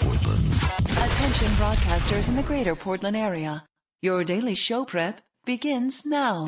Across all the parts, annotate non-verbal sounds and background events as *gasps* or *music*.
Portland. Attention broadcasters in the greater Portland area. Your daily show prep begins now.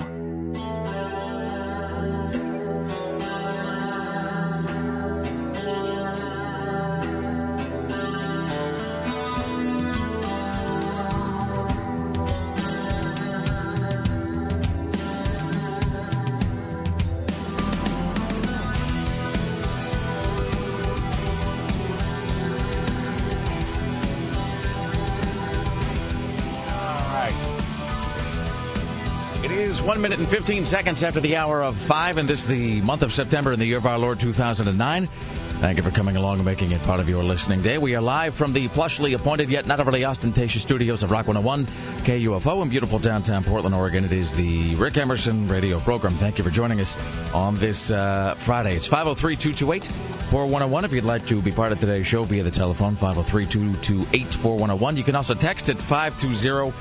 One minute and 15 seconds after the hour of five, and this is the month of September in the year of our Lord 2009. Thank you for coming along and making it part of your listening day. We are live from the plushly appointed yet not overly ostentatious studios of Rock 101 KUFO in beautiful downtown Portland, Oregon. It is the Rick Emerson radio program. Thank you for joining us on this uh, Friday. It's 503 228 4101 if you'd like to be part of today's show via the telephone 503 228 4101. You can also text at 520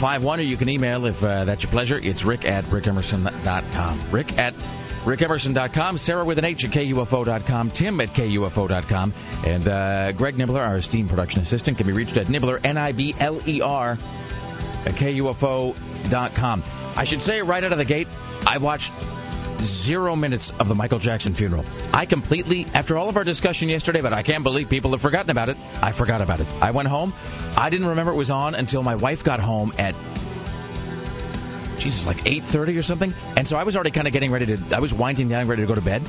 51 or you can email if uh, that's your pleasure. It's rick at rickemerson.com. Rick at rickemerson.com. Sarah with an H at KUFO.com. Tim at KUFO.com. And uh, Greg Nibler, our esteemed production assistant, can be reached at Nibler, N I B L E R, at KUFO.com. I should say right out of the gate, I watched zero minutes of the Michael Jackson funeral. I completely, after all of our discussion yesterday, but I can't believe people have forgotten about it, I forgot about it. I went home. I didn't remember it was on until my wife got home at Jesus, like 8.30 or something. And so I was already kind of getting ready to, I was winding down, ready to go to bed.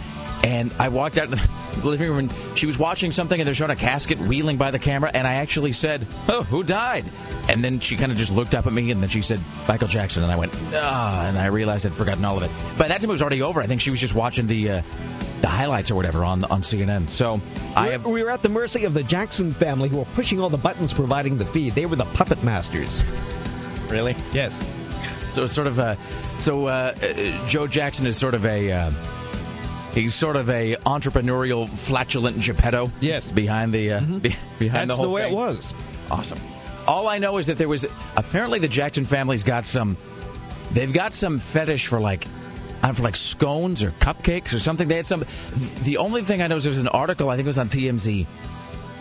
And I walked out in the *laughs* living room and she was watching something and they're showing a casket wheeling by the camera. And I actually said, oh, who died? And then she kind of just looked up at me and then she said, Michael Jackson. And I went, ah, and I realized I'd forgotten all of it. By that time it was already over. I think she was just watching the, uh, the highlights or whatever on on CNN. So I have. We were at the mercy of the Jackson family who were pushing all the buttons providing the feed. They were the puppet masters. Really? Yes. So it's sort of a. So uh, uh, Joe Jackson is sort of a. Uh, he's sort of a entrepreneurial, flatulent Geppetto. Yes. Behind the uh, be, behind That's the the, way thing. it was. Awesome. All I know is that there was apparently the Jackson family's got some. They've got some fetish for like. I don't know, for like scones or cupcakes or something. They had some. The only thing I know is there was an article. I think it was on TMZ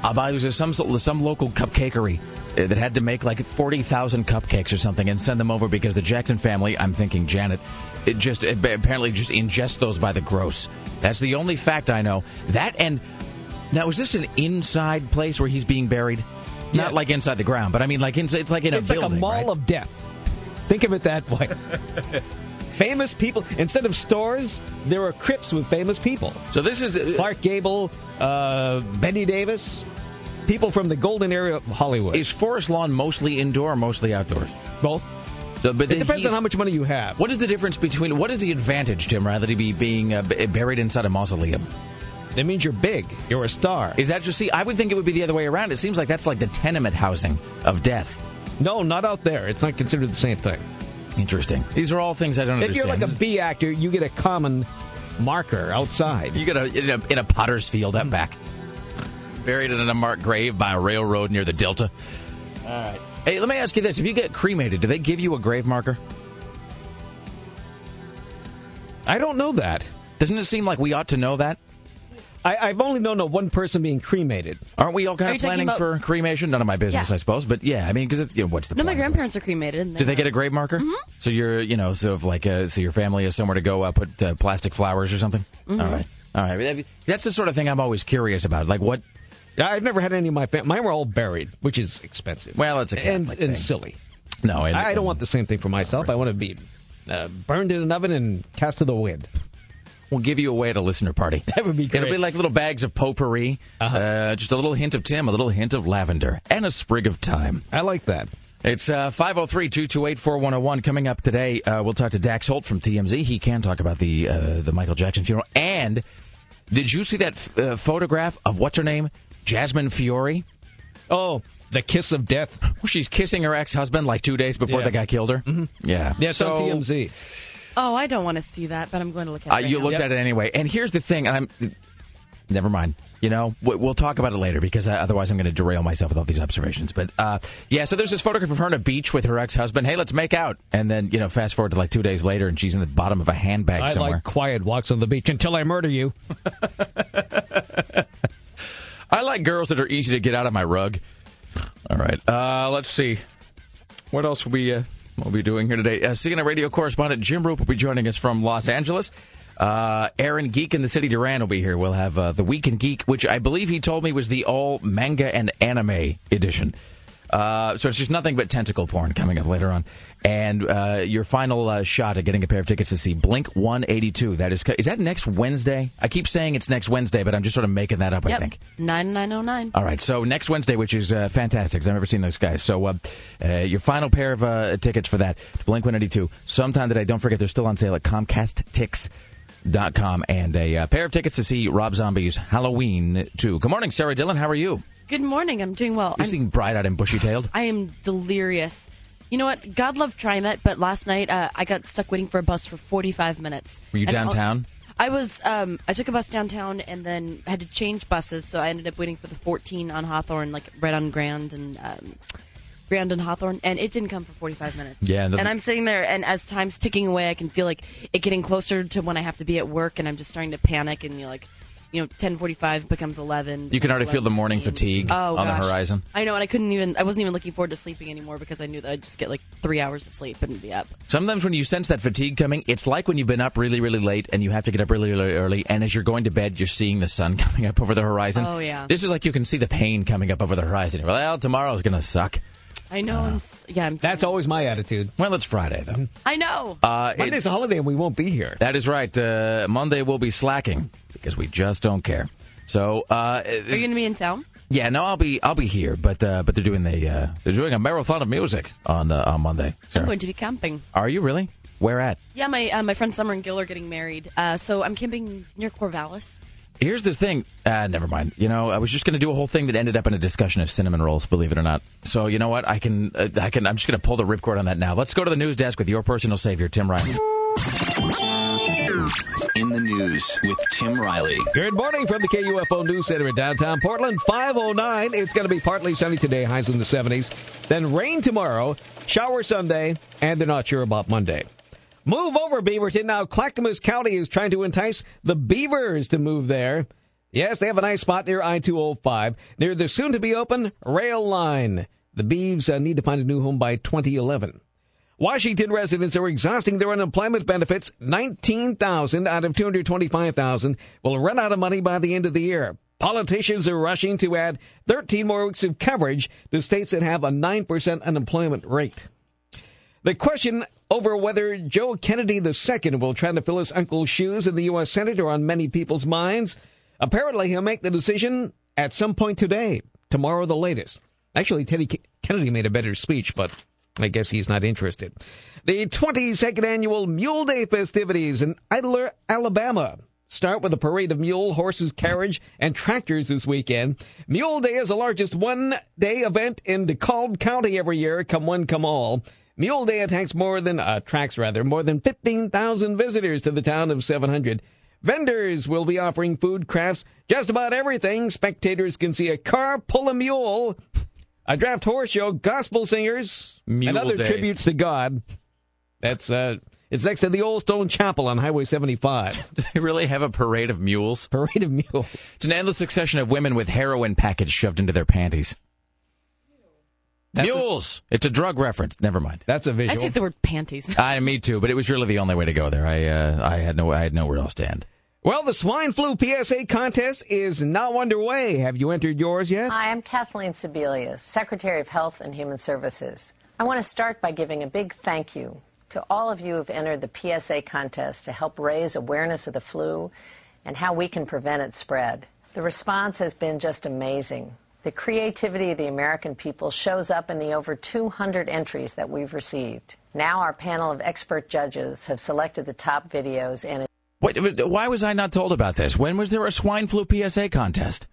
about it was some some local cupcakery uh, that had to make like forty thousand cupcakes or something and send them over because the Jackson family. I'm thinking Janet. It just it apparently just ingests those by the gross. That's the only fact I know. That and now is this an inside place where he's being buried? Not like inside the ground, but I mean like inside. It's like in it's a like building. a mall right? of death. Think of it that way. *laughs* famous people. Instead of stores, there were crypts with famous people. so this is uh, Clark Gable, uh, Bette Davis, people from the golden era of Hollywood. is Forest Lawn mostly indoor or mostly outdoors? Both. So, but It depends on how much money you have. What is the difference between what is the advantage, Tim Riley, to be being uh, buried inside a mausoleum? That means you're big. You're a star. Is that just see? I would think it would be the other way around. It seems like that's like the tenement housing of death. no, not out there. It's not considered the same thing. Interesting. These are all things I don't understand. If you're like a B actor, you get a common marker outside. you get a in, a in a potter's field out back, buried in an unmarked grave by a railroad near the Delta. All right. Hey, let me ask you this: If you get cremated, do they give you a grave marker? I don't know that. Doesn't it seem like we ought to know that? I, I've only known of one person being cremated. Aren't we all kind Are of planning about- for cremation? None of my business, Yeah. I suppose. But yeah, I mean, because it's you know, what's the No, my grandparents are cremated. And Do they get a grave marker? Mm-hmm. So you're, you know, so if like, uh, so your family has somewhere to go, uh, put uh, plastic flowers or something. Mm-hmm. All right, all right. That's the sort of thing I'm always curious about. Like, what? I've never had any of my family. Mine were all buried, which is expensive. Well, it's a and, Catholic and thing. silly. No, and, I, don't want the same thing for myself. I want to be uh, burned in an oven and cast to the wind. We'll give you away at a listener party. *laughs* That would be It'll be like little bags of potpourri, Uh-huh. uh, just a little hint of Tim, a little hint of lavender, and a sprig of thyme. I like that. It's uh, 503-228-4101. Coming up today, uh, we'll talk to Dax Holt from TMZ. He can talk about the uh, the Michael Jackson funeral. And did you see that f- uh, photograph of what's her name, Jasmine Fiore? Oh, the kiss of death. Well, she's kissing her ex-husband like two days before Yeah. the guy killed her. Mm-hmm. Yeah, Yeah, so, on TMZ. Oh, I don't want to see that, but I'm going to look at it. Uh, right you now. looked Yep. at it anyway. And here's the thing, and I'm. Never mind. You know, we- we'll talk about it later because uh, otherwise I'm going to derail myself with all these observations. But uh, yeah, so there's this photograph of her on a beach with her ex-husband. Hey, let's make out. And then you know, fast forward to like two days later, and she's in the bottom of a handbag I somewhere. like quiet walks on the beach until I murder you. *laughs* I like girls that are easy to get out of my rug. All right. Uh, let's see. What else will we uh, we'll be doing here today? Uh, CNN radio correspondent Jim Roope will be joining us from Los Angeles. Uh, Aaron Geek in the City Duran will be here. We'll have uh, the Week in Geek, which I believe he told me was the all manga and anime edition. Uh, so it's just nothing but tentacle porn coming up later on. And uh, your final uh, shot at getting a pair of tickets to see Blink 182. That is, is that next Wednesday? I keep saying it's next Wednesday, but I'm just sort of making that up. I think. 9909. All right, so next Wednesday, which is uh, fantastic. I've never seen those guys. So uh, uh, your final pair of uh, tickets for that, Blink 182, sometime today. Don't forget, they're still on sale at ComcastTix.com. And a uh, pair of tickets to see Rob Zombie's Halloween 2. Good morning, Sarah Dillon. How are you? Good morning. I'm doing well. You I'm, seem bright-eyed and bushy-tailed. I am delirious. You know what? God love TriMet, but last night uh, I got stuck waiting for a bus for 45 minutes. Were you And downtown? I was. Um, I took a bus downtown and then had to change buses, so I ended up waiting for the 14 on Hawthorne, like right on Grand and um, Grand and Hawthorne, and it didn't come for 45 minutes. Yeah, and the- and I'm sitting there, and as time's ticking away, I can feel like it getting closer to when I have to be at work, and I'm just starting to panic, and you're like. You know, ten forty-five becomes eleven. You can already feel the morning 11:15. fatigue oh, on the horizon. I know, and I couldn't even. I wasn't even looking forward to sleeping anymore because I knew that I'd just get like three hours of sleep and be up. Sometimes when you sense that fatigue coming, it's like when you've been up really, really late and you have to get up really, really early, and as you're going to bed, you're seeing the sun *laughs* coming up over the horizon. Oh, yeah. This is like you can see the pain coming up over the horizon. Well, tomorrow's to suck. I know. I'm, s- yeah, I'm, That's always my attitude. Well, it's Friday, though. I know. Uh, it- Monday's a holiday and we won't be here. that is right. Uh, Monday we'll be slacking because we just don't care. So, uh, Are you going to be in town? yeah, no, I'll be I'll be here, but uh, but they're doing the uh, they're doing a marathon of music on uh, on Monday. I'm Sarah. going to be camping. Are you really? Where at? Yeah, my uh, my friend Summer and Gil are getting married, uh, so I'm camping near Corvallis. Here's the thing. Uh, never mind. You know, I was just going to do a whole thing that ended up in a discussion of cinnamon rolls. Believe it or not. So you know what? I can. Uh, I can. I'm just going to pull the ripcord on that now. Let's go to the news desk with your personal savior, Tim Riley. In the news with Tim Riley. Good morning from the KUFO News Center in downtown Portland. 509. It's going to be partly sunny today, highs in the 70s. Then rain tomorrow, shower Sunday, and they're not sure about Monday. Move over, Beaverton. Now, Clackamas County is trying to entice the Beavers to move there. Yes, they have a nice spot near I 205, near the soon to be open rail line. The Beavs uh, need to find a new home by 2011. Washington residents are exhausting their unemployment benefits. 19,000 out of 225,000 will run out of money by the end of the year. Politicians are rushing to add 13 more weeks of coverage to states that have a 9% unemployment rate. The question over whether Joe Kennedy II will try to fill his uncle's shoes in the U.S. Senate are on many people's minds. Apparently, he'll make the decision at some point today, tomorrow, the latest. Actually, Teddy Kennedy made a better speech, but I guess he's not interested. The 22nd annual Mule Day festivities in Ider, Alabama. Start with a parade of mule, horses, carriage, and tractors this weekend. Mule Day is the largest one-day event in DeKalb County every year. Come one, come all. Mule Day attracts more than uh, attracts rather more than 15,000 visitors to the town of 700. Vendors will be offering food, crafts, just about everything. Spectators can see a car pull a mule, a draft horse show, gospel singers, Mule and other Day. tributes to God. That's uh, it's next to the Old Stone Chapel on Highway 75. *laughs* Do they really have a parade of mules? Parade of mules. It's an endless succession of women with heroin packets shoved into their panties. That's a- mules. it's a drug reference. Never mind. That's a I visual. say the word panties. *laughs* I, me too, but it was really the only way to go there. I, uh, I had no, I had nowhere else to end. well, the swine flu PSA contest is now underway. Have you entered yours yet? Hi, I'm Kathleen Sebelius, Secretary of Health and Human Services. I want to start by giving a big thank you to all of you who've entered the PSA contest to help raise awareness of the flu and how we can prevent its spread. The response has been just amazing. The creativity of the American people shows up in the over 200 entries that we've received. Now our panel of expert judges have selected the top videos and Wait, why was I not told about this? When was there a swine flu PSA contest?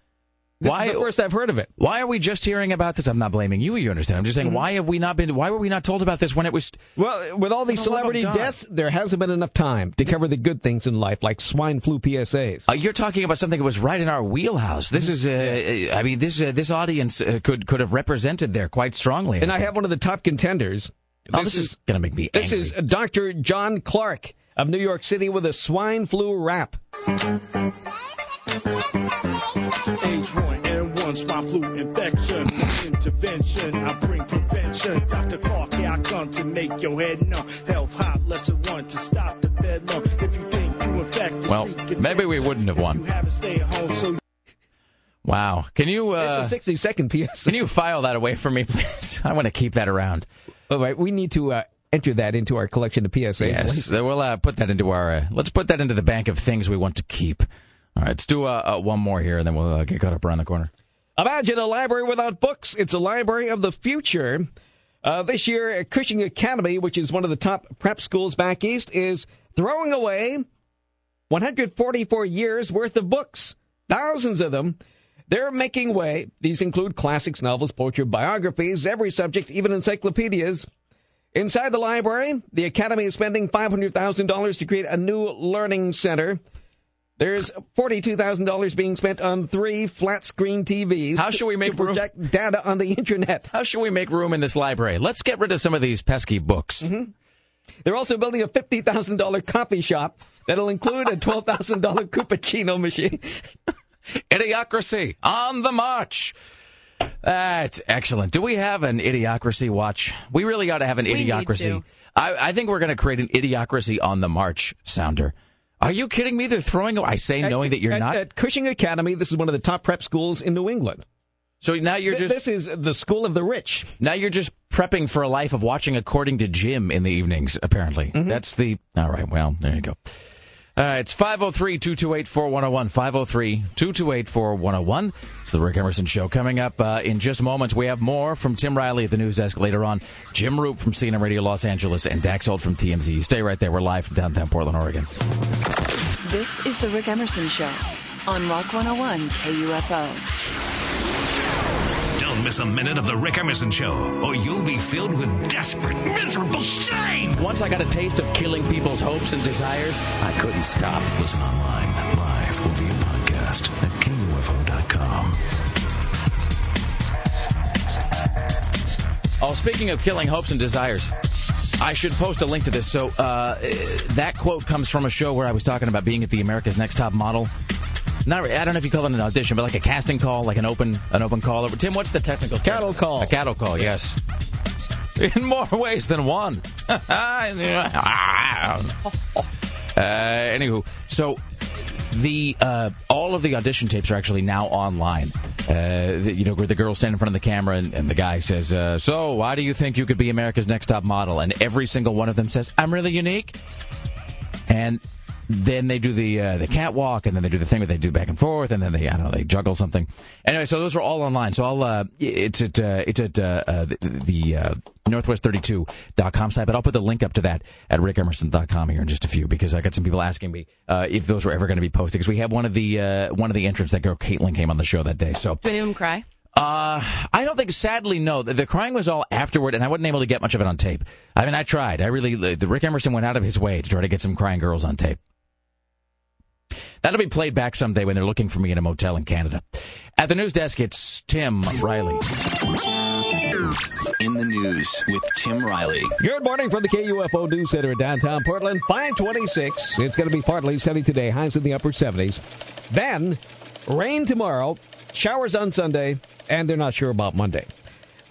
This why? is the first I've heard of it. Why are we just hearing about this? I'm not blaming you. You understand? I'm just saying, why have we not been? Why were we not told about this when it was? Well, with all these the celebrity deaths, there hasn't been enough time to cover the good things in life, like swine flu PSAs. Uh, you're talking about something that was right in our wheelhouse. This is, uh, I mean, this uh, this audience uh, could could have represented there quite strongly. And I have one of the top contenders. Oh, this, is, going to make me. This angry. is Dr. John Clark of New York City with a swine flu rap. H1N1 swine flu infection. Intervention, I bring prevention. Dr. Clark, here I come to make your head numb. Health hot, lesson one to stop the bedlam. If you think you infected, Well, maybe we wouldn't have won. You haven't stayed home, so Wow. Can you uh, it's a 60 second PS. can you file that away for me, please? *laughs* I want to keep that around. All right, we need to uh, enter that into our collection of PSAs. Yes, we'll uh, put that into our. Uh, let's put that into the bank of things we want to keep. All right, let's do uh, uh, one more here, and then we'll uh, get caught up around the corner. Imagine a library without books. It's a library of the future. Uh, this year, Cushing Academy, which is one of the top prep schools back east, is throwing away 144 years worth of books, thousands of them. They're making way. These include classics, novels, poetry, biographies, every subject, even encyclopedias. Inside the library, the Academy is spending $500,000 to create a new learning center. There's $42,000 being spent on three flat screen TVs. How should we make to room- project data on the internet? How should we make room in this library? Let's get rid of some of these pesky books. Mm-hmm. They're also building a $50,000 coffee shop that'll include a *laughs* $12,000 cappuccino machine. *laughs* Idiocracy on the march. That's excellent. Do we have an idiocracy watch? We really ought to have an We need idiocracy. to. I, I think we're going to create an idiocracy on the march sounder. Are you kidding me? They're throwing. I say knowing that you're at, not. At Cushing Academy, this is one of the top prep schools in New England. so now you're Th- just this is the school of the rich. now you're just prepping for a life of watching according to Jim in the evenings. Apparently, Mm-hmm. that's the. All right. Well, there you go. Right, it's 503-228-4101, 503-228-4101. It's the Rick Emerson Show. Coming up uh, in just moments, we have more from Tim Riley at the news desk later on, Jim Roope from CNN Radio Los Angeles, and Dax Holt from TMZ. Stay right there. We're live from downtown Portland, Oregon. This is The Rick Emerson Show on Rock 101 KUFO. Don't miss a minute of the Rick Emerson Show, or you'll be filled with desperate, miserable shame. Once I got a taste of killing people's hopes and desires, I couldn't stop. Listen online, live, or via podcast at KUFO.com. Oh, speaking of killing hopes and desires, I should post a link to this. So uh, that quote comes from a show where I was talking about being at the America's Next Top Model. Not, I don't know if you call it an audition, but like a casting call, like an open, an open call. Tim, what's the technical term? Cattle call. A cattle call, yes. *laughs* In more ways than one. *laughs* uh, anywho, so the uh, all of the audition tapes are actually now online. Uh, the, you know, where the girls stand in front of the camera and, and the guy says, uh, "So, why do you think you could be America's Next Top Model?" And every single one of them says, "I'm really unique." And then they do the uh, the catwalk, and then they do the thing where they do back and forth, and then they I don't know they juggle something. Anyway, so those are all online. So I'll uh, it's at uh, it's at uh, uh, the, the uh, northwest32.com site, but I'll put the link up to that at rickemerson.com here in just a few because I got some people asking me uh, if those were ever going to be posted because we had one of the uh, one of the entrants that girl Caitlin came on the show that day. So Do any of them cry? uh, I don't think, sadly, no. The, the crying was all afterward, and I wasn't able to get much of it on tape. I mean, I tried. I really, the Rick Emerson went out of his way to try to get some crying girls on tape. That'll be played back someday when they're looking for me in a motel in Canada. At the news desk, it's Tim Riley. In the news with Tim Riley. Good morning from the KUFO News Center in downtown Portland. 526. It's going to be partly sunny today, highs in the upper 70s. Then, rain tomorrow, showers on Sunday, and they're not sure about Monday.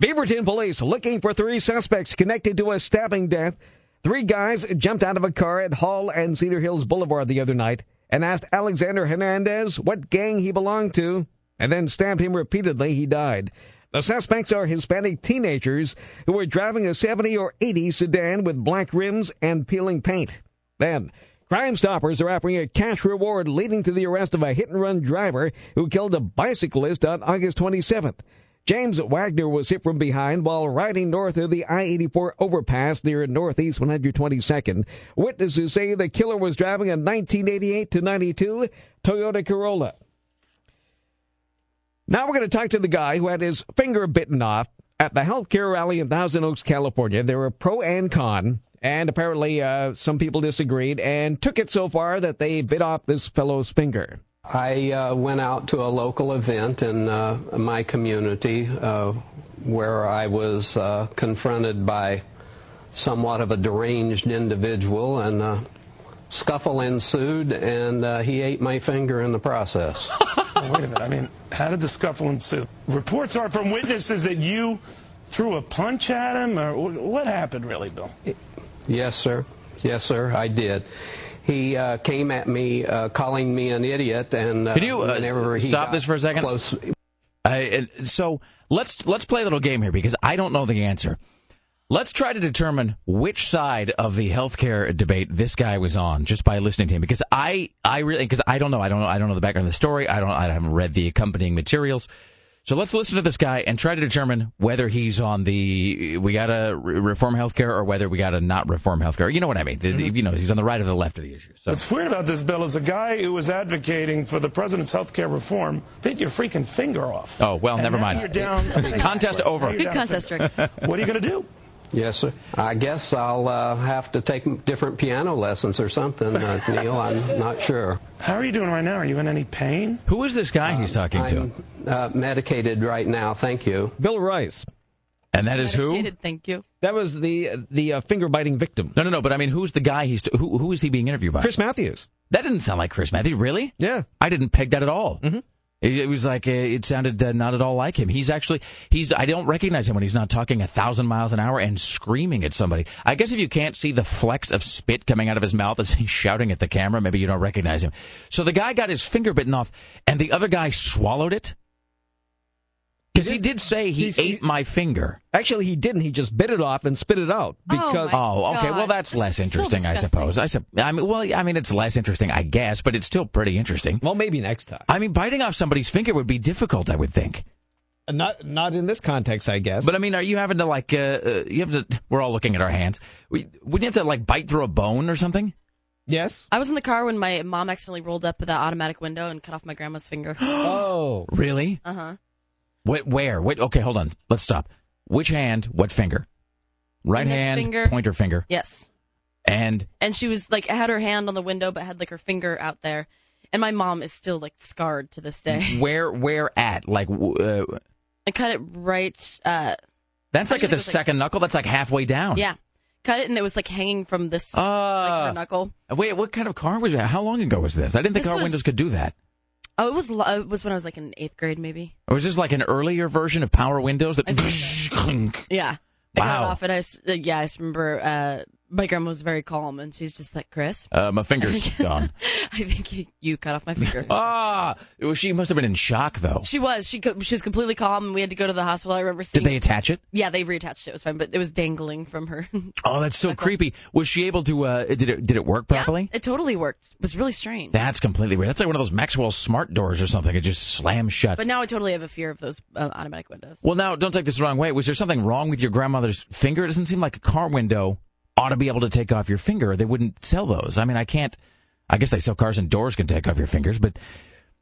Beaverton police looking for three suspects connected to a stabbing death. Three guys jumped out of a car at Hall and Cedar Hills Boulevard the other night and asked Alexander Hernandez what gang he belonged to, and then stabbed him repeatedly. He died. The suspects are Hispanic teenagers who were driving a 70 or 80 sedan with black rims and peeling paint. Then, Crime Stoppers are offering a cash reward leading to the arrest of a hit and run driver who killed a bicyclist on August 27th. James Wagner was hit from behind while riding north of the I 84 overpass near Northeast 122nd. Witnesses say the killer was driving a 1988 to 92 Toyota Corolla. Now we're going to talk to the guy who had his finger bitten off at the healthcare rally in Thousand Oaks, California. There were pro and con, and apparently uh, some people disagreed and took it so far that they bit off this fellow's finger. I uh, went out to a local event in uh, my community uh, where I was uh, confronted by somewhat of a deranged individual, and uh, scuffle ensued, and uh, he ate my finger in the process. *laughs* Oh, wait a minute. I mean, how did the scuffle ensue? Reports are from witnesses that you threw a punch at him, or what happened, really, Bill? Yes, sir. Yes, sir. I did. He uh, came at me, uh, calling me an idiot, and uh, Can you uh, stop this for a second? Close, I, so let's let's play a little game here because I don't know the answer. Let's try to determine which side of the healthcare debate this guy was on just by listening to him because I I really because I don't know I don't know I don't know the background of the story I don't I haven't read the accompanying materials. So let's listen to this guy and try to determine whether he's on the we got to reform healthcare or whether we got to not reform healthcare. You know what I mean? The, the- mm-hmm. you know he's on the right or the left of the issue. So What's weird about this bill is a guy who was advocating for the president's healthcare reform bit your freaking finger off. oh well, And never now mind. You're down. Contest over. Good contest, finger. Rick. What are you going to do? Yes, sir. I guess I'll uh, have to take different piano lessons or something, uh, *laughs* Neil. I'm not sure. How are you doing right now? Are you in any pain? Who is this guy he's talking to? I'm uh, medicated right now. Thank you. Bill Rice. And that is who? Thank you. That was the the uh, finger biting victim. No, no, no. But I mean, who's the guy he's who? Who is he being interviewed by? Chris Matthews. That didn't sound like Chris Matthews. Really? Yeah. I didn't peg that at all. Mm-hmm. It, it was like uh, it sounded not at all like him. He's actually he's. I don't recognize him when he's not talking a thousand miles an hour and screaming at somebody. I guess if you can't see the flecks of spit coming out of his mouth as *laughs* he's shouting at the camera, maybe you don't recognize him. So the guy got his finger bitten off, and the other guy swallowed it. Because he did say he He's- ate my finger. Actually, he didn't. He just bit it off and spit it out because my- Oh, okay. God, Well, that's this less is so interesting, I disgusting. suppose. I, sup- I mean, well, I mean, it's less interesting, I guess, but it's still pretty interesting. well, maybe next time. I mean, biting off somebody's finger would be difficult, I would think. Not not in this context, I guess. But I mean, are you having to like? Uh, uh, you have to. We're all looking at our hands. We wouldn't you have to like bite through a bone or something? yes. I was in the car when my mom accidentally rolled up the automatic window and cut off my grandma's finger. *gasps* Oh, Really? Uh huh. What? Where? Wait. Okay, hold on. Let's stop. Which hand? What finger? Right Index hand, finger. pointer finger, Yes. and And she was like, had her hand on the window, but had like her finger out there. And my mom is still like scarred to this day. *laughs* where? Where at? Like, uh, I cut it right. Uh, that's like at the was like- second knuckle. That's like halfway down. yeah, cut it, and it was like hanging from this uh, like Ah. her knuckle. Wait, what kind of car was it? How long ago was this? I didn't think This car was- windows could do that. Oh, it was lo- it was when I was like in eighth grade, maybe. Or was this like an earlier version of power windows that? *laughs* Yeah. I got Wow. off, and I s- uh, yeah, I remember uh, my grandma was very calm, and she's just like, Chris, uh, my finger's *laughs* gone. I think you, you cut off my finger. *laughs* Ah, well, she must have been in shock though. She was. She co- she was completely calm, and we had to go to the hospital. I remember seeing. Did they attach it? Yeah, they reattached it. It was fine, but it was dangling from her. *laughs* Oh, that's so creepy. Was she able to? Uh, did it? Did it work properly? Yeah, it totally worked. It was really strange. That's completely weird. That's like one of those Maxwell smart doors or something. It just slams shut. But now I totally have a fear of those uh, automatic windows. well, now don't take this the wrong way. Was there something wrong with your grandmother's finger? It doesn't seem like a car window ought to be able to take off your finger. They wouldn't sell those. I mean, I can't. I guess they sell cars and doors can take off your fingers, but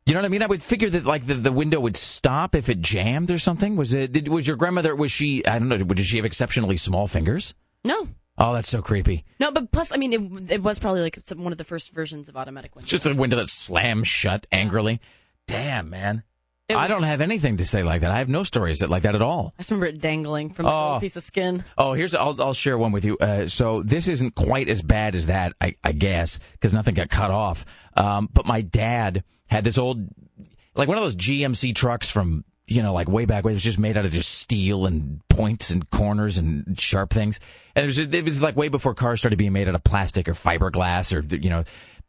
you know what I mean. I would figure that like the, the window would stop if it jammed or something. Was it? Did, was your grandmother? Was she? I don't know. Did she have exceptionally small fingers? No, Oh, that's so creepy. no, but plus, I mean, it, it was probably like some, one of the first versions of automatic windows. Just a window that slams shut angrily. Damn, man. It I don't have anything to say like that. I have no stories that like that at all. I just remember it dangling from a Oh. little piece of skin. Oh, here's I'll I'll share one with you. Uh, so this isn't quite as bad as that, I, I guess, because nothing got cut off. Um, but my dad had this old, like one of those GMC trucks from you know like way back when it was just made out of just steel and points and corners and sharp things. And it was it was like way before cars started being made out of plastic or fiberglass or you know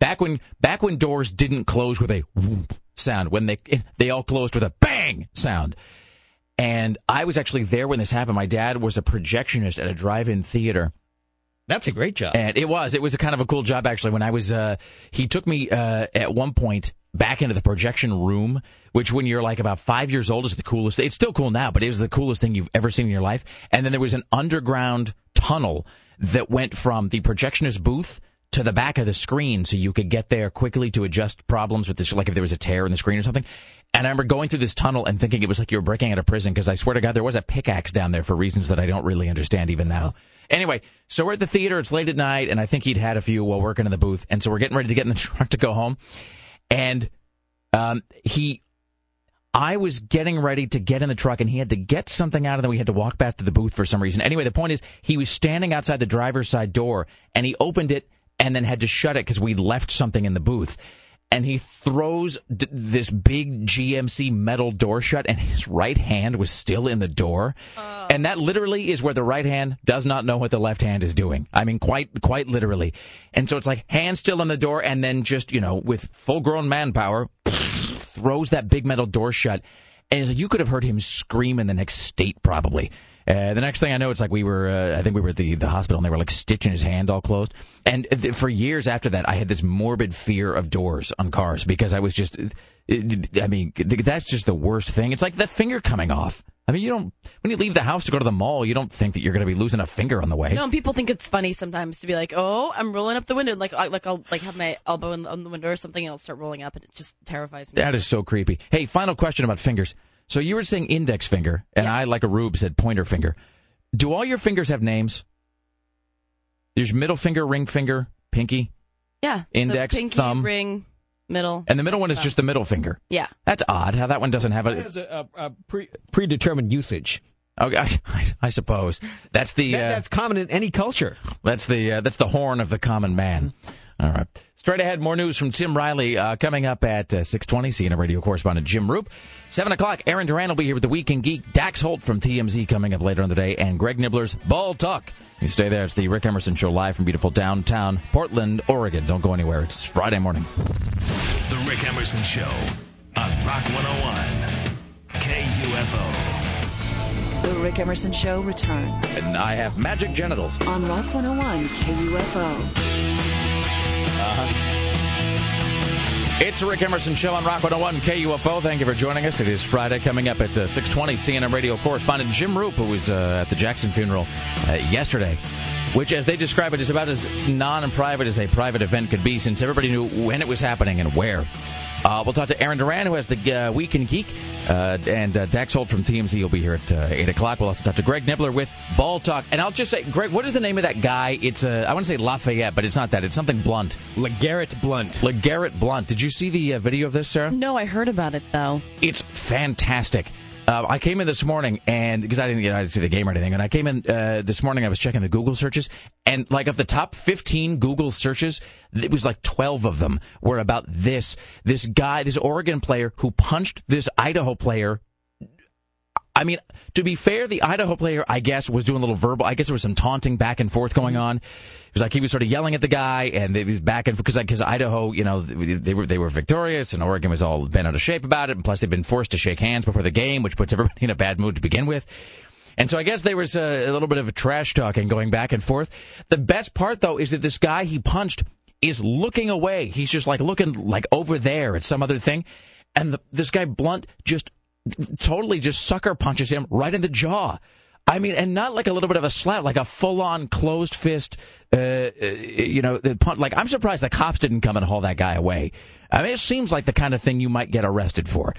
back when back when doors didn't close with a whoomp sound when they they all closed with a bang sound. And I was actually there when this happened. My dad was a projectionist at a drive-in theater. that's a great job. And it was. It was a kind of a cool job actually. When I was, uh, he took me uh, at one point back into the projection room, which when you're like about five years old is the coolest. It's still cool now, but it was the coolest thing you've ever seen in your life. And then there was an underground tunnel that went from the projectionist booth to the back of the screen, so you could get there quickly to adjust problems with this, like if there was a tear in the screen or something. And I remember going through this tunnel and thinking it was like you were breaking out of prison because I swear to God there was a pickaxe down there for reasons that I don't really understand even now. Anyway, so we're at the theater. It's late at night, and I think he'd had a few while working in the booth, and so we're getting ready to get in the *laughs* truck to go home. And um, he, I was getting ready to get in the truck, and he had to get something out, of then we had to walk back to the booth for some reason. Anyway, the point is, he was standing outside the driver's side door, and he opened it, and then had to shut it because we left something in the booth. And he throws d- this big GMC metal door shut, and *laughs* his right hand was still in the door. Oh. And that literally is where the right hand does not know what the left hand is doing. I mean, quite, quite literally. And so it's like hand still in the door, and then just, you know, with full grown manpower, *laughs* throws that big metal door shut. And like you could have heard him scream in the next state, probably. Uh, the next thing I know, it's like we were, uh, I think we were at the, the hospital and they were like stitching his hand all closed. And th- for years after that, I had this morbid fear of doors on cars because I was just, it, I mean, th- that's just the worst thing. It's like the finger coming off. I mean, you don't, when you leave the house to go to the mall, you don't think that you're going to be losing a finger on the way. No, and people think it's funny sometimes to be like, "Oh, I'm rolling up the window," like, I, like I'll like have my elbow in the, on the window or something, and I'll start rolling up, and it just terrifies me. That is so creepy. Hey, final question about fingers. So you were saying index finger, and I, like a rube, said pointer finger. Do all your fingers have names? There's middle finger, ring finger, pinky, Yeah, so Index, pinky, thumb. ring, middle, and the middle one is stuff. just the middle finger. yeah. That's odd how that one doesn't have a, It has a, a, a pre, predetermined usage. Okay, *laughs* I, I suppose that's the That- uh, that's common in any culture. that's the uh, that's the horn of the common man. All right. Straight ahead, more news from Tim Riley uh, coming up at uh, 620. CNN radio correspondent Jim Roope. 7 o'clock, Aaron Duran will be here with the Week in Geek. Dax Holt from TMZ coming up later in the day. And Greg Nibler's Ball Talk. You stay there. It's the Rick Emerson Show live from beautiful downtown Portland, Oregon. Don't go anywhere. It's Friday morning. The Rick Emerson Show on Rock 101. KUFO. The Rick Emerson Show returns And I have magic genitals. on Rock 101 KUFO. It's the Rick Emerson Show on Rock 101 KUFO. Thank you for joining us. It is Friday coming up at uh, 620. CNN radio correspondent Jim Roope, who was uh, at the Jackson funeral uh, yesterday, which, as they describe it, is about as non and private as a private event could be since everybody knew when it was happening and where. Uh, we'll talk to Aaron Duran, who has the uh, Week in Geek, uh, and uh, Dax Holt from TMZ will be here at uh, 8 o'clock. We'll also talk to Greg Nibler with Ball Talk. And I'll just say, Greg, what is the name of that guy? It's, uh, I want to say Lafayette, but it's not that. It's something blunt. LeGarrette Blount. LeGarrette Blount. Did you see the uh, video of this, Sarah? No, I heard about it though. It's fantastic. Uh, I came in this morning and because I didn't get I didn't see the game or anything, and I came in uh, this morning. I was checking the Google searches, and like of the top 15 Google searches, it was like 12 of them were about this this guy, this Oregon player who punched this Idaho player I mean, to be fair, the Idaho player, I guess, was doing a little verbal. I guess there was some taunting back and forth going mm-hmm. on. It was like he was sort of yelling at the guy, and it was back and because because Idaho, you know, they were they were victorious, and Oregon was all bent out of shape about it. And plus, they've been forced to shake hands before the game, which puts everybody *laughs* in a bad mood to begin with. And so I guess there was a, a little bit of a trash talking going back and forth. The best part, though, is that this guy he punched is looking away. He's just like looking like over there at some other thing, and the, this guy Blount just totally just sucker punches him right in the jaw. I mean, and not like a little bit of a slap, like a full-on closed fist. Uh, uh, you know, the punt. Like I'm surprised the cops didn't come and haul that guy away. I mean, it seems like the kind of thing you might get arrested for.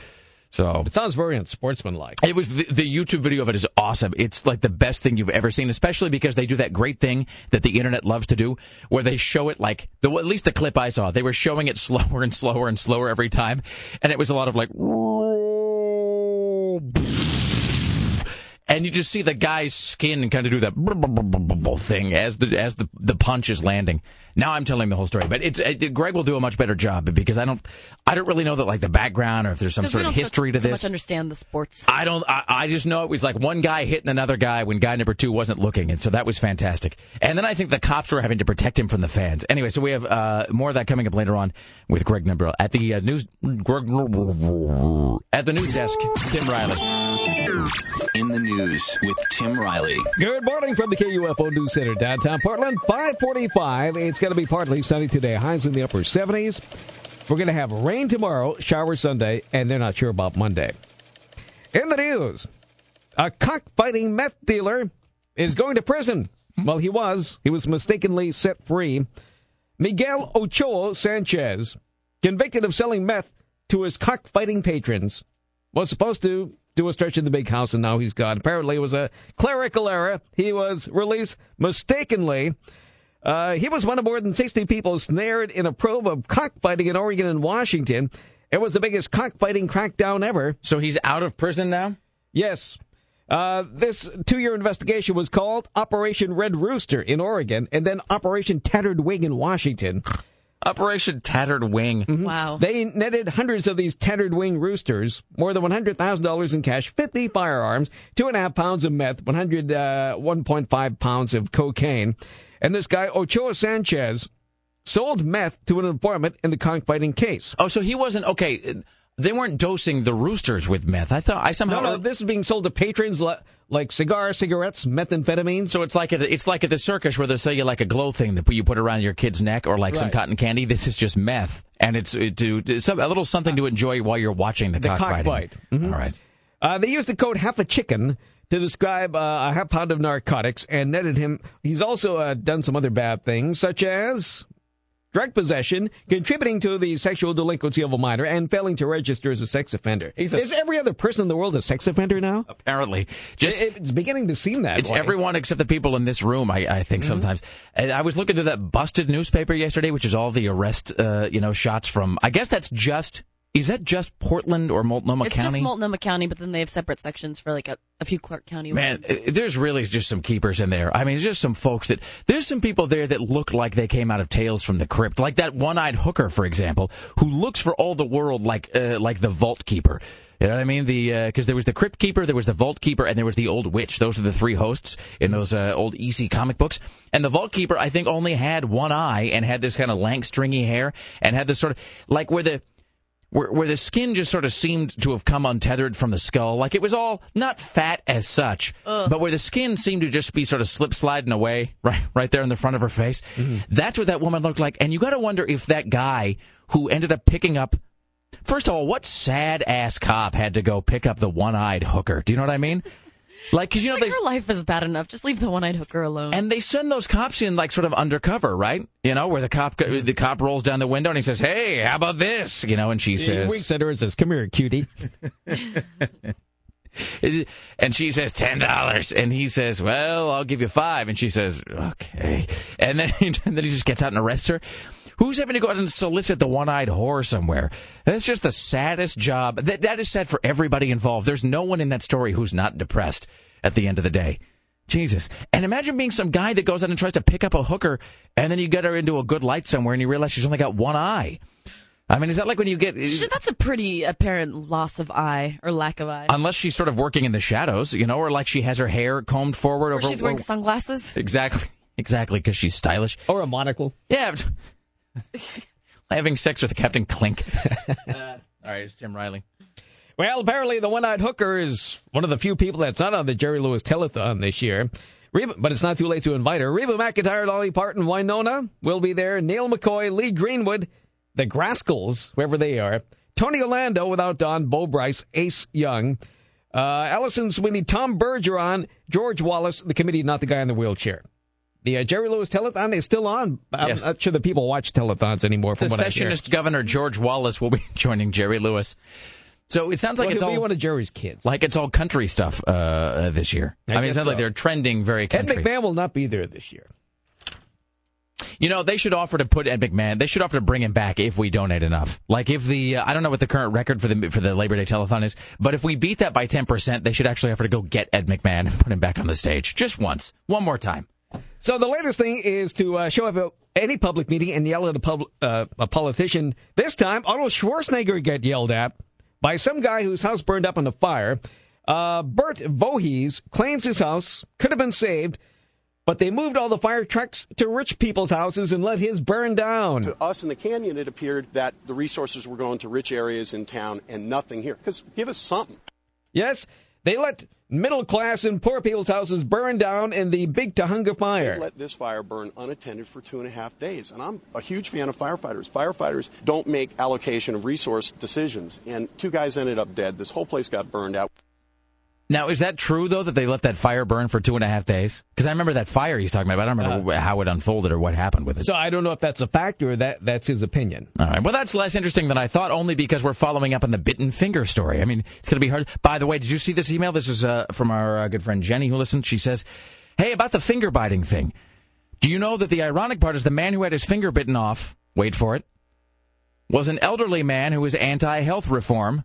So It sounds very unsportsmanlike. it was the, the YouTube video of it is awesome. It's like the best thing you've ever seen, especially because they do that great thing that the internet loves to do, where they show it like the at least the clip I saw, they were showing it *laughs* slower and slower and slower every time, and it was a lot of like. And you just see the guy's skin kind of do that thing as the as the the punch is landing. Now I'm telling the whole story, but it's it, Greg will do a much better job because I don't I don't really know that like the background or if there's some sort of history so, to so this. much understand the sports. I don't. I, I just know it was like one guy hitting another guy when guy number two wasn't looking, and so that was fantastic. And then I think the cops were having to protect him from the fans. Anyway, so we have uh, more of that coming up later on with Greg Nibler at the uh, news. Greg, at the news desk, Tim Riley. In the news with Tim Riley. Good morning from the KUFO News Center, downtown Portland. 545. It's going to be partly sunny today. Highs in the upper 70s. We're going to have rain tomorrow, shower Sunday, and they're not sure about Monday. In the news, a cockfighting meth dealer is going to prison. Well, he was. He was mistakenly set free. Miguel Ochoa Sanchez, convicted of selling meth to his cockfighting patrons, was supposed to do a stretch in the big house, and now he's gone. Apparently, it was a clerical error. He was released mistakenly. Uh, he was one of more than 60 people snared in a probe of cockfighting in Oregon and Washington. It was the biggest cockfighting crackdown ever. So he's out of prison now. Yes. Uh, this two year investigation was called Operation Red Rooster in Oregon and then Operation Tattered Wing in Washington. Operation Tattered Wing. Wow. They netted hundreds of these tattered wing roosters, more than $100,000 in cash, 50 firearms, two and a half pounds of meth, 100, uh, 1.5 pounds of cocaine. And this guy, Ochoa Sanchez, sold meth to an informant in the cockfighting case. Oh, so he wasn't okay. They weren't dosing the roosters with meth. I thought I somehow. No, no, this is being sold to patrons li- like cigars, cigarettes, methamphetamines. So it's like at, it's like at the circus where they sell you like a glow thing that you put around your kid's neck or like some cotton candy. This is just meth, and it's uh, to it's a little something to enjoy while you're watching the, The cockfighting. cockfight. Mhm. All right. Uh, they used the code half a chicken to describe uh, a half pound of narcotics and netted him. He's also uh, done some other bad things, such as drug possession, contributing to the sexual delinquency of a minor, and failing to register as a sex offender. A- Is every other person in the world a sex offender now? Apparently, just It- it's beginning to seem that It's way. everyone except the people in this room. I, I think sometimes. And I was looking through that busted newspaper yesterday, which is all the arrest, uh, you know, shots from. I guess that's just. Is that just Portland or Multnomah It's County? It's just Multnomah County, but then they have separate sections for like a, a few Clark County Man, ones. uh, there's really just some keepers in there. I mean, there's just some folks that there's some people there that look like they came out of Tales from the Crypt, like that one-eyed hooker, for example, who looks for all the world like uh, like the Vault Keeper. You know what I mean? The because there was the Crypt Keeper, there was the Vault Keeper, and there was the Old Witch. Those are the three hosts in those uh, old EC comic books. And the Vault Keeper, I think, only had one eye and had this kind of lank, stringy hair, and had this sort of like where the where, where the skin just sort of seemed to have come untethered from the skull. Like it was all not fat as such, but where the skin seemed to just be sort of slip sliding away right, right there in the front of her face. Mm-hmm. That's what that woman looked like. And you got to wonder if that guy who ended up picking up, first of all, what sad ass cop had to go pick up the one eyed hooker? Do you know what I mean? Like, cause you know, like they, her life is bad enough. Just leave the one-eyed hooker alone. and they send those cops in like sort of undercover, right? You know, where the cop the cop rolls down the window and he says, "Hey, how about this?" You know, and she He says, winks at her and says, "Come here, cutie." *laughs* and she says ten dollars, and he says, "Well, I'll give you five. and she says, "Okay," and then *laughs* and then he just gets out and arrests her. Who's having to go out and solicit the one-eyed whore somewhere? That's just the saddest job. That that is sad for everybody involved. There's no one in that story who's not depressed at the end of the day. Jesus. And imagine being some guy that goes out and tries to pick up a hooker, and then you get her into a good light somewhere, and you realize she's only got one eye. I mean, is that like when you get Shit, That's a pretty apparent loss of eye or lack of eye. unless she's sort of working in the shadows, you know, or like she has her hair combed forward or over. she's wearing sunglasses. exactly, *laughs* exactly, because she's stylish. Or a monocle. Yeah, *laughs* but- *laughs* having sex with Captain Clink. *laughs* Uh, all right, it's Tim Riley. Well, apparently the one-eyed hooker is one of the few people that's not on the Jerry Lewis Telethon this year. Reba, but it's not too late to invite her. Reba McEntire, Dolly Parton, Wynonna will be there. Neal McCoy, Lee Greenwood, the Grascals, whoever they are. Tony Orlando without Dawn, Bo Bice, Ace Young, uh, Alison Sweeney, Tom Bergeron, George Wallace, the committee, not the guy in the wheelchair. The uh, Jerry Lewis Telethon is still on. I'm Yes. not sure that people watch telethons anymore. From hear. Secessionist Governor George Wallace will be *laughs* joining Jerry Lewis. So it sounds like Well, it's all one of Jerry's kids. like it's all country stuff uh, uh, this year. I I, mean, it sounds like they're trending very Ed country. McMahon will not be there this year. You know, they should offer to put Ed McMahon. They should offer to bring him back if we donate enough. Like if the uh, I don't know what the current record for the for the Labor Day telethon is, but if we beat that by ten percent, they should actually offer to go get Ed McMahon and put him back on the stage just once, one more time. So the latest thing is to uh, show up at any public meeting and yell at a, pub- uh, a politician. This time, Arnold Schwarzenegger got yelled at by some guy whose house burned up in a fire. Uh, Bert Voorhees claims his house could have been saved, but they moved all the fire trucks to rich people's houses and let his burn down. To us in the canyon, it appeared that the resources were going to rich areas in town and nothing here. Because give us something. Yes, they let middle class and poor people's houses burned down in the Big Tujunga fire. let this fire burn unattended for two and a half days. And I'm a huge fan of firefighters. Firefighters don't make allocation of resource decisions. And two guys ended up dead. This whole place got burned out. Now, is that true though that they let that fire burn for two and a half days? Because I remember that fire he's talking about. I don't remember how it unfolded or what happened with it. So I don't know if that's a fact or that that's his opinion. All right. Well, that's less interesting than I thought, only because we're following up on the bitten finger story. I mean, it's going to be hard. By the way, did you see this email? This is uh, from our uh, good friend Jenny who listens. She says, Hey, about the finger biting thing. Do you know that the ironic part is the man who had his finger bitten off, wait for it, was an elderly man who was anti health reform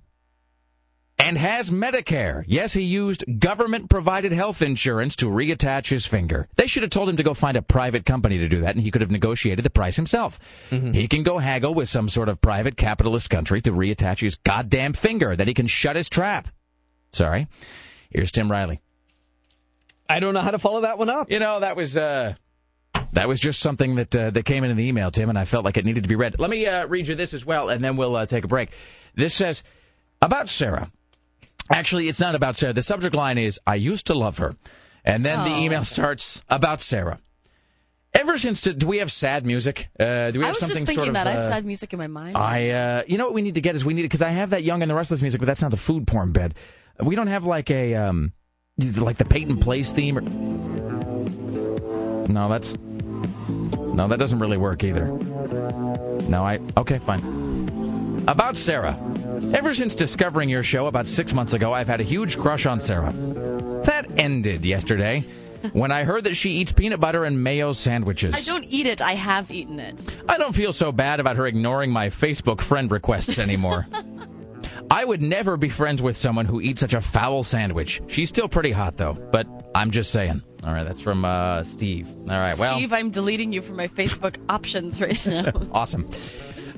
and has Medicare. Yes, he used government provided health insurance to reattach his finger. They should have told him to go find a private company to do that, and he could have negotiated the price himself. He can go haggle with some sort of private capitalist country to reattach his goddamn finger, then he can shut his trap. Sorry. Here's Tim Riley. I don't know how to follow that one up. You know, that was uh that was just something that uh, that came in, in the email, Tim, and I felt like it needed to be read. Let me uh, read you this as well, and then we'll uh, take a break. This says about Sarah. Actually, it's not about Sarah. The subject line is "I used to love her," and then the Oh. email starts about Sarah. Ever since, do we have sad music? Uh, do we have something sort of? I was just thinking that. I have uh, sad music in my mind. I, uh, you know what we need to get is we need because I have that Young and the Restless music, but that's not the food porn bed. We don't have like a um, like the Peyton Place theme. Or... No, that's no, that doesn't really work either. No, I okay, fine. About Sarah. Ever since discovering your show about six months ago, I've had a huge crush on Sarah. That ended yesterday when I heard that she eats peanut butter and mayo sandwiches. I don't eat it. I have eaten it. I don't feel so bad about her ignoring my Facebook friend requests anymore. *laughs* I would never be friends with someone who eats such a foul sandwich. She's still pretty hot, though, but I'm just saying. All right, that's from uh, Steve. All right, well. Steve, I'm deleting you from my Facebook options right now. *laughs* awesome.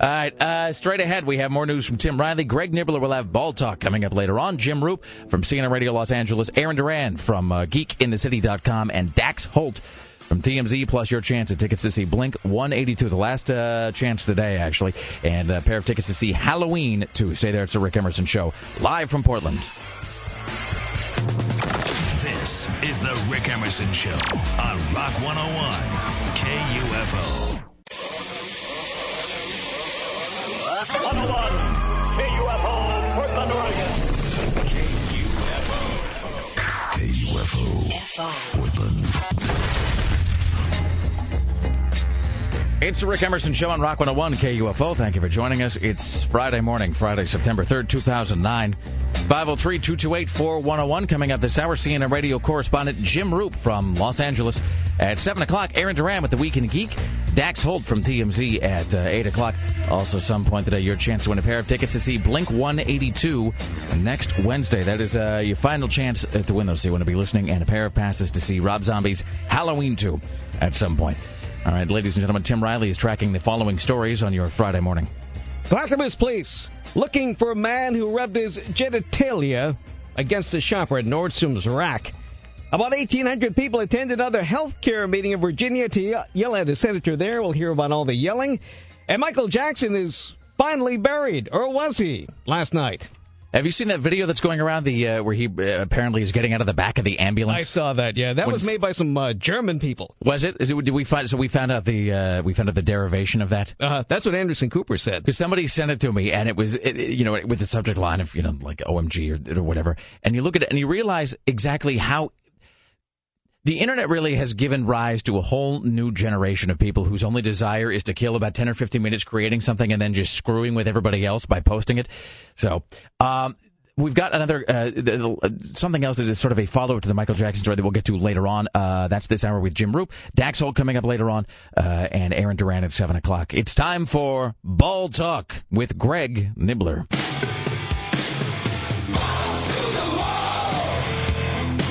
All right, uh, straight ahead, we have more news from Tim Riley. Greg Nibler will have Ball Talk coming up later on. Jim Roope from CNN Radio Los Angeles. Aaron Duran from uh, GeekInTheCity.com. And Dax Holt from TMZ, plus your chance at tickets to see Blink 182. The last uh, chance today, actually. And a pair of tickets to see Halloween 2. Stay there. It's the Rick Emerson Show, live from Portland. This is the Rick Emerson Show on Rock 101 KUFO. Rock 101 KUFO, Portland, Oregon. KUFO. Portland. It's the Rick Emerson Show on Rock 101 KUFO. Thank you for joining us. It's Friday morning, Friday, September 3rd, 2009. 503 228 4101. Coming up this hour, CNN radio correspondent Jim Roope from Los Angeles. At 7 o'clock, Aaron Duran with the Week in Geek. Dax Holt from TMZ at uh, 8 o'clock. Also, some point today, your chance to win a pair of tickets to see Blink 182 next Wednesday. That is uh, your final chance uh, to win those. So you want to be listening, and a pair of passes to see Rob Zombie's Halloween 2 at some point. All right, ladies and gentlemen, Tim Riley is tracking the following stories on your Friday morning. Clackamas Police looking for a man who rubbed his genitalia against a shopper at Nordstrom's rack. About 1,800 people attended another health care meeting in Virginia to yell at a senator there. We'll hear about all the yelling. And Michael Jackson is finally buried, or was he, last night? Have you seen that video that's going around the uh, where he uh, apparently is getting out of the back of the ambulance? I saw that, yeah. That When was made by some uh, German people. Was it? Is it? Did we find? So we found out the uh, we found out the derivation of that. Uh, that's what Anderson Cooper said. Because somebody sent it to me, and it was it, it- you know with the subject line of you know like OMG or, or whatever, and you look at it and you realize exactly how. The internet really has given rise to a whole new generation of people whose only desire is to kill about 10 or 15 minutes creating something and then just screwing with everybody else by posting it. So, um, We've got another uh, something else that is sort of a follow up to the Michael Jackson story that we'll get to later on. Uh, that's this hour with Jim Roope, Dax Holt coming up later on, uh, and Aaron Duran at seven o'clock. It's time for Ball Talk with Greg Nibler.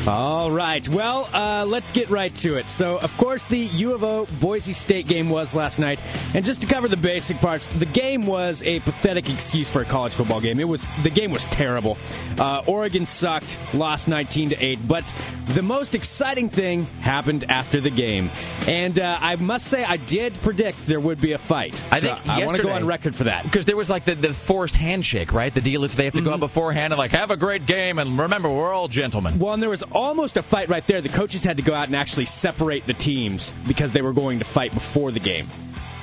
All right. Well, uh, let's get right to it. So, of course, the U of O Boise State game was last night, and just to cover the basic parts, the game was a pathetic excuse for a college football game. It was the game was terrible. Uh, Oregon sucked, lost 19 to eight. But the most exciting thing happened after the game, and uh, I must say I did predict there would be a fight. I So think I want to go on record for that. Because there was like the, the forced handshake, right? The deal is they have to go out beforehand and like have a great game, and remember we're all gentlemen. Well, and there was almost a fight right there. The coaches had to go out and actually separate the teams because they were going to fight before the game.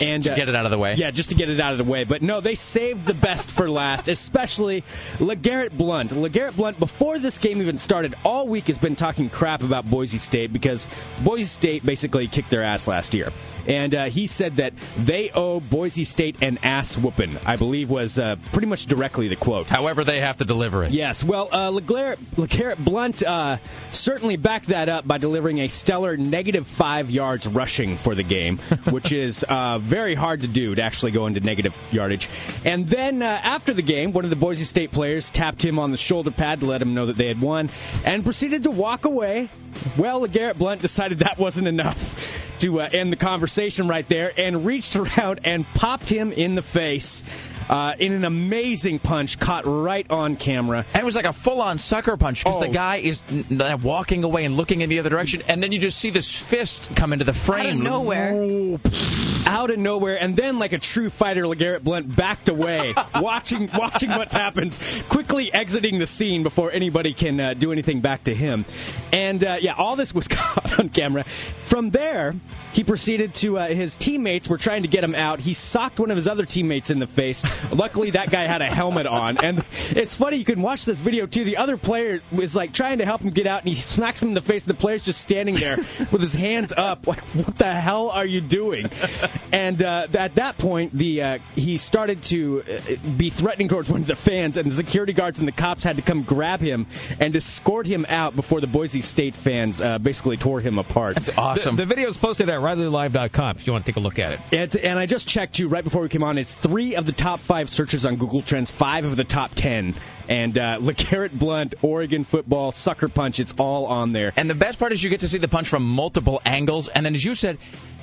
And uh, To get it out of the way. Yeah, just to get it out of the way. But no, they saved the best for last, especially LeGarrette Blount. LeGarrette Blount, before this game even started, all week has been talking crap about Boise State because Boise State basically kicked their ass last year. And uh, he said that they owe Boise State an ass whooping, I believe was uh, pretty much directly the quote. However, they have to deliver it. Yes, well, uh, LeGarrette, Blount uh, certainly backed that up by delivering a stellar negative five yards rushing for the game, *laughs* which is uh, very hard to do to actually go into negative yardage. And then uh, after the game, one of the Boise State players tapped him on the shoulder pad to let him know that they had won and proceeded to walk away. Well, Garrett Blount decided that wasn't enough to uh, end the conversation right there and reached around and popped him in the face. Uh, in an amazing punch caught right on camera. And it was like a full on sucker punch because the Oh. guy is n- n- walking away and looking in the other direction, and then you just see this fist come into the frame. Out of nowhere. Oh, out of nowhere, and then like a true fighter, LeGarrette Blount backed away, *laughs* watching watching what happens, quickly exiting the scene before anybody can uh, do anything back to him. And uh, yeah, all this was *laughs* caught on camera. From there, he proceeded to uh, his teammates were trying to get him out. He socked one of his other teammates in the face. Luckily, that guy had a helmet on, and it's funny you can watch this video too. The other player was like trying to help him get out, and he smacks him in the face. And the player's just standing there *laughs* with his hands up, like, "What the hell are you doing?" And uh, at that point, the uh, he started to uh, be threatening towards one of the fans, and the security guards and the cops had to come grab him and escort him out before the Boise State fans uh, basically tore him apart. That's awesome. The, the video is posted at RileyLive.com if you want to take a look at it. It's, and I just checked too right before we came on. It's three of the top five searches on Google Trends, five of the top ten, and uh, *laughs* LeGarrette Blount, Oregon football, sucker punch. It's all on there. And the best part is you get to see the punch from multiple angles, and then as you said.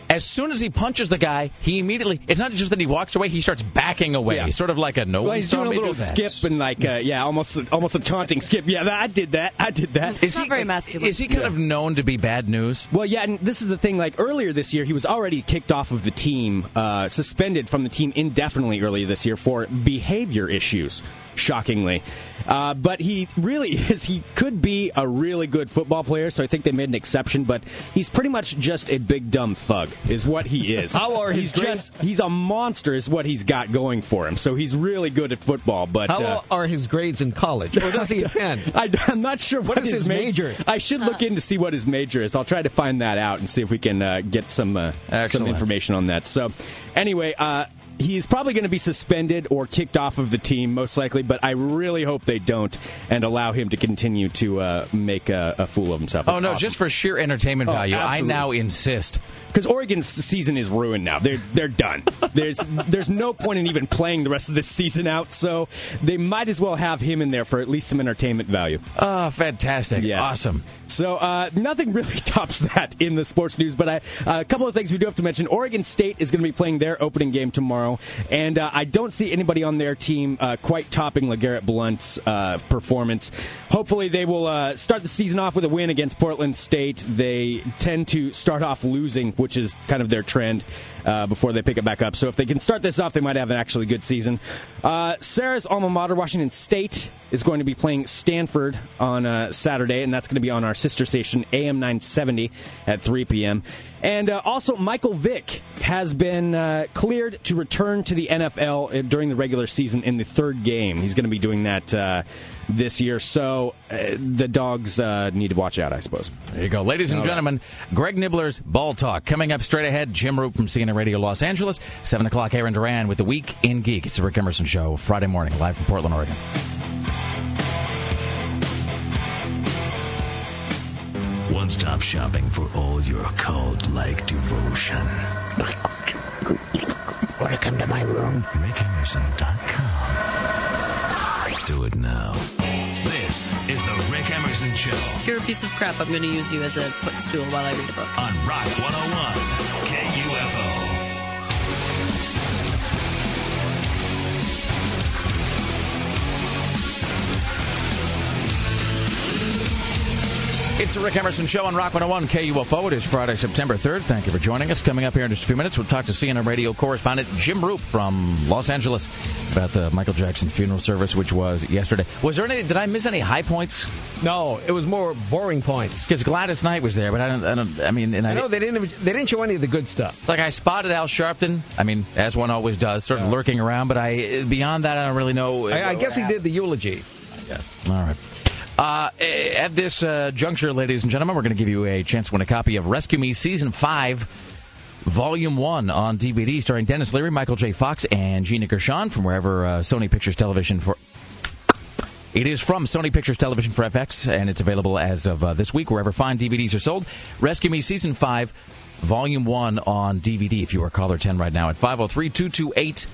As soon as he punches the guy, he immediately, it's not just that he walks away, he starts backing away. Yeah. Sort of like a no Well, he's doing a little do skip and like uh, yeah, almost almost a taunting skip. Yeah, I did that. I did that. Is he, very masculine. Is he kind of known to be bad news? Well, yeah, and this is the thing. Like earlier this year, he was already kicked off of the team, uh, suspended from the team indefinitely earlier this year for behavior issues. Shockingly, uh, but he really *laughs* is. He could be a really good football player, so I think they made an exception. But he's pretty much just a big dumb thug, is what he is. How are his he's just he's a monster, is what he's got going for him. So he's really good at football. But How uh, are his grades in college? Or does he attend? *laughs* I, am not sure what, What is his ma- major? I should look in to see what his major is. I'll try to find that out and see if we can uh, get some uh, some information on that. So, anyway. Uh, He's probably going to be suspended or kicked off of the team, most likely. But I really hope they don't and allow him to continue to uh, make a, a fool of himself. Oh, no, just for sheer entertainment Oh, value. I now insist. Because Oregon's season is ruined now. They're they're done. There's *laughs* there's no point in even playing the rest of this season out. So they might as well have him in there for at least some entertainment value. Oh, fantastic! Yes. Awesome. So uh, nothing really *laughs* tops that in the sports news. But I, uh, a couple of things we do have to mention. Oregon State is going to be playing their opening game tomorrow, and uh, I don't see anybody on their team uh, quite topping LeGarrette Blount's uh, performance. Hopefully, they will uh, start the season off with a win against Portland State. They tend to start off losing, which is kind of their trend uh, before they pick it back up. So if they can start this off, they might have an actually good season. Uh, Sarah's alma mater, Washington State, is going to be playing Stanford on uh, Saturday, and that's going to be on our sister station, AM 970, at 3 p.m. And uh, also, Michael Vick has been uh, cleared to return to the NFL uh, during the regular season in the third game. He's going to be doing that uh, this year, so uh, the dogs uh, need to watch out, I suppose. There you go. Ladies and All right. gentlemen, Greg Nibler's Ball Talk. Coming up straight ahead, Jim Roope from CNN Radio Los Angeles. 7 o'clock, Aaron Duran with The Week in Geek. It's the Rick Emerson Show, Friday morning, live from Portland, Oregon. One stop shopping for all your cult like devotion. Want to come to my room? RickEmerson.com. Do it now. This is the Rick Emerson Show You're a piece of crap. I'm going to use you as a footstool while I read a book. on Rock 101 KUFO. It's the Rick Emerson Show on Rock 101 KUFO. It is Friday, September 3rd. Thank you for joining us. Coming up here in just a few minutes, we'll talk to CNN radio correspondent Jim Roope from Los Angeles about the Michael Jackson funeral service, which was yesterday. Was there any? Did I miss any high points? No, it was more boring points. Because Gladys Knight was there, but I don't. I, don't, I mean, and I, I know they didn't. They didn't show any of the good stuff. Like I spotted Al Sharpton. I mean, as one always does, sort of lurking around. But I, beyond that, I don't really know. I, I guess he did the eulogy. Yes. All right. Uh, at this uh, juncture, ladies and gentlemen, we're going to give you a chance to win a copy of Rescue Me Season 5, Volume 1 on DVD, starring Denis Leary, Michael J. Fox, and Gina Gershon from wherever uh, Sony Pictures Television for. It is from Sony Pictures Television for FX, and it's available as of uh, this week wherever fine DVDs are sold. Rescue Me Season 5, Volume 1 on DVD if you are caller 10 right now at 503 228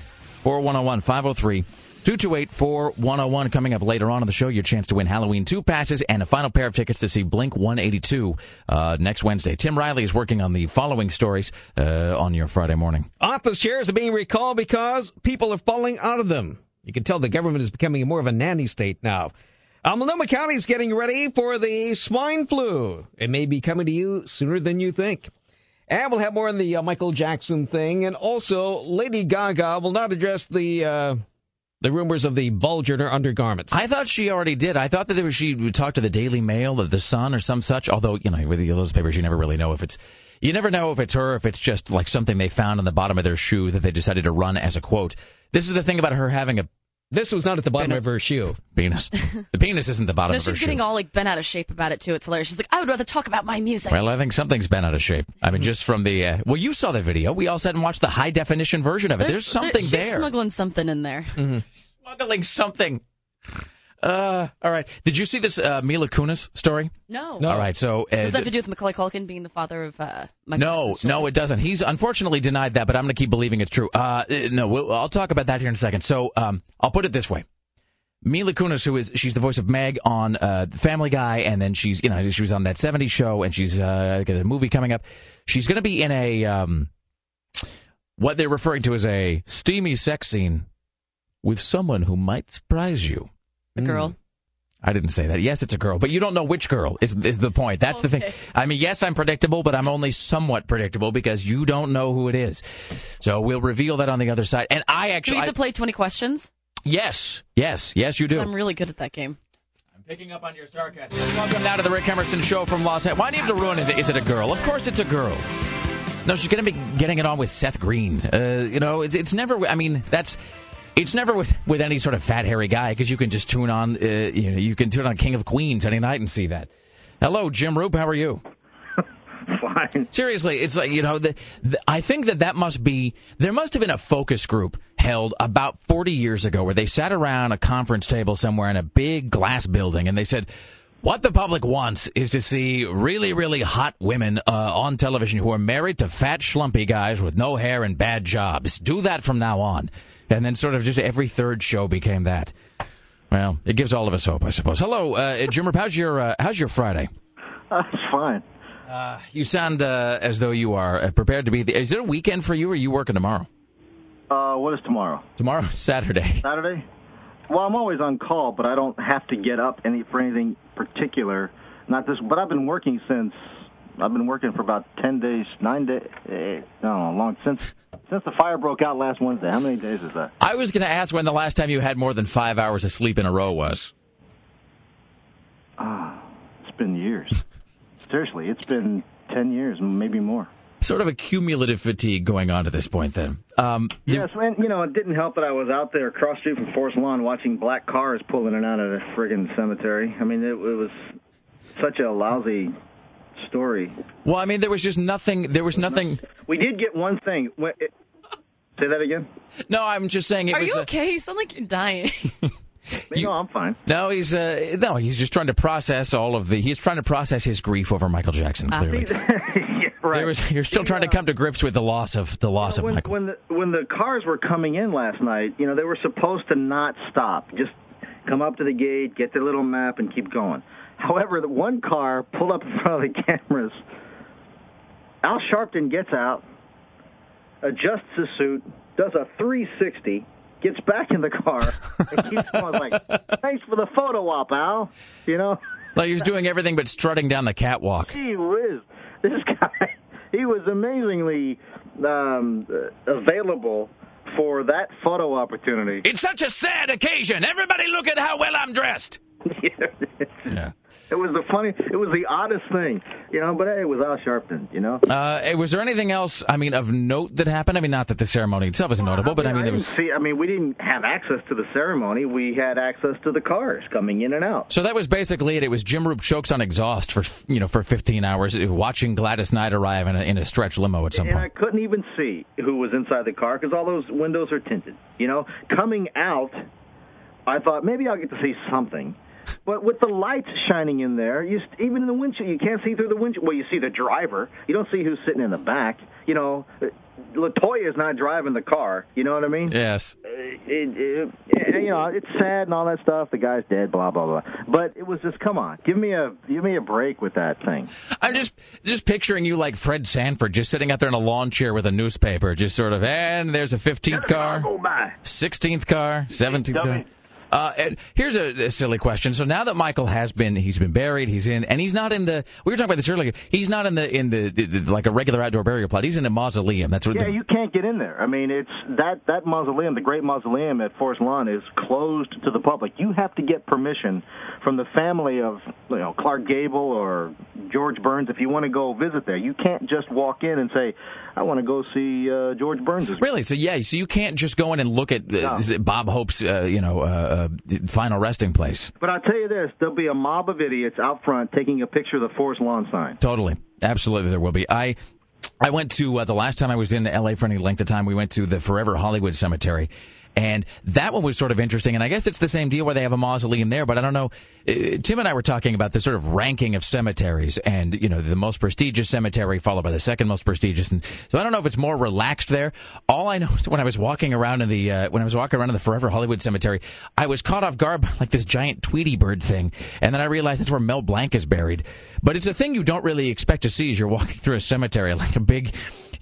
4101. 503 228 4101. Coming up later on in the show, your chance to win Halloween 2 passes and a final pair of tickets to see Blink 182 uh, next Wednesday. Tim Riley is working on the following stories uh, on your Friday morning. Office chairs are being recalled because people are falling out of them. You can tell the government is becoming more of a nanny state now. Uh, County is getting ready for the swine flu. It may be coming to you sooner than you think. And we'll have more on the uh, Michael Jackson thing. And also, Lady Gaga will not address the uh, the rumors of the bulge in her undergarments. I thought she already did. I thought that was, she would talk to the Daily Mail or the Sun or some such. Although you know, with those papers, you never really know if it's you never know if it's her, if it's just like something they found on the bottom of their shoe that they decided to run as a quote. This is the thing about her having a This was not at the bottom of her shoe. penis. the penis isn't the bottom No, of her she's shoe. getting all like bent out of shape about it too. It's hilarious. She's like, I would rather talk about my music. Well, I think something's been out of shape. I mean, just from the uh, well, you saw the video. We all sat and watched the high definition version of it. There's, something there. she's there. smuggling something in there. Smuggling something. Uh, all right. Did you see this uh, Mila Kunis story? No. All right. So uh, Does that have to do with Macaulay Culkin being the father of uh, no, no, it doesn't. He's unfortunately denied that, but I'm going to keep believing it's true. Uh, uh, no, we'll, I'll talk about that here in a second. So, um, I'll put it this way: Mila Kunis, who is she's the voice of Meg on uh, Family Guy, and then she's you know she was on that '70s show, and she's uh, got a movie coming up. She's going to be in a um, what they're referring to as a steamy sex scene with someone who might surprise you. A girl. I didn't say that. Yes, it's a girl, but you don't know which girl is, is the point. That's the thing. I mean, yes, I'm predictable, but I'm only somewhat predictable because you don't know who it is. So we'll reveal that on the other side. And I Do we actually, to play 20 questions? yes, yes, yes, you do. I'm really good at that game. I'm picking up on your sarcasm. Welcome now to the Rick Emerson Show from Los Angeles. Why do you have to ruin it? Is it a girl? Of course it's a girl. No, she's going to be getting it on with Seth Green. Uh, you know, it, it's never. I mean, that's. It's never with, with any sort of fat hairy guy because you can just tune on. Uh, you know, you can tune on King of Queens any night and see that. Hello, Jim Roope. How are you? *laughs* Fine. Seriously, it's like you know. The, the, I think that that must be. There must have been a focus group held about forty years ago where they sat around a conference table somewhere in a big glass building and they said. What the public wants is to see really, really hot women uh, on television who are married to fat, schlumpy guys with no hair and bad jobs. Do that from now on. And then sort of just every third show became that. Well, it gives all of us hope, I suppose. Hello, uh, Jim how's your, uh, how's your Friday? That's fine. Uh, you sound uh, as though you are uh, prepared to be. The, is it a weekend for you, or are you working tomorrow? Uh, what is tomorrow? Tomorrow, *laughs* Saturday. Saturday? Well, I'm always on call, but I don't have to get up any for anything particular. Not this, but I've been working since I've been working for about ten days, nine days. Eh, no, long since since the fire broke out last Wednesday. How many days is that? I was going to ask when the last time you had more than five hours of sleep in a row was. Ah, it's been years. *laughs* Seriously, it's been ten years, maybe more. Sort of a cumulative fatigue going on at this point, then. Um, Yes, and you know, it didn't help that I was out there across street from Forest Lawn watching black cars pulling in and out of the friggin' cemetery. I mean, it, it was such a lousy story. Well, I mean, there was just nothing. There was nothing. We did get one thing. When it, say that again. No, I'm just saying it Are was. you a- okay? You sound like you're dying. *laughs* no, I'm fine. No, he's uh, no, he's just trying to process all of the. He's trying to process his grief over Michael Jackson. Ah. Clearly, *laughs* There was- you're still trying to come to grips with the loss of the loss of when, Michael. when the when the cars were coming in last night, you know, they were supposed to not stop. Just come up to the gate, get their little map, and keep going. However, the one car pulled up in front of the cameras. Al Sharpton gets out, adjusts his suit, does a 360, gets back in the car, and keeps *laughs* going like, "Thanks for the photo op, Al." You know. Like he was doing everything but strutting down the catwalk. Gee whiz, this guy, he was amazingly um, available for that photo opportunity. It's such a sad occasion. Everybody, look at how well I'm dressed. *laughs* yeah. It was the funny, it was the oddest thing, you know. But hey, it was Al Sharpton, you know. Uh, eh, was there anything else? I mean, of note that happened? I mean, not that the ceremony itself is notable, but I mean, there was. see. I mean, we didn't have access to the ceremony. We had access to the cars coming in and out. So that was basically it. It was Jim Roope chokes on exhaust for you know for 15 hours, uh, watching Gladys Knight arrive in a, in a stretch limo at some and point. I couldn't even see who was inside the car because all those windows are tinted. You know, coming out, I thought maybe I'll get to see something, But with the lights shining in there, you st- even in the windshield, you can't see through the windshield. Well, you see the driver. You don't see who's sitting in the back. You know, uh, Latoya is not driving the car. You know what I mean? Yes. Uh, it, it, it, you know, it's sad and all that stuff. The guy's dead. Blah blah blah. But it was just, come on, give me a give me a break with that thing. I'm just just picturing you like Fred Sanford, just sitting out there in a lawn chair with a newspaper, just sort of, and there's a 15th car, 16th car, 17th car. Uh, here's a, a silly question. So now that Michael has been, he's been buried, he's in, and he's not in the. We were talking about this earlier. He's not in the in the, the, the- like a regular outdoor burial plot. He's in a mausoleum. That's what. Yeah, the, you can't get in there. I mean, it's that that mausoleum, the Great Mausoleum at Forest Lawn, is closed to the public. You have to get permission from the family of you know Clark Gable or George Burns if you want to go visit there. You can't just walk in and say, "I want to go see uh, George Burns." Really? So yeah, so you can't just go in and look at uh, No. Bob Hope's, uh, you know, uh, uh, final resting place. But I'll tell you this: there'll be a mob of idiots out front taking a picture of the Forest Lawn sign. Totally, absolutely, there will be. I I went to uh, the last time I was in L.A. for any length of time. We went to the Forever Hollywood Cemetery. And that one was sort of interesting, and I guess it's the same deal where they have a mausoleum there. But I don't know. Uh, Tim and I were talking about the sort of ranking of cemeteries, and you know, the most prestigious cemetery followed by the second most prestigious. And so I don't know if it's more relaxed there. All I know is when I was walking around in the uh, when I was walking around in the Forever Hollywood Cemetery, I was caught off guard *laughs* by like this giant Tweety bird thing, and then I realized that's where Mel Blanc is buried. But it's a thing you don't really expect to see as you're walking through a cemetery, *laughs* like a big,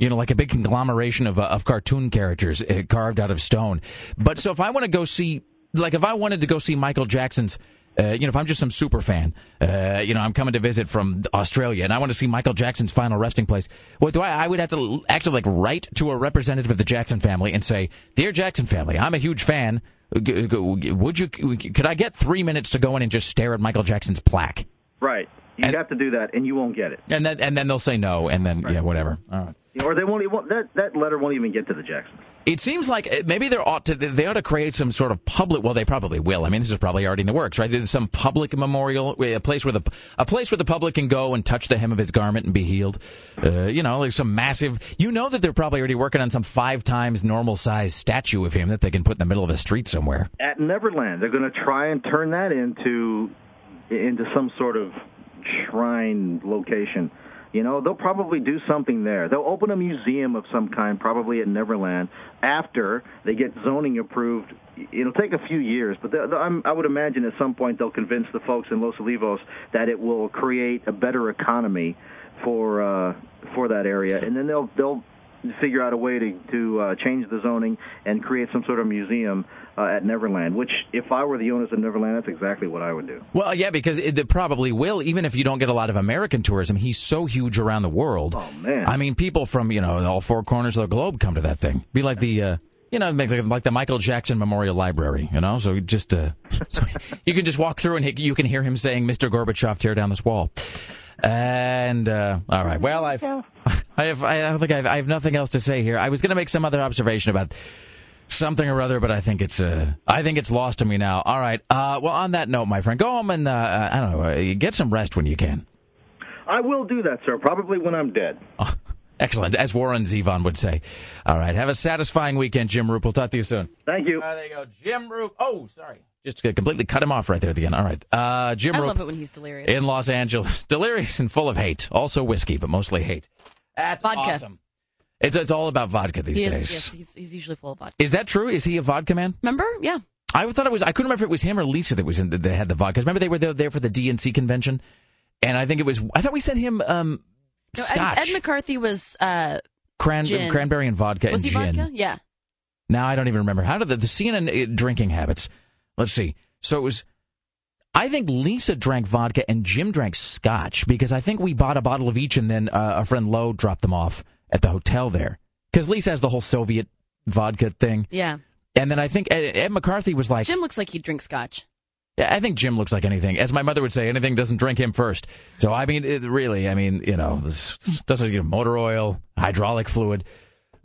you know, like a big conglomeration of uh, of cartoon characters uh, carved out of stone. But so if I want to go see, like if I wanted to go see Michael Jackson's. Uh, you know, if I'm just some super fan, uh, you know, I'm coming to visit from Australia, and I want to see Michael Jackson's final resting place. What do I? I would have to actually like write to a representative of the Jackson family and say, "Dear Jackson family, I'm a huge fan. Would you? Could I get three minutes to go in and just stare at Michael Jackson's plaque?" Right. You have to do that, and you won't get it. And then and then they'll say no, and then yeah, whatever. All right. Or they won't. Even, that that letter won't even get to the Jacksons. It seems like uh, maybe there ought to they ought to create some sort of public. Well, they probably will. I mean, this is probably already in the works, right? Some public memorial, a place where the a place where the public can go and touch the hem of his garment and be healed. Uh, you know, like some massive. You know that they're probably already working on some five times normal size statue of him that they can put in the middle of a street somewhere. At Neverland, they're going to try and turn that into into some sort of shrine location. You know, they'll probably do something there. They'll open a museum of some kind, probably at Neverland, after they get zoning approved. It'll take a few years, but I would imagine at some point they'll convince the folks in Los Olivos that it will create a better economy for uh, for that area, and then they'll they'll figure out a way to to uh, change the zoning and create some sort of museum uh, at Neverland. Which, if I were the owners of Neverland, that's exactly what I would do. Well, yeah, because it, it probably will, even if you don't get a lot of American tourism. He's so huge around the world. Oh man! I mean, people from you know all four corners of the globe come to that thing. Be like the. Uh, you know, like, the Michael Jackson Memorial Library, you know, so just uh, *laughs* so you can just walk through and he, you can hear him saying, "Mr. Gorbachev, tear down this wall." And uh, all right, well, I've, *laughs* I have, I don't think I've, I have nothing else to say here. I was going to make some other observation about something or other, but I think it's, uh, I think it's lost to me now. All right, uh, well, on that note, my friend, go home and uh, I don't know, uh, get some rest when you can. I will do that, sir. Probably when I'm dead. *laughs* Excellent, as Warren Zevon would say. All right, have a satisfying weekend, Jim Roope. We'll talk to you soon. Thank you. there you go, Jim Roope. Oh, sorry. Just completely cut him off right there at the end. All right. Uh, Jim I Roope love it when he's delirious. in Los Angeles. *laughs* Delirious and full of hate. Also whiskey, but mostly hate. That's vodka. awesome. It's, it's all about vodka these He is, days. yes, he's, he's usually full of vodka. Is that true? Is he a vodka man? Remember? Yeah. I thought it was. I couldn't remember if it was him or Lisa that was in. That had the vodka. 'Cause Remember they were there, there for the DNC convention, and I think it was. I thought we sent him um, No, Ed, scotch, Ed McCarthy was uh, cran- gin. cranberry and vodka was and he gin. vodka? Yeah. Now I don't even remember how did the, the CNN uh, drinking habits. Let's see. So it was. I think Lisa drank vodka and Jim drank scotch because I think we bought a bottle of each and then uh, our friend Lowe dropped them off at the hotel there because Lisa has the whole Soviet vodka thing. Yeah. And then I think Ed, Ed McCarthy was like, Jim looks like he'd drink scotch. Yeah, I think Jim looks like anything. As my mother would say, anything doesn't drink him first. So I mean, it, really, I mean, you know, this doesn't get motor oil, hydraulic fluid.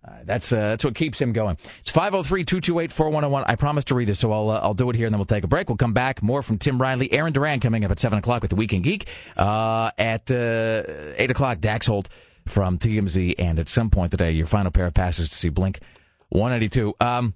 Uh, that's uh, that's what keeps him going. It's 503-228-4101. I promised to read it, so I'll uh, I'll do it here, and then we'll take a break. We'll come back. More from Tim Riley, Aaron Duran coming up at seven o'clock with the Week in Geek. Uh, at uh, eight o'clock, Dax Holt from TMZ, and at some point today, your final pair of passes to see Blink 182. Um,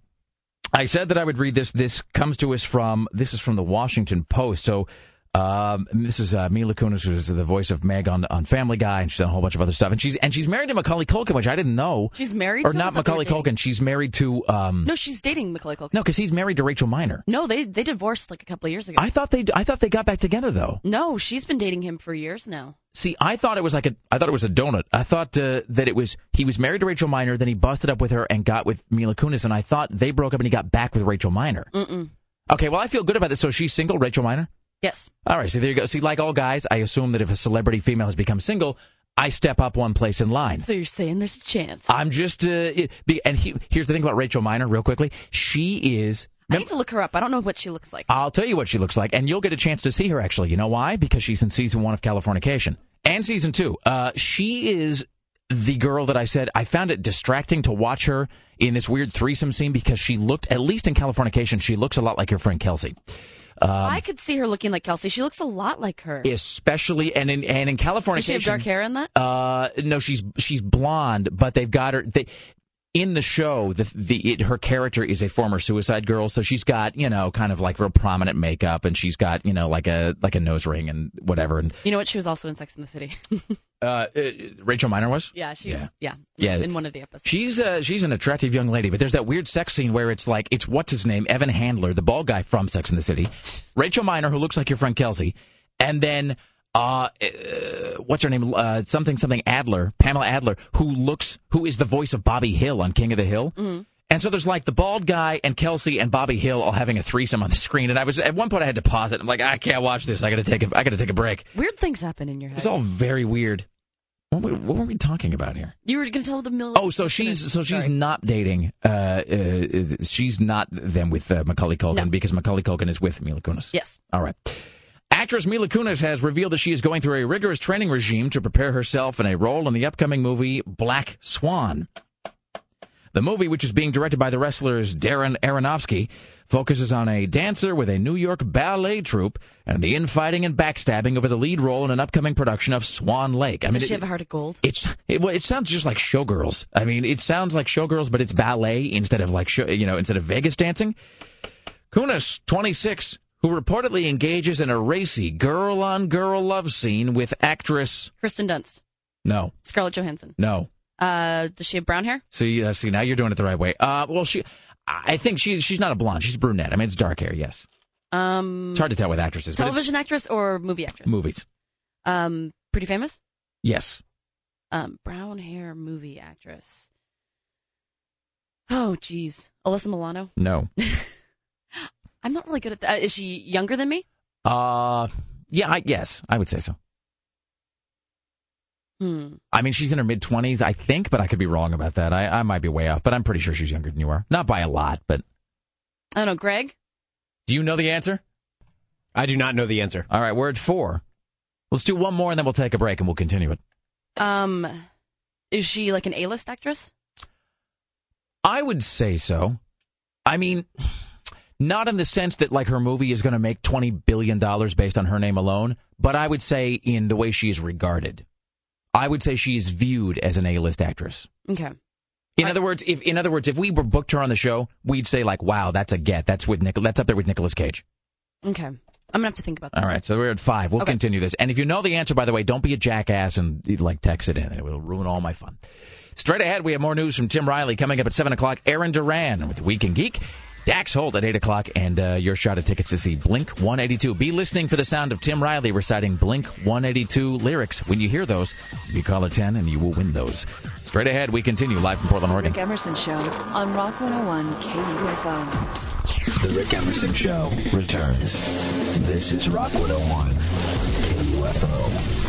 I said that I would read this. This comes to us from this is from the Washington Post. So um, this is uh, Mila Kunis, who's the voice of Meg on, on Family Guy, and she's done a whole bunch of other stuff. And she's and she's married to Macaulay Culkin, which I didn't know. She's married or to him? I not thought they were Macaulay dating. Culkin. She's married to um, No, she's dating Macaulay Culkin. no, because he's married to Rachel Miner. No, they they divorced like a couple of years ago. I thought they I thought they got back together though. no, she's been dating him for years now. See, I thought it was like a I thought it was a donut. I thought uh, that it was he was married to Rachel Miner, then he busted up with her and got with Mila Kunis, and I thought they broke up and he got back with Rachel Miner. Mm-mm. Okay, well I feel good about this. So she's single, Rachel Miner. Yes. All right, so there you go. See, like all guys, I assume that if a celebrity female has become single, I step up one place in line. So you're saying there's a chance? I'm just, uh, it- be, and he, here's the thing about Rachel Miner, real quickly. She is. I need to look her up. I don't know what she looks like. I'll tell you what she looks like, and you'll get a chance to see her. Actually, you know why? Because she's in season one of Californication and season two. Uh, she is the girl that I said I found it distracting to watch her in this weird threesome scene because she looked, at least in Californication, she looks a lot like your friend Kelsey. Um, I could see her looking like Kelsey. She looks a lot like her. especially and in and in Californication. Does she have dark hair in that? Uh, no, she's she's blonde, but they've got her. They, in the show, the the it, her character is a former suicide girl, so she's got you know kind of like real prominent makeup, and she's got you know like a like a nose ring and whatever. And You know what? She was also in Sex in the City. *laughs* uh, uh, Rachel Miner was. yeah, she. Yeah. Yeah. Yeah. In one of the episodes. She's uh, she's an attractive young lady, but there's that weird sex scene where it's like it's what's his name, Evan Handler, the bald guy from Sex in the City, *laughs* Rachel Miner, who looks like your friend Kelsey, and then uh, uh what's her name, uh, something something Adler, Pamela Adler, who looks who is the voice of Bobby Hill on King of the Hill. Mhm. And so there's like the bald guy and Kelsey and Bobby Hill all having a threesome on the screen, and I was at one point I had to pause it. I'm like, I can't watch this. I got to take a I got to take a break. Weird things happen in your head. It's all very weird. What, were- what were we talking about here? You were going to tell the mill. Oh, so she's so she's not dating. Uh, uh, she's not them with uh, Macaulay Culkin No. because Macaulay Culkin is with Mila Kunis. Yes. All right. Actress Mila Kunis has revealed that she is going through a rigorous training regime to prepare herself in a role in the upcoming movie Black Swan. The movie, which is being directed by the wrestlers Darren Aronofsky, focuses on a dancer with a New York ballet troupe and the infighting and backstabbing over the lead role in an upcoming production of Swan Lake. I Does mean, she it- have a heart of gold? it's it, well, it sounds just like showgirls. I mean, it sounds like showgirls, but it's ballet instead of like show, you know instead of Vegas dancing. Kunis, 26, who reportedly engages in a racy girl on girl love scene with actress Kirsten Dunst. no Scarlett Johansson. no. Uh, does she have brown hair? See, uh, see now you're doing it the right way. Uh, well, she, I think she's she's not a blonde. She's a brunette. I mean, it's dark hair. Yes, Um, it's hard to tell with actresses. television actress or movie actress? movies. Um, pretty famous. Yes. Um, brown hair movie actress. Oh, geez, Alyssa Milano. No. *laughs* I'm not really good at that. Is she younger than me? Uh, yeah. I, yes, I would say so. Hmm. I mean, she's in her mid twenties, I think, but I could be wrong about that. I, I might be way off, but I'm pretty sure she's younger than you are. Not by a lot, but I don't know. Greg. do you know the answer? I do not know the answer. All right, we're at four. Let's do one more and then we'll take a break and we'll continue it. Um, is she like an A-list actress? I would say so. I mean, not in the sense that like her movie is going to make twenty billion dollars based on her name alone, but I would say in the way she is regarded. I would say she's viewed as an A-list actress. Okay. In other words, if in other words, if we were booked her on the show, we'd say like, "Wow, that's a get. That's with Nic- That's up there with Nicolas Cage." Okay. I'm gonna have to think about this. All right, so we're at five. We'll Okay. continue this. And if you know the answer, by the way, don't be a jackass and like text it in. It will ruin all my fun. Straight ahead, we have more news from Tim Riley coming up at seven o'clock. Aaron Duran with Week in Geek. Dax Holt at 8 o'clock, and uh, your shot at tickets to see Blink 182. Be listening for the sound of Tim Riley reciting Blink 182 lyrics. When you hear those, be caller 10 and you will win those. Straight ahead, we continue live from Portland, Oregon. Rick Emerson Show on Rock 101 KUFO. The Rick Emerson Show returns. This is Rock 101 KUFO.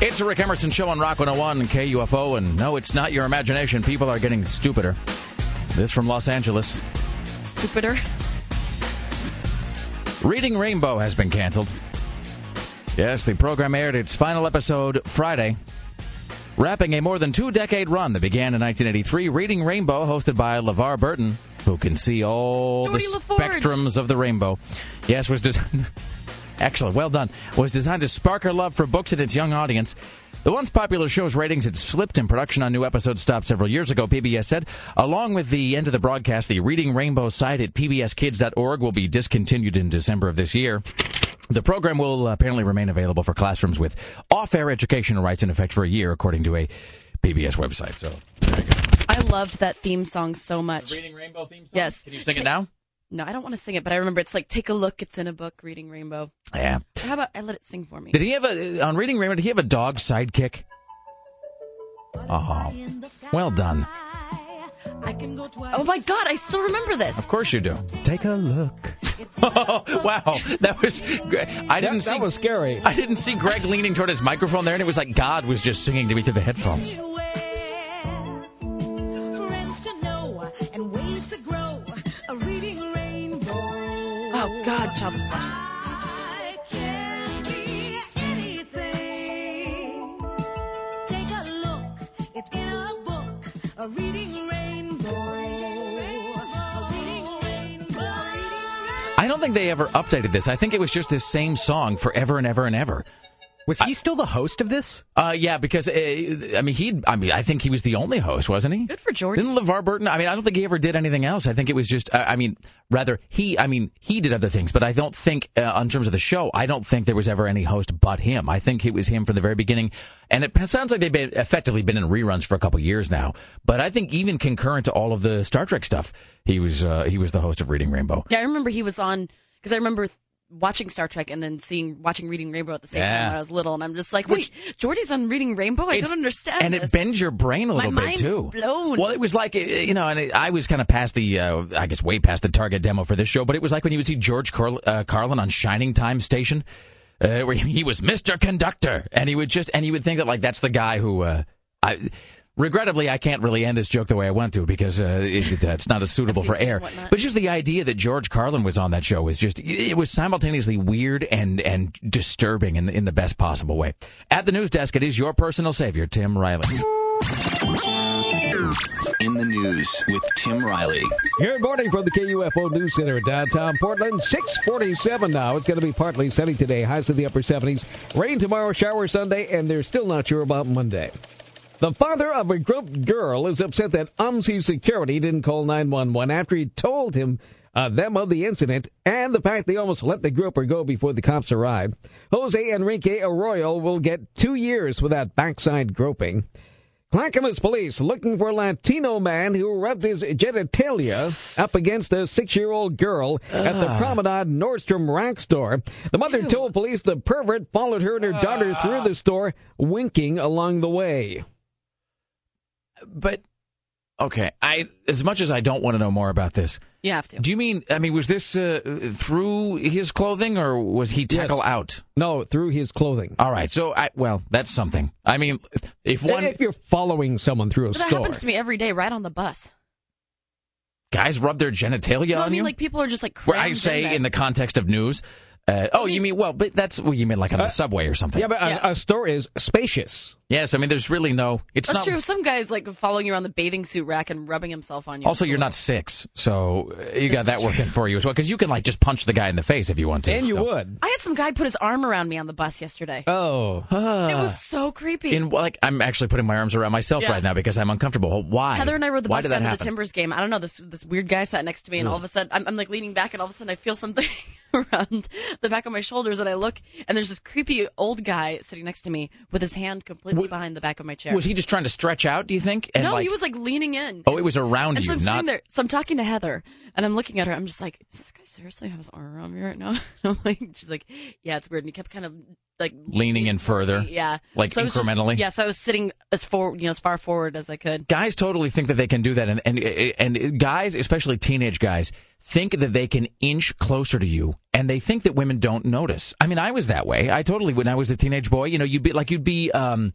It's a Rick Emerson show on Rock 101 KUFO, and no, it's not your imagination. People are getting stupider. This from Los Angeles. Stupider. Reading Rainbow has been canceled. Yes, the program aired its final episode Friday. Wrapping a more than two decade run that began in 1983, Reading Rainbow, hosted by LeVar Burton, who can see all the LaForge. spectrums of the rainbow. Yes, was des- *laughs* excellent, well done, was designed to spark her love for books and its young audience. The once popular show's ratings had slipped and production on new episodes stopped several years ago, PBS said. Along with the end of the broadcast, the Reading Rainbow site at pbskids.org will be discontinued in December of this year. The program will apparently remain available for classrooms with off-air educational rights in effect for a year, according to a PBS website. So, there you go. I loved that theme song so much. Reading Rainbow theme song? Yes. Can you sing it now? No, I don't want to sing it, but I remember it's like, take a look, it's in a book, Reading Rainbow. Yeah. How about I let it sing for me? Did he have a on Reading Rainbow? Did he have a dog sidekick? Oh, well done. Oh my God, I still remember this. Of course you do. Take a look. *laughs* wow, that was. great. I didn't That- see. that was scary. I didn't see Greg leaning toward his microphone there, and it was like God was just singing to me through the headphones. Oh God, child abduction. I don't think they ever updated this. I think it was just this same song forever and ever and ever. Was he still the host of this? Uh, yeah, because uh, I mean, he. I mean, I think he was the only host, wasn't he? Good for Jordan. Didn't LeVar Burton? I mean, I don't think he ever did anything else. I think it was just. Uh, I mean, rather he. I mean, he did other things, but I don't think, uh, in terms of the show, I don't think there was ever any host but him. I think it was him from the very beginning, and it sounds like they've been effectively been in reruns for a couple years now. But I think even concurrent to all of the Star Trek stuff, he was uh, he was the host of Reading Rainbow. Yeah, I remember he was on because I remember th- watching Star Trek and then seeing watching Reading Rainbow at the same time when I was little, and I'm just like, wait, Geordi's on Reading Rainbow? I don't understand. and this. it bends your brain a My little bit mind too. blown. Well, it was like uh, you know, and it, I was kind of past the, uh, I guess, way past the target demo for this show. But it was like when you would see George Carl- uh, Carlin on Shining Time Station, uh, where he was Mister Conductor, and he would just, and you would think that like that's the guy who, uh, I. Regrettably, I can't really end this joke the way I want to because uh, it, it's not as *laughs* suitable for air. But just the idea that George Carlin was on that show was just it was simultaneously weird and and disturbing in in the best possible way. At the news desk, it is your personal savior, Tim Riley. In the news with Tim Riley. Good morning from the KUFO News Center in downtown Portland. 647 now. It's going to be partly sunny today, highs in the upper 70s. Rain tomorrow, shower Sunday, and they're still not sure about Monday. The father of a groped girl is upset that OMSI security didn't call 911 after he told him uh, them of the incident and the fact they almost let the groper go before the cops arrived. Jose Enrique Arroyo will get two years for that backside groping. Clackamas police looking for a Latino man who rubbed his genitalia up against a six-year-old girl at the Promenade Nordstrom rack store. The mother told police the pervert followed her and her daughter through the store, winking along the way. But okay, I as much as I don't want to know more about this, you have to. do you mean? I mean, was this uh, through his clothing or was he tackle Yes. out? No, through his clothing. All right, so I well, that's something. I mean, if one if you're following someone through a But that store, happens to me every day, right on the bus. guys rub their genitalia no, I mean you, like people are just like. where I say there. in the context of news. Uh, oh, you mean well, but that's what you mean like on the subway or something. yeah, but a, a store is spacious. Yes, I mean there's really no. It's That's not. true. Some guy's like following you around the bathing suit rack and rubbing himself on you. Also, you're not six, so uh, you got that working for you as well. Because you can like just punch the guy in the face if you want to. And you so. would. I had some guy put his arm around me on the bus yesterday. Oh. it was *sighs* so creepy. In like, I'm actually putting my arms around myself Yeah. right now because I'm uncomfortable. Why? Heather and I rode the Why bus did down to the? Timbers game. I don't know this this weird guy sat next to me, and all of a sudden I'm, I'm like leaning back, and all of a sudden I feel something *laughs* *laughs* around the back of my shoulders, and I look, and there's this creepy old guy sitting next to me with his hand completely behind the back of my chair. Was he just trying to stretch out? Do you think? And no, like, he was like leaning in. Oh, it was around and so you, I'm not. sitting there. So I'm talking to Heather, and I'm looking at her. I'm just like, "Does this guy seriously have his arm around me right now?" *laughs* And I'm like, "She's like, yeah, it's weird." And he kept kind of like Leaning in further, yeah, like So I was just- incrementally. yeah, so I was sitting as forward, you know, as far forward as I could. Guys totally think that they can do that, and, and and guys, especially teenage guys, think that they can inch closer to you, and they think that women don't notice. I mean, I was that way. I totally when I was a teenage boy, you know, you'd be like you'd be um,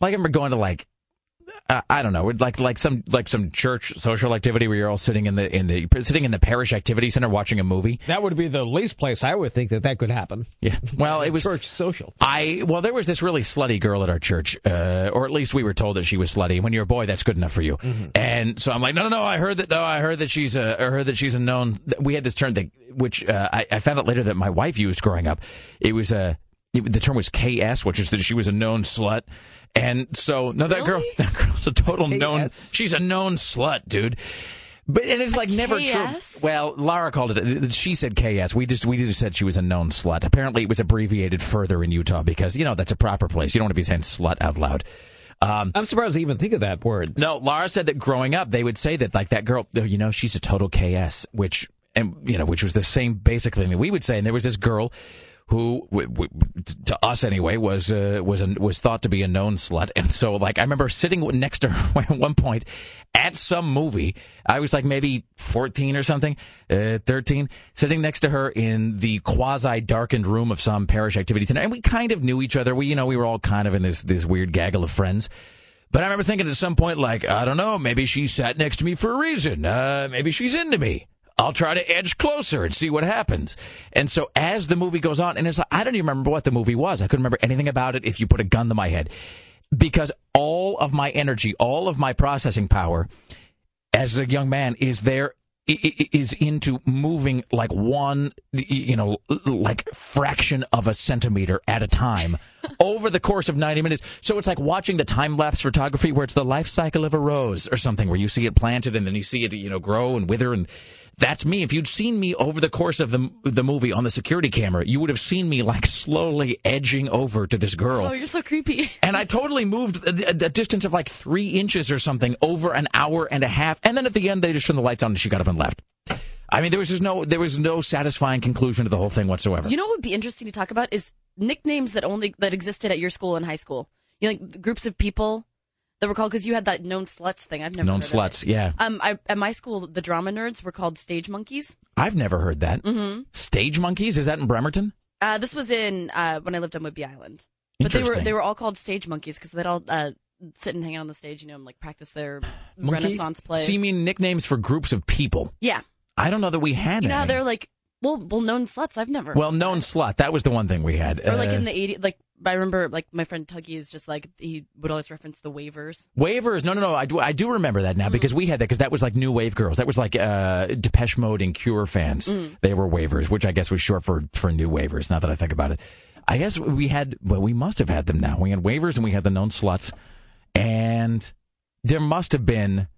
like I remember going to like uh, I don't know, like like some like some church social activity where you're all sitting in the in the sitting in the parish activity center watching a movie. That would be the least place I would think that that could happen. Yeah. Well, it *laughs* was church social. I well, there was this really slutty girl at our church, uh, or at least we were told that she was slutty. When you're a boy, that's good enough for you. Mm-hmm. And so I'm like, no, no, no. I heard that. No, I heard that she's a. I heard that she's a known. We had this term that, which uh, I, I found out later that my wife used growing up. It was a. it- the term was KS, which is that she was a known slut. And so, no, that girl, *laughs* that girl's a total known. She's a known slut, dude. But and it's like never KS? true. Well, Lara called it. She said KS. We just we just said she was a known slut. Apparently, it was abbreviated further in Utah because you know that's a proper place. You don't want to be saying slut out loud. Um, I'm surprised they even think of that word. no, Lara said that growing up, they would say that like that girl, you know, she's a total KS, which and you know, which was the same basically thing that we would say. And there was this girl who, w- w- to us anyway, was uh, was a, was thought to be a known slut. *laughs* And so, like, I remember sitting next to *laughs* her at one point at some movie. I was like maybe fourteen or something, uh, thirteen, sitting next to her in the quasi darkened room of some parish activity center, and we kind of knew each other. We, you know, we were all kind of in this this weird gaggle of friends. But I remember thinking at some point, like, I don't know, maybe she sat next to me for a reason. Uh, maybe she's into me. I'll try to edge closer and see what happens. And so as the movie goes on, and it's like, I don't even remember what the movie was. I couldn't remember anything about it if you put a gun to my head. Because all of my energy, all of my processing power as a young man is there is into moving like one you know like fraction of a centimeter at a time *laughs* over the course of 90 minutes so it's like watching the time lapse photography where it's the life cycle of a rose or something where you see it planted and then you see it you know grow and wither and that's me if you'd seen me over the course of the the movie on the security camera you would have seen me like slowly edging over to this girl Oh, you're so creepy. *laughs* and I totally moved a, a- distance of like three inches or something over an hour and a half. And then at the end, they just turned the lights on and she got up and left. I mean, there was just no, there was no satisfying conclusion to the whole thing whatsoever. You know what would be interesting to talk about is nicknames that only that existed at your school in high school. You know, like groups of people that were called because you had that known sluts thing. I've never Known heard of it. Known sluts, yeah. Um, I, at my school, the drama nerds were called stage monkeys. I've never heard that. Mm-hmm. Stage monkeys? Is that in Bremerton? Uh, this was in uh, when I lived on Whidbey Island. But they were they were all called stage monkeys because they'd all uh, sit and hang out on the stage, you know, and like practice their Monkeys? Renaissance play. So you mean nicknames for groups of people? yeah, I don't know that we had you know any. they're like, well, well, known sluts. I've never. Well, known slut. That was the one thing we had. or like Uh, in the 80s, like I remember, like my friend Tuggy is just like he would always reference the waivers. Waivers? No, no, no. I do, I do remember that now because we had that because that was like New Wave Girls. That was like uh, Depeche Mode and Cure fans. Mm. They were waivers, which I guess was short for for New waivers. Now that I think about it, I guess we had. Well, we must have had them now. We had waivers and we had the known sluts, and there must have been.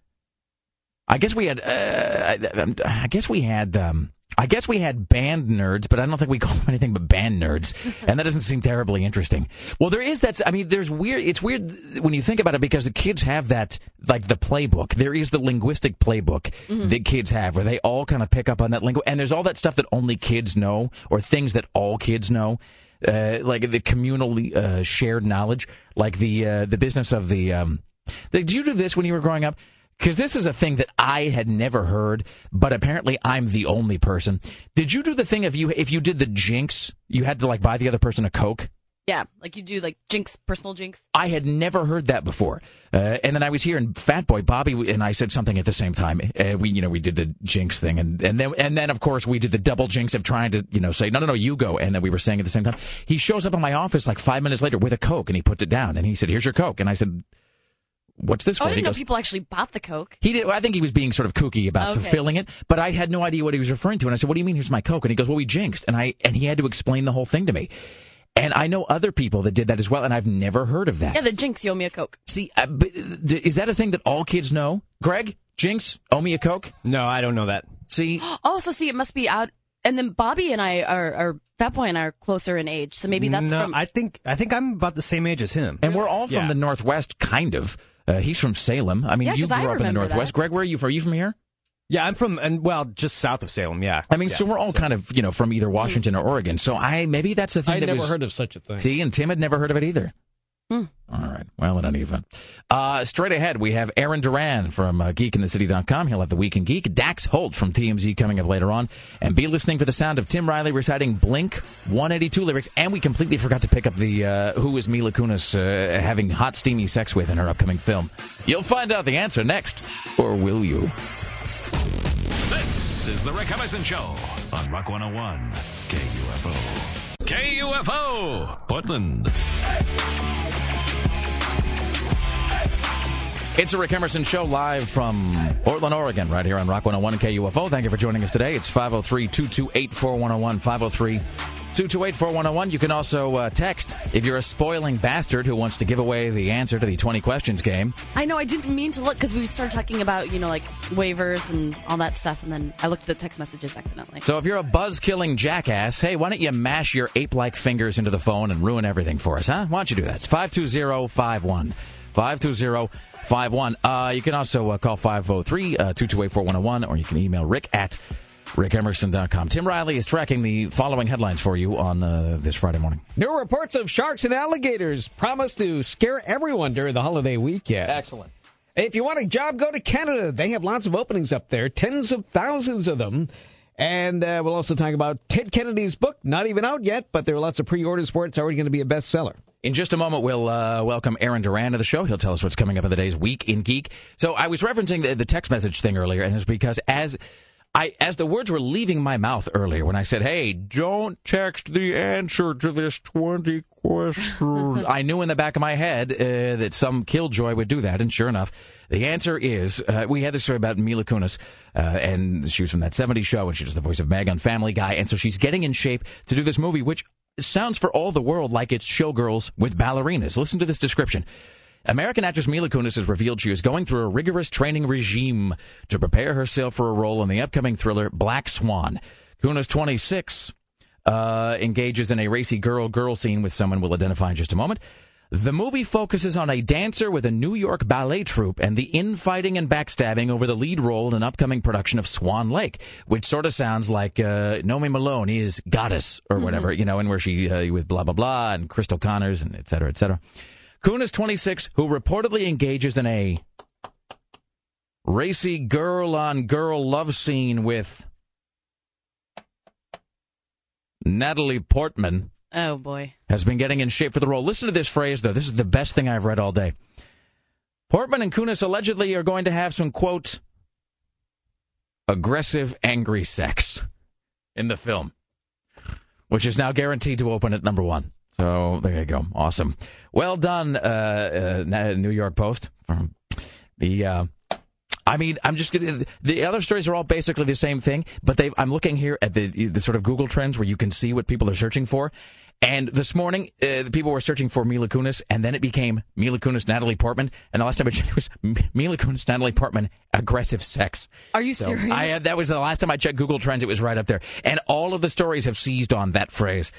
I guess we had. Uh, I, I guess we had. Um, I guess we had band nerds, but I don't think we *laughs* call them anything but band nerds, *laughs* and that doesn't seem terribly interesting. Well, there is that. I mean, there's weird. It's weird when you think about it because the kids have that, like the playbook. There is the linguistic playbook that kids have, where they all kind of pick up on that lingo, and there's all that stuff that only kids know, or things that all kids know. Uh, like the communally uh, shared knowledge, like the uh, the business of the. Um, did you do this when you were growing up? Because this is a thing that I had never heard, but apparently I'm the only person. Did you do the thing if you if you did the jinx, you had to like buy the other person a coke? Yeah, like you do like jinx, personal jinx. I had never heard that before. Uh, and then I was here, and Fat Boy Bobby and I said something at the same time. Uh, we, you know, we did the jinx thing, and and then and then of course we did the double jinx of trying to, you know, say no, no, no, you go, and then we were saying at the same time. He shows up in my office like five minutes later with a coke, and he puts it down, and he said, "Here's your coke," and I said, "What's this Oh, for?" I didn't know goes, people actually bought the coke. he did. I think he was being sort of kooky about Okay. fulfilling it, but I had no idea what he was referring to. And I said, "What do you mean? Here's my coke." And he goes, "Well, we jinxed." And I and he had to explain the whole thing to me. And I know other people that did that as well, and I've never heard of that. Yeah, the jinx, you owe me a coke. See, uh, but, d- is that a thing that all kids know? Greg, Jinx, owe me a coke. No, I don't know that. See, *gasps* Oh, so see, it must be out. And then Bobby and I are, are Fat Boy and I are closer in age, so maybe that's no, from. I think I think I'm about the same age as him. and we're all from Yeah. the Northwest, kind of. Uh, he's from Salem. I mean, Yeah, you 'cause I grew up in the Northwest. that. Greg, where are you from? Are you from here? Yeah, I'm from and well, just south of Salem. Yeah. I mean, Yeah. so we're all kind of, you know, from either Washington or Oregon. So I maybe that's the thing I that never was. heard of such a thing. See, and Tim had never heard of it either. Hmm. All right. Well, in any event. Uh, straight ahead, we have Aaron Duran from uh, geekinthecity.com. He'll have the Week in Geek. Dax Holt from TMZ coming up later on. And be listening for the sound of Tim Riley reciting Blink 182 lyrics. And we completely forgot to pick up the uh, Who is Mila Kunis uh, having hot, steamy sex with in her upcoming film. You'll find out the answer next. Or will you? This is the Rick Emerson Show on Rock 101 KUFO. KUFO, Portland. It's a Rick Emerson show live from Portland, Oregon, right here on Rock 101 and KUFO. Thank you for joining us today. It's 503 228 4101. 503 228 4101. You can also uh, text if you're a spoiling bastard who wants to give away the answer to the 20 questions game. I know I didn't mean to look because we started talking about you know like waivers and all that stuff, and then I looked at the text messages accidentally. So if you're a buzz killing jackass, hey, why don't you mash your ape like fingers into the phone and ruin everything for us, huh? Why don't you do that? It's 52051. 52051. Uh, you can also uh, call 503 uh, 228 4101, or you can email rick at rickemerson.com. Tim Riley is tracking the following headlines for you on uh, this Friday morning. New reports of sharks and alligators promise to scare everyone during the holiday weekend. Excellent. If you want a job, go to Canada. They have lots of openings up there, tens of thousands of them. And uh, we'll also talk about Ted Kennedy's book, not even out yet, but there are lots of pre orders for it. It's already going to be a bestseller. In just a moment, we'll uh, welcome Aaron Duran to the show. He'll tell us what's coming up in the day's week in geek. So I was referencing the, the text message thing earlier, and it's because as I as the words were leaving my mouth earlier when I said, "Hey, don't text the answer to this twenty questions," *laughs* I knew in the back of my head uh, that some killjoy would do that, and sure enough, the answer is uh, we had this story about Mila Kunis, uh, and she was from that '70s show, and she does the voice of Meg on Family Guy, and so she's getting in shape to do this movie, which sounds for all the world like it's showgirls with ballerinas. Listen to this description. American actress Mila Kunis has revealed she is going through a rigorous training regime to prepare herself for a role in the upcoming thriller Black Swan. Kunis, 26, uh, engages in a racy girl girl scene with someone we'll identify in just a moment. The movie focuses on a dancer with a New York ballet troupe and the infighting and backstabbing over the lead role in an upcoming production of Swan Lake, which sort of sounds like uh, Nomi Malone is Goddess or whatever, you know, and where she uh, with blah blah blah and Cristal Connors and et cetera, et cetera. Kunis, 26, who reportedly engages in a racy girl on girl love scene with Natalie Portman Oh boy. has been getting in shape for the role. Listen to this phrase, though. This is the best thing I've read all day. Portman and Kunis allegedly are going to have some, quote, aggressive, angry sex in the film, which is now guaranteed to open at number one. So there you go. Awesome. Well done, uh, uh, New York Post. The. Uh, I mean, I'm just gonna. The other stories are all basically the same thing, but they. I'm looking here at the the sort of Google trends where you can see what people are searching for. And this morning, uh, people were searching for Mila Kunis, and then it became Mila Kunis, Natalie Portman, and the last time I checked, it was Mila Kunis, Natalie Portman, aggressive sex. Are you So serious? I had, that was the last time I checked Google Trends. It was right up there, and all of the stories have seized on that phrase.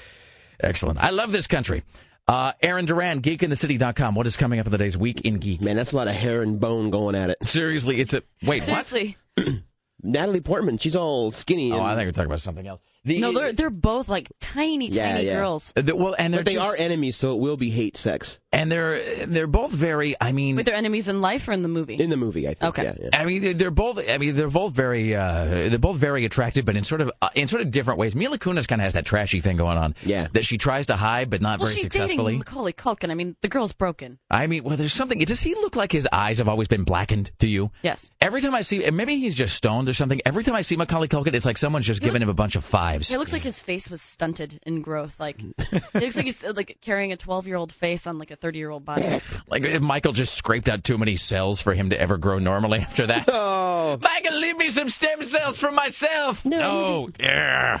Excellent. I love this country. Uh, Aaron Duran, geekinthecity.com. What is coming up in the day's week in geek? Man, that's a lot of hair and bone going at it. Seriously, it's a wait. Seriously. *clears throat* Natalie Portman, she's all skinny. What? And, Oh, I think we're talking about something else. No, they're they're both like tiny, Yeah, tiny yeah. girls. Uh, the- well, and they're but they just- are enemies, so it will be hate sex and they're they're both very. I mean, Wait, they're enemies in life or in the movie? in the movie. I think. Okay. Yeah, yeah. I mean, they're- they're both. I mean, they're both very. Uh, they're both very attractive, but in sort of uh, in sort of different ways. Mila Kunis kind of has that trashy thing going on. Yeah. that she tries to hide, but not well, very she's successfully. dating Macaulay Culkin. I mean, the girl's broken. I mean, well, there's something. Does he look like his eyes have always been blackened to you? Yes. Every time I see, and maybe he's just stoned or something. Every time I see Macaulay Culkin, it's like someone's just giving him a bunch of fives. It looks like his face was stunted in growth. Like it looks like he's uh, like carrying a 12 year old face on like a 30 year old body. *laughs* Like if Michael just scraped out too many cells for him to ever grow normally after that. *laughs* Oh, Michael, leave me some stem cells for myself. No. Yeah.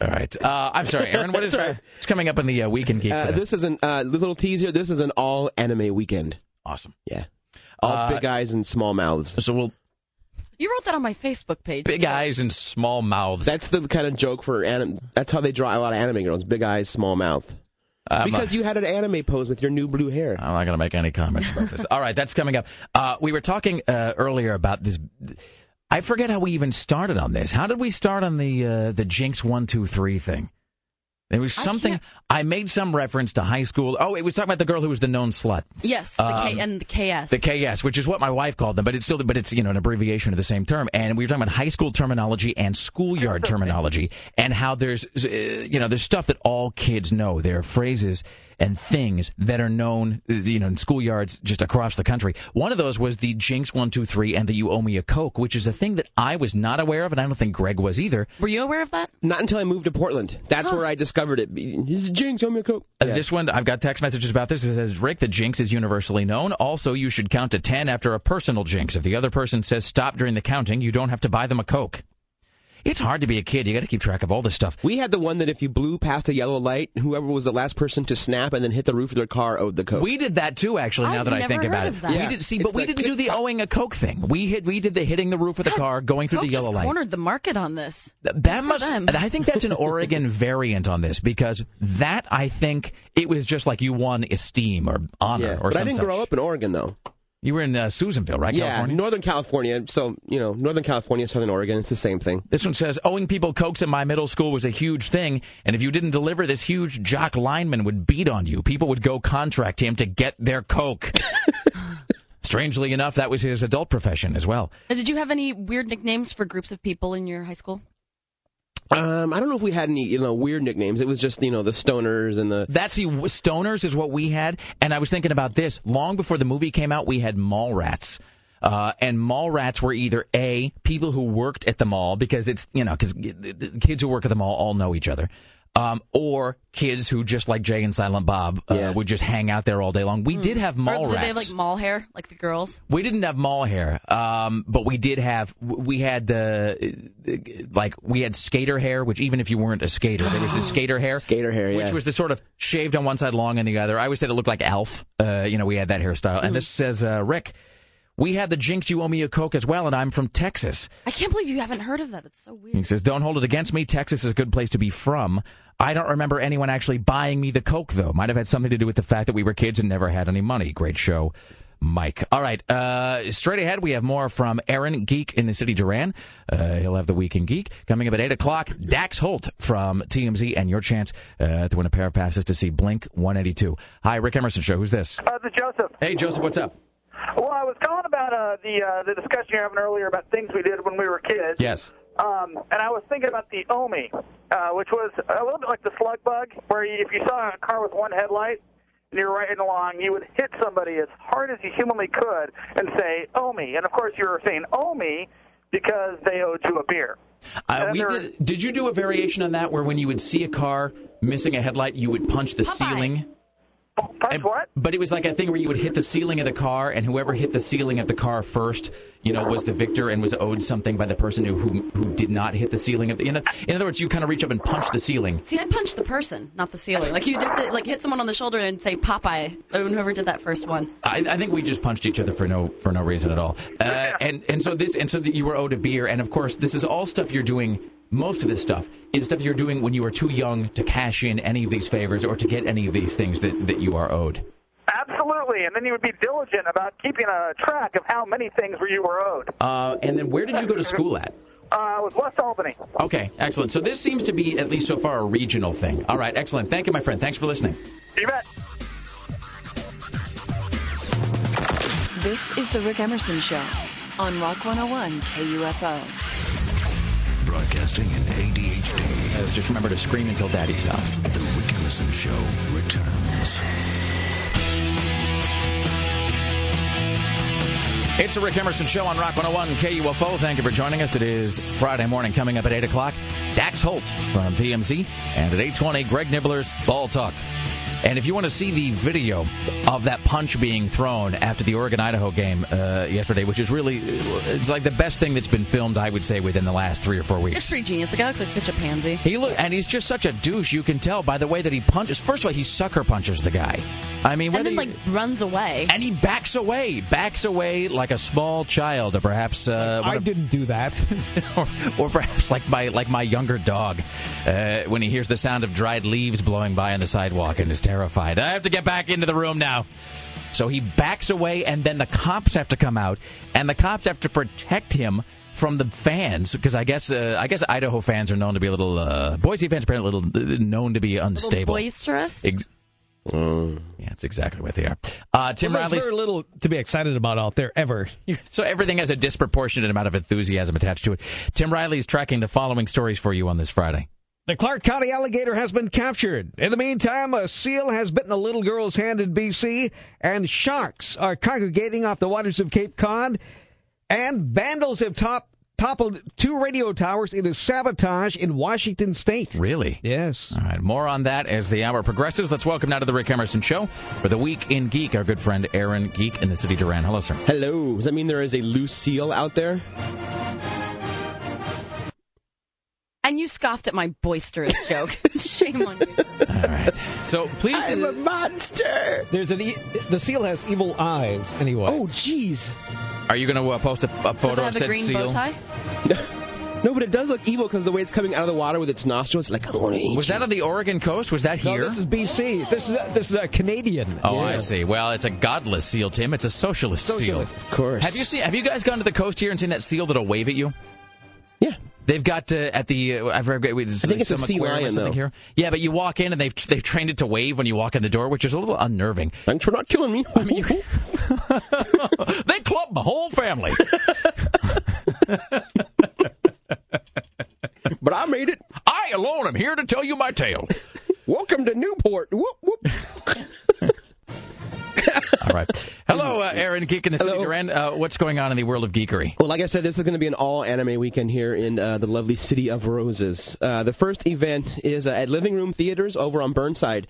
All right. Uh, I'm sorry, Aaron. What is *laughs* what's coming up in the uh, Week in Geek? Uh, this is an uh, little teaser. This is an all anime weekend. awesome. Yeah, all Uh, big eyes and small mouths. So we'll You wrote that on my Facebook page. big eyes and small mouths. That's the kind of joke for anim. That's how they draw a lot of anime girls: big eyes, small mouth. I'm, uh, Because you had an anime pose with your new blue hair. I'm not going to make any comments about this. All right, that's coming up. Uh, we were talking uh, earlier about this. I forget how we even started on this. How did we start on the uh, the Jinx one two three thing? There was something I, made some reference to high school. Oh, it was talking about the girl who was the known slut. Yes, the K Um, and the KS. The KS, which is what my wife called them, but it's still, but it's you know an abbreviation of the same term. And we were talking about high school terminology and schoolyard *laughs* terminology, and how there's uh, you know there's stuff that all kids know. There are phrases and things that are known, uh, you know, in schoolyards just across the country. One of those was the Jinx one two three and the You Owe Me a Coke, which is a thing that I was not aware of, and I don't think Greg was either. Were you aware of that? Not until I moved to Portland. That's where I discovered it. Jinx, owe me a coke. Uh, This one, I've got text messages about this. It says, Rick, the jinx is universally known. Also, you should count to 10 after a personal jinx. If the other person says stop during the counting, you don't have to buy them a Coke. It's hard to be a kid. You got to keep track of all this stuff. We had the one that if you blew past a yellow light, whoever was the last person to snap and then hit the roof of their car owed the coke. We did that too, actually. Now I've that I think heard about of it, that. we Yeah. did see, It's but we the didn't do the owing a Coke thing. We hit, we did the hitting the roof of the car, going through Coke the yellow just light. cornered the market on this. That must. them. I think that's an *laughs* Oregon variant on this because that I think it was just like you won esteem or honor Yeah, or but I some didn't such. grow up in Oregon though. You were in uh, Susanville, right? yeah, California? Northern California. So you know, Northern California, Southern Oregon. It's the same thing. This one says owing people cokes in my middle school was a huge thing, and if you didn't deliver, this huge jock lineman would beat on you. People would go contract him to get their coke. *laughs* Strangely enough, that was his adult profession as well. Uh, Did you have any weird nicknames for groups of people in your high school? Um, I don't know if we had any you know weird nicknames. It was just you know the stoners and the. That's the stoners is what we had, and I was thinking about this long before the movie came out. We had mall rats. Uh, and mall rats were either a people who worked at the mall because it's you know because kids who work at the mall all know each other, um, or kids who just like Jay and Silent Bob uh, would just hang out there all day long. We did have mall or did rats. they have like mall hair, like the girls? We didn't have mall hair, um, but we did have we had the like we had skater hair, which even if you weren't a skater, there was the *gasps* skater hair, skater hair, which was the sort of shaved on one side, long on the other. I always said it looked like Alf. Uh, you know, we had that hairstyle. And this says uh, Rick. We had the Jinx You Owe Me a Coke as well, and I'm from Texas. I can't believe you haven't heard of that. That's so weird. He says, Don't hold it against me. Texas is a good place to be from. I don't remember anyone actually buying me the Coke, though. Might have had something to do with the fact that we were kids and never had any money. Great show, Mike. All right. Uh, straight ahead, we have more from Aaron Geek in the city Duran. Uh, he'll have the Week in Geek. Coming up at 8 o'clock, Dax Holt from TMZ and your chance uh, to win a pair of passes to see Blink 182. Hi, Rick Emerson Show. Who's this? Uh, this is Joseph. Hey, Joseph, what's up? Well, I was calling about uh, the uh, the discussion you were having earlier about things we did when we were kids. Yes. Um, and I was thinking about the OMI, uh, which was a little bit like the slug bug, where you, if you saw a car with one headlight and you're riding along, you would hit somebody as hard as you humanly could and say OMI. And of course, you were saying OMI because they owed you a beer. Uh, we did. Did you do a variation on that where when you would see a car missing a headlight, you would punch the ceiling? Punch what? But it was like a thing where you would hit the ceiling of the car, and whoever hit the ceiling of the car first, you know, was the victor and was owed something by the person who who, who did not hit the ceiling of the. In, in other words, you kind of reach up and punch the ceiling. See, I punched the person, not the ceiling. Like you have to like hit someone on the shoulder and say Popeye. Whoever did that first one. I, I think we just punched each other for no for no reason at all. Uh, and and so this and so that you were owed a beer, and of course this is all stuff you're doing. Most of this stuff is stuff you're doing when you are too young to cash in any of these favors or to get any of these things that, that you are owed. Absolutely. And then you would be diligent about keeping a track of how many things you were owed. Uh, and then where did you go to school at? Uh, it was West Albany. Okay, excellent. So this seems to be, at least so far, a regional thing. All right, excellent. Thank you, my friend. Thanks for listening. You bet. This is the Rick Emerson Show on Rock 101 KUFO. Broadcasting in ADHD. Let's just remember to scream until daddy stops. The Rick Emerson Show returns. It's the Rick Emerson Show on Rock 101 KUFO. Thank you for joining us. It is Friday morning coming up at 8 o'clock. Dax Holt from TMZ. And at 820, Greg Nibler's Ball Talk. And if you want to see the video of that punch being thrown after the Oregon Idaho game uh, yesterday, which is really, it's like the best thing that's been filmed, I would say, within the last three or four weeks. It's pretty genius. The guy looks like such a pansy. He look, and he's just such a douche. You can tell by the way that he punches. First of all, he sucker punches the guy. I mean, And then like runs away. and he backs away, backs away like a small child, or perhaps uh, I didn't do that. *laughs* or, or perhaps like my like my younger dog, uh, when he hears the sound of dried leaves blowing by on the sidewalk and is terrified. I have to get back into the room now. So he backs away, and then the cops have to come out, and the cops have to protect him from the fans because I guess uh, I guess Idaho fans are known to be a little uh, Boise fans are a little uh, known to be A unstable. boisterous. Ex- yeah, that's exactly what they are. Uh, Tim Well, there's Riley's very little to be excited about out there ever. *laughs* so everything has a disproportionate amount of enthusiasm attached to it. Tim Riley's tracking the following stories for you on this Friday. The Clark County alligator has been captured. In the meantime, a seal has bitten a little girl's hand in BC, and sharks are congregating off the waters of Cape Cod, and vandals have top, toppled two radio towers in a sabotage in Washington State. Really? Yes. All right, more on that as the hour progresses. Let's welcome now to the Rick Emerson Show for the Week in Geek, our good friend Aaron Geek in the city of Duran. Hello, sir. Hello. Does that mean there is a loose seal out there? And you scoffed at my boisterous *laughs* joke. Shame on you. All right. So please. I'm a monster. There's an e- the seal has evil eyes. Anyway. Oh, jeez. Are you going to uh, post a, a Does photo it of have a said green seal? bow tie? *laughs* No, but it does look evil because the way it's coming out of the water with its nostrils, like I want to eat Was you. that on the Oregon coast? Was that No, here? this is BC. This is a, this is a Canadian. Oh, I seal. see. Well, it's a godless seal, Tim. It's a socialist, Socialist. seal. Of course. Have you seen? Have you guys gone to the coast here and seen that seal that'll wave at you? They've got uh, at the uh, I forget. I I think it's a sea lion, though. here. Yeah, but you walk in and they've they've trained it to wave when you walk in the door, which is a little unnerving. Thanks for not killing me. I mean, you, *laughs* they clubbed my whole family. *laughs* but I made it. I alone am here to tell you my tale. Welcome to Newport. Whoop, whoop. *laughs* *laughs* All right. Hello, uh, Aaron Geek in the city of Hello. Duran. Uh, what's going on in the world of geekery? Well, like I said, this is going to be an all anime weekend here in uh, the lovely city of Roses. Uh, the first event is uh, at Living Room Theaters over on Burnside.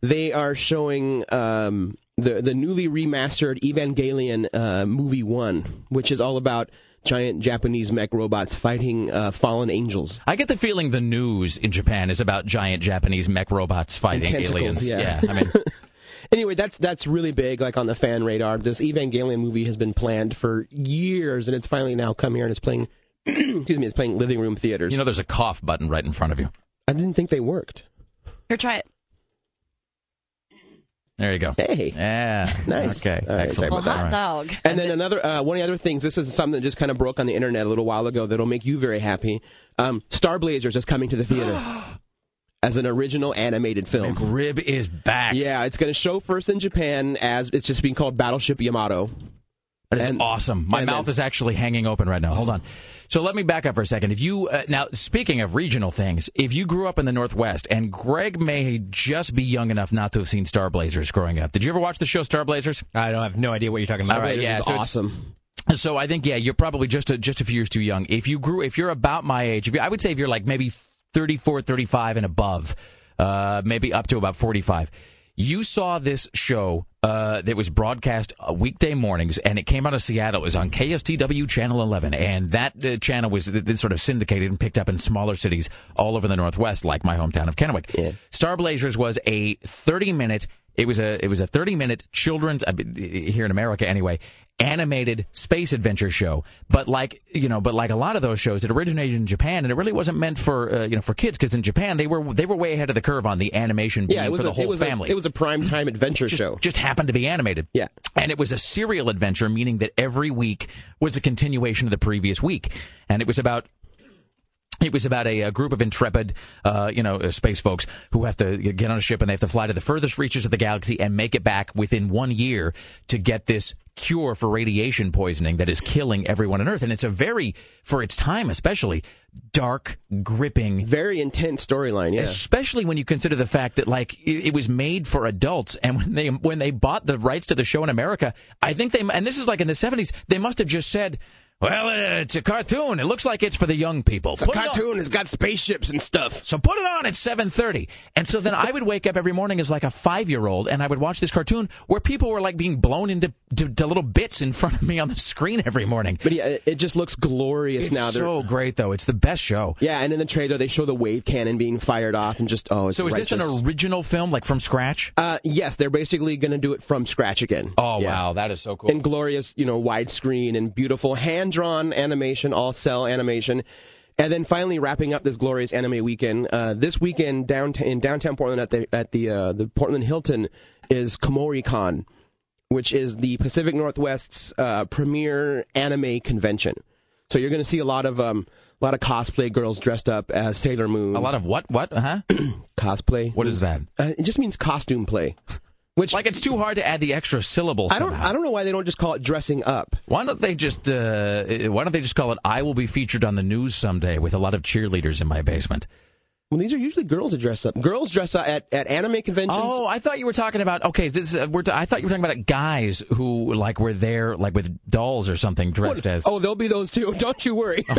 They are showing um, the the newly remastered Evangelion uh, movie one, which is all about giant Japanese mech robots fighting uh, fallen angels. I get the feeling the news in Japan is about giant Japanese mech robots fighting aliens. yeah. I mean, *laughs* Anyway, that's that's really big, like on the fan radar. This Evangelion movie has been planned for years, and it's finally now come here and it's playing. *clears throat* excuse me, it's playing living room theaters. you know, there's a cough button right in front of you. I didn't think they worked. Here, try it. There you go. Hey, Yeah. *laughs* Nice. Okay. All right, Excellent. Well, about that. hot All right. dog. And then another uh, one of the other things. This is something that just kind of broke on the internet a little while ago. That'll make you very happy. Um, Star Blazers is coming to the theater *gasps* *gasps* as an original animated film. McRib is back. Yeah, it's going to show first in Japan as it's just being called Battleship Yamato. That is And- awesome. My and mouth then- is actually hanging open right now. Hold on. So let me back up for a second. If you uh, now speaking of regional things, if you grew up in the Northwest, and Greg may just be young enough not to have seen Star Blazers growing up. Did you ever watch the show Star Blazers? I don't have no idea what you're talking about. All right, yeah, is so awesome. So I think yeah, you're probably just a, just a few years too young. If you grew, if you're about my age, if you, I would say if you're like maybe 34, 35 and above, uh, maybe up to about 45. You saw this show uh, that was broadcast uh, weekday mornings, and it came out of Seattle. It was on KSTW Channel 11, and that uh, channel was uh, sort of syndicated and picked up in smaller cities all over the Northwest, like my hometown of Kennewick. Yeah. Star Blazers was a 30 minute. It was a it was a 30 minute children's uh, here in America anyway animated space adventure show. But like you know, but like a lot of those shows, it originated in Japan, and it really wasn't meant for uh, you know for kids because in Japan they were they were way ahead of the curve on the animation being Yeah, it was for the a, whole it was family. A, it was a prime time adventure just, show. just happened to be animated. Yeah. And it was a serial adventure, meaning that every week was a continuation of the previous week. And it was about it was about a, a group of intrepid, uh, you know, uh, space folks who have to get on a ship and they have to fly to the furthest reaches of the galaxy and make it back within one year to get this cure for radiation poisoning that is killing everyone on Earth. And it's a very, for its time especially, dark, gripping, Very intense storyline. Yeah. especially when you consider the fact that like it, it was made for adults and when they when they bought the rights to the show in America I think they and this is like in the 70s they must have just said well uh, it's a cartoon it looks like it's for the young people It's a Put it cartoon. It's got spaceships and stuff. so put it on at 7:30 and so then I would wake up every morning as like a 5-year-old and I would watch this cartoon where people were like being blown into to, to little bits in front of me on the screen every morning But yeah, it- just looks glorious it's now. They're- so great though it's the best show yeah, and in the trailer they show the wave cannon being fired off, and just oh, it's so is this an original film like from scratch Uh, yes, they're basically going to do it from scratch again. Oh Yeah. wow that is so cool In glorious, you know, widescreen and beautiful hand drawn animation, all cell animation. And then finally wrapping up this glorious anime weekend. Uh, this weekend downtown in downtown Portland at the at the uh, the Portland Hilton is Kumoricon, which is the Pacific Northwest's uh, premier anime convention. So you're going to see a lot of um, a lot of cosplay girls dressed up as Sailor Moon. A lot of what? What? Huh? *clears throat* cosplay. What is that? Uh, it just means costume play. Which like it's too hard to add the extra syllable. I don't. I don't know why they don't just call it dressing up. Why don't they just uh, Why don't they just call it "I will be featured on the news someday" with a lot of cheerleaders in my basement? Well, these are usually girls that dress up. Girls dress up at, at anime conventions. Oh, I thought you were talking about. Okay, this is, uh, we're. T- I thought you were talking about guys who like were there, like with dolls or something, dressed as. Oh, there'll be those too. *laughs* Don't you worry. *laughs*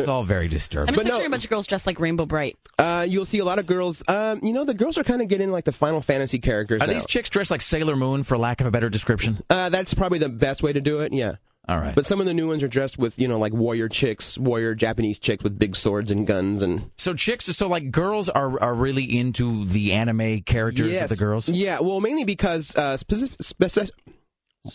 It's all very disturbing. I'm just picturing a bunch of girls dressed like Rainbow Brite. Uh, you'll see a lot of girls. Um, you know, the girls are kind of getting like the Final Fantasy characters. Are now. these chicks dressed like Sailor Moon, for lack of a better description? Uh, that's probably the best way to do it. Yeah. All right. But some of the new ones are dressed with, you know, like warrior chicks, warrior Japanese chicks with big swords and guns and. So chicks, so like girls are are really into the anime characters yes. of the girls. Yeah. Well, mainly because uh, specific, speci-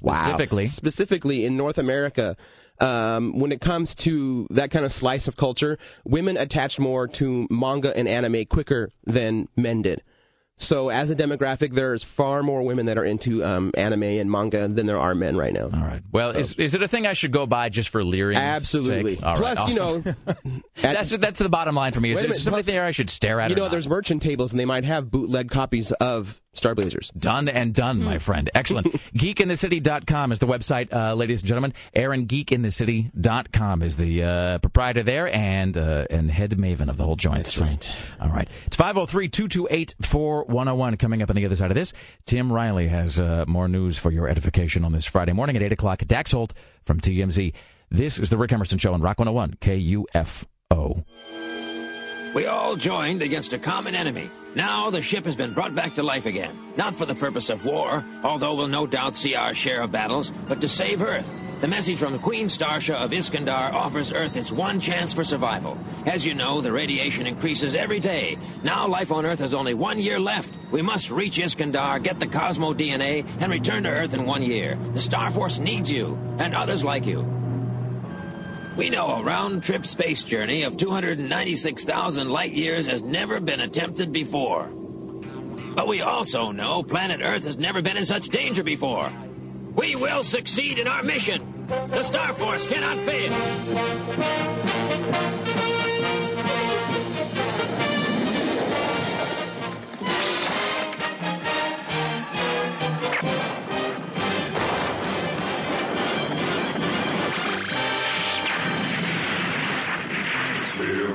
wow. Specifically. specifically in North America. Um, when it comes to that kind of slice of culture, women attach more to manga and anime quicker than men did. So, as a demographic, there's far more women that are into um, anime and manga than there are men right now. All right. Well, is, is it a thing I should go by just for leering? Absolutely. All right, Plus, you awesome. know, *laughs* that's that's the bottom line for me. Is Wait a there something plus- there I should stare at? you know, there's merchant tables, and they might have bootleg copies of Star Blazers. Done and done, my friend. Excellent. *laughs* GeekInTheCity.com is the website, uh, ladies and gentlemen. Aaron GeekInTheCity.com is the uh, proprietor there and uh, and head maven of the whole joint. That's right. All right. It's 503-228-4101 coming up on the other side of this. Tim Riley has uh, more news for your edification on this Friday morning at 8 o'clock. Dax Holt from TMZ. This is the Rick Emerson Show on Rock 101 KUFO. We all joined against a common enemy. Now the ship has been brought back to life again. Not for the purpose of war, although we'll no doubt see our share of battles, but to save Earth. The message from Queen Starsha of Iskandar offers Earth its one chance for survival. As you know, the radiation increases every day. Now life on Earth has only one year left. We must reach Iskandar, get the Cosmo DNA, and return to Earth in one year. The Star Force needs you, and others like you. We know a round trip space journey of 296,000 light years has never been attempted before. But we also know planet Earth has never been in such danger before. We will succeed in our mission. The Star Force cannot fail.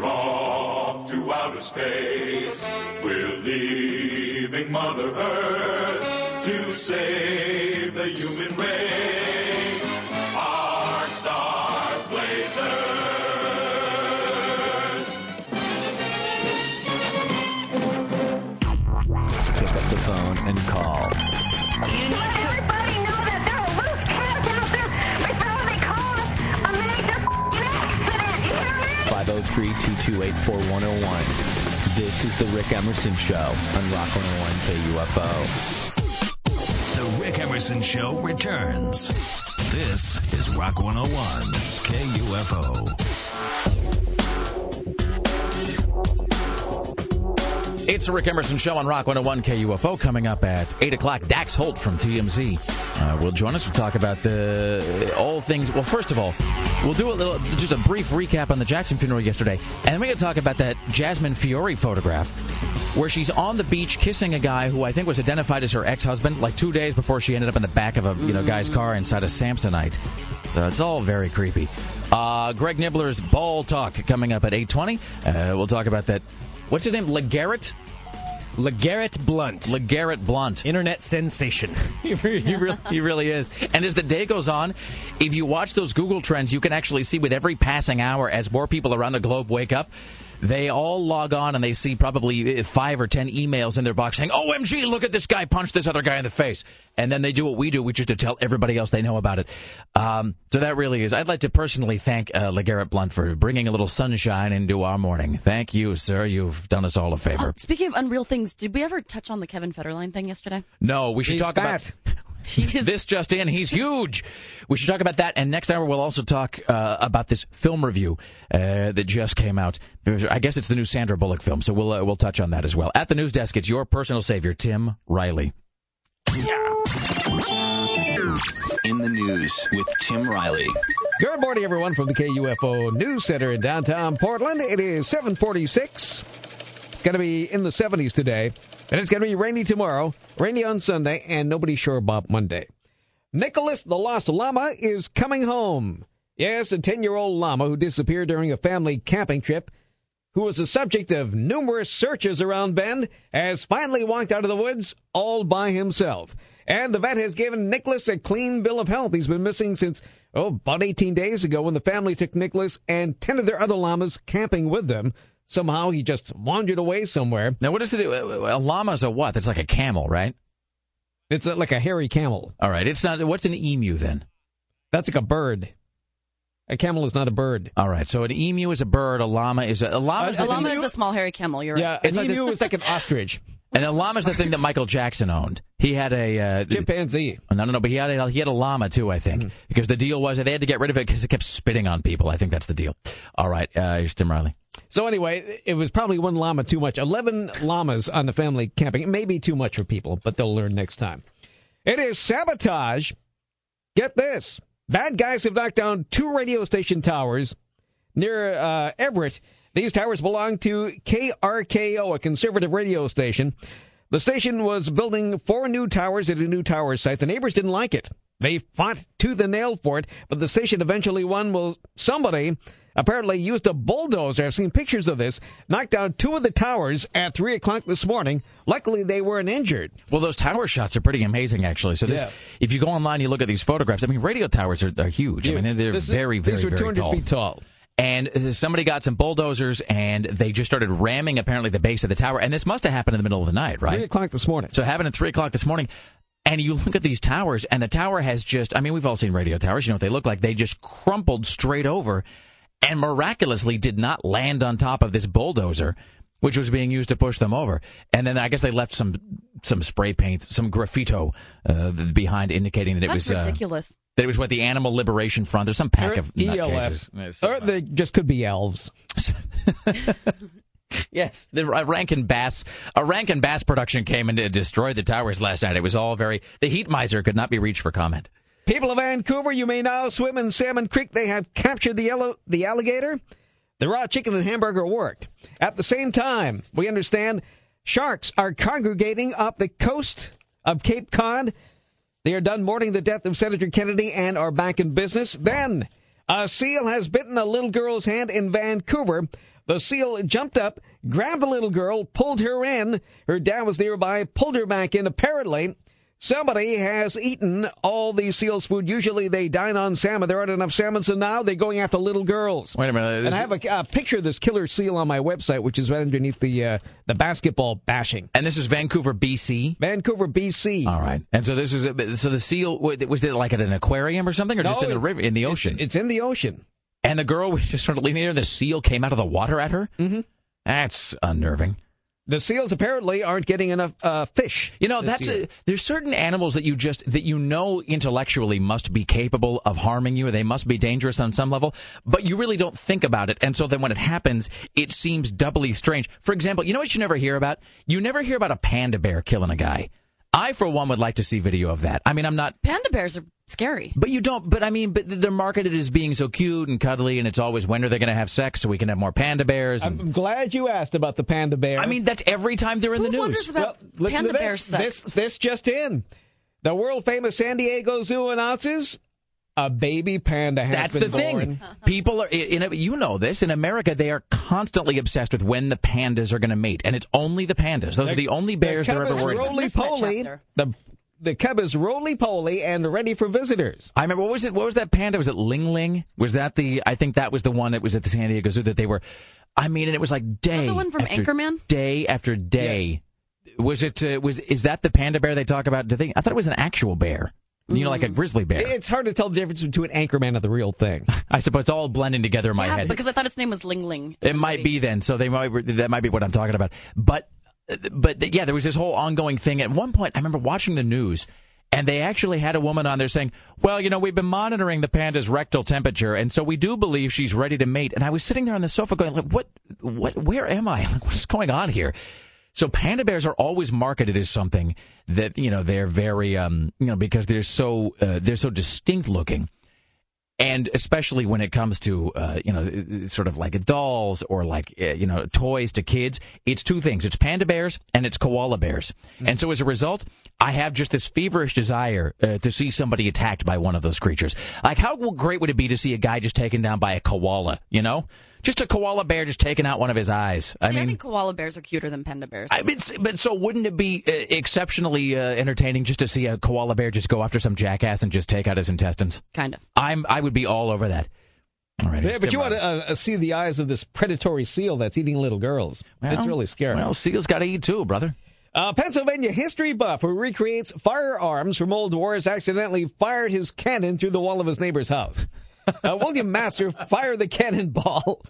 We're off to outer space. We're leaving Mother Earth to save the human race. 213-228-4101. This is The Rick Emerson Show on Rock 101 KUFO. The Rick Emerson Show returns. This is Rock 101 KUFO. It's the Rick Emerson Show on Rock 101 KUFO coming up at 8 o'clock. Dax Holt from TMZ uh, will join us to talk about the all things. Well, first of all, we'll do a little, just a brief recap on the Jackson funeral yesterday. And then we're going to talk about that Jasmine Fiore photograph where she's on the beach kissing a guy who I think was identified as her ex-husband like two days before she ended up in the back of a you know guy's car inside a Samsonite. So it's all very creepy. Uh, Greg Nibler's Ball Talk coming up at 8.20. Uh, we'll talk about that. What's his name? LeGarrette? LeGarrette Blount. LeGarrette Blount. Internet sensation. *laughs* he, really, he, really, he really is. And as the day goes on, if you watch those Google trends, you can actually see with every passing hour, as more people around the globe wake up, they all log on and they see probably five or ten emails in their box saying, OMG, look at this guy punch this other guy in the face. And then they do what we do, which is to tell everybody else they know about it. Um, so that really is. I'd like to personally thank uh, LeGarrette Blount for bringing a little sunshine into our morning. Thank you, sir. You've done us all a favor. Speaking of unreal things, did we ever touch on the Kevin Federline thing yesterday? No, we should He's talk fat. about *laughs* this just in. He's huge. We should talk about that. And next hour, we'll also talk uh, about this film review uh, that just came out. I guess it's the new Sandra Bullock film, so we'll uh, we'll touch on that as well. At the news desk, it's your personal savior, Tim Riley. In the news with Tim Riley. Good morning, everyone, from the KUFO News Center in downtown Portland. It is 746. It's going to be in the 70s today, and it's going to be rainy tomorrow, rainy on Sunday, and nobody's sure about Monday. Nicholas the Lost Llama is coming home. Yes, a 10 year old llama who disappeared during a family camping trip, who was the subject of numerous searches around Bend, has finally walked out of the woods all by himself. And the vet has given Nicholas a clean bill of health. He's been missing since, oh, about 18 days ago when the family took Nicholas and 10 of their other llamas camping with them. Somehow he just wandered away somewhere. Now, what is it? do? A llama's a what? It's like a camel, right? It's a, like a hairy camel. All right. It's not. What's an emu then? That's like a bird. A camel is not a bird. All right. So an emu is a bird. A llama is a, a llama. Uh, is A llama thing- is a small hairy camel. You're Yeah, right. It's an like the- emu is like an ostrich. *laughs* And a llama is the thing that Michael Jackson owned. He had a uh, Chimpanzee. No, no, no. But he had a, he had a llama too, I think, Mm-hmm. because the deal was that they had to get rid of it because it kept spitting on people. I think that's the deal. All right. Uh, here's Tim Riley. So anyway, it was probably one llama too much. Eleven llamas on the family camping. It may be too much for people, but they'll learn next time. It is sabotage. Get this: bad guys have knocked down two radio station towers near uh, Everett. These towers belong to KRKO, a conservative radio station. The station was building four new towers at a new tower site. The neighbors didn't like it. They fought tooth and nail for it, but the station eventually won. Well, somebody apparently used a bulldozer. I've seen pictures of this. Knocked down two of the towers at 3 o'clock this morning. Luckily, they weren't injured. Well, those tower shots are pretty amazing, actually. So this, Yeah. if you go online, you look at these photographs. I mean, radio towers are, are huge. I mean, they're, they're This is- very, very, these are very 200 tall. feet tall. And uh, somebody got some bulldozers, and they just started ramming apparently the base of the tower. And this must have happened in the middle of the night, right? 3 right? o'clock this morning. So it happened at three o'clock this morning. And you look at these towers, and the tower has just, I mean, we've all seen radio towers. You know what they look like. They just crumpled straight over and miraculously did not land on top of this bulldozer, which was being used to push them over. And then I guess they left some some spray paint, some graffito uh, behind indicating that it That's was. Uh, ridiculous. that it was what the Animal Liberation Front. There's some pack of nutcases. Or they just could be elves. *laughs* Yes, the a Rankin Bass, a Rankin Bass production came and destroyed the towers last night. It was all very. The heat miser could not be reached for comment. People of Vancouver, you may now swim in Salmon Creek. They have captured the yellow, the alligator. The raw chicken and hamburger worked. At the same time, we understand sharks are congregating up the coast of Cape Cod. They are done mourning the death of Senator Kennedy and are back in business. Then, a seal has bitten a little girl's hand in Vancouver. The seal jumped up, grabbed the little girl, pulled her in. Her dad was nearby, pulled her back in. Apparently, somebody has eaten all the seal's food. Usually they dine on salmon. There aren't enough salmon, so now they're going after little girls. Wait a minute. And I have a, a picture of this killer seal on my website, which is underneath the uh, the basketball bashing. and this is Vancouver, BC. Vancouver, BC. All right. And so this is a, so the seal was it like at an aquarium or something, or just in the river, in the ocean? It's in the ocean. and the girl *laughs* was just sort of leaning there. The seal came out of the water at her. Mm-hmm. That's unnerving. The seals apparently aren't getting enough uh, fish. You know, that's a, there's certain animals that you just that you know intellectually must be capable of harming you. They must be dangerous on some level, but you really don't think about it. And so then when it happens, it seems doubly strange. For example, you know what you never hear about? You never hear about a panda bear killing a guy. I, for one, would like to see video of that. I mean, I'm not Panda bears are scary. But you don't. But I mean, but they're marketed as being so cute and cuddly, and it's always when are they going to have sex so we can have more panda bears? And, I'm glad you asked about the panda bear. I mean, that's every time they're in the news. wonders about listen panda to bear sex? This this just in. The world famous San Diego Zoo announces a baby panda has That's been the thing. People are, in, in, you know this. In America, they are constantly obsessed with when the pandas are going to mate, and it's only the pandas. Those are the only bears the they're ever is worried about. roly-poly. The the cub is roly poly and ready for visitors. I remember what was it? What was that panda? Was it Ling Ling? Was that the? I think that was the one that was at the San Diego Zoo that they were. I mean, and it was like day. the one from after Anchorman? Day after day. Was it? Uh, was is that the panda bear they talk about? Do they? I thought it was an actual bear. You know, like a grizzly bear. It's hard to tell the difference between an Anchorman and the real thing. *laughs* I suppose it's all blending together in my yeah, head. because I thought its name was Ling Ling. It might be then. So they might that might be what I'm talking about. But but yeah, there was this whole ongoing thing. At one point, I remember watching the news. And they actually had a woman on there saying, "Well, you know, we've been monitoring the panda's rectal temperature, and so we do believe she's ready to mate." And I was sitting there on the sofa, going, "Like, what? What? Where am I? *laughs* Like, what's going on here?" So panda bears are always marketed as something that you know they're very, um, you know, because they're so uh, they're so distinct looking. and especially when it comes to uh, you know sort of like dolls or like uh, you know toys to kids, it's two things: it's panda bears and it's koala bears. And so as a result, I have just this feverish desire uh, to see somebody attacked by one of those creatures. Like, how great would it be to see a guy just taken down by a koala? You know, just a koala bear just taking out one of his eyes. I See, I mean. think koala bears are cuter than panda bears. I mean, but so wouldn't it be uh, exceptionally uh, entertaining just to see a koala bear just go after some jackass and just take out his intestines? Kind of. I'm I would be all over that. All right, Yeah, but you want to uh, see the eyes of this predatory seal that's eating little girls. it's really scary. Well, seals got to eat too, brother. Uh, Pennsylvania history buff who recreates firearms from old wars accidentally fired his cannon through the wall of his neighbor's house. Uh, William Master fired the cannonball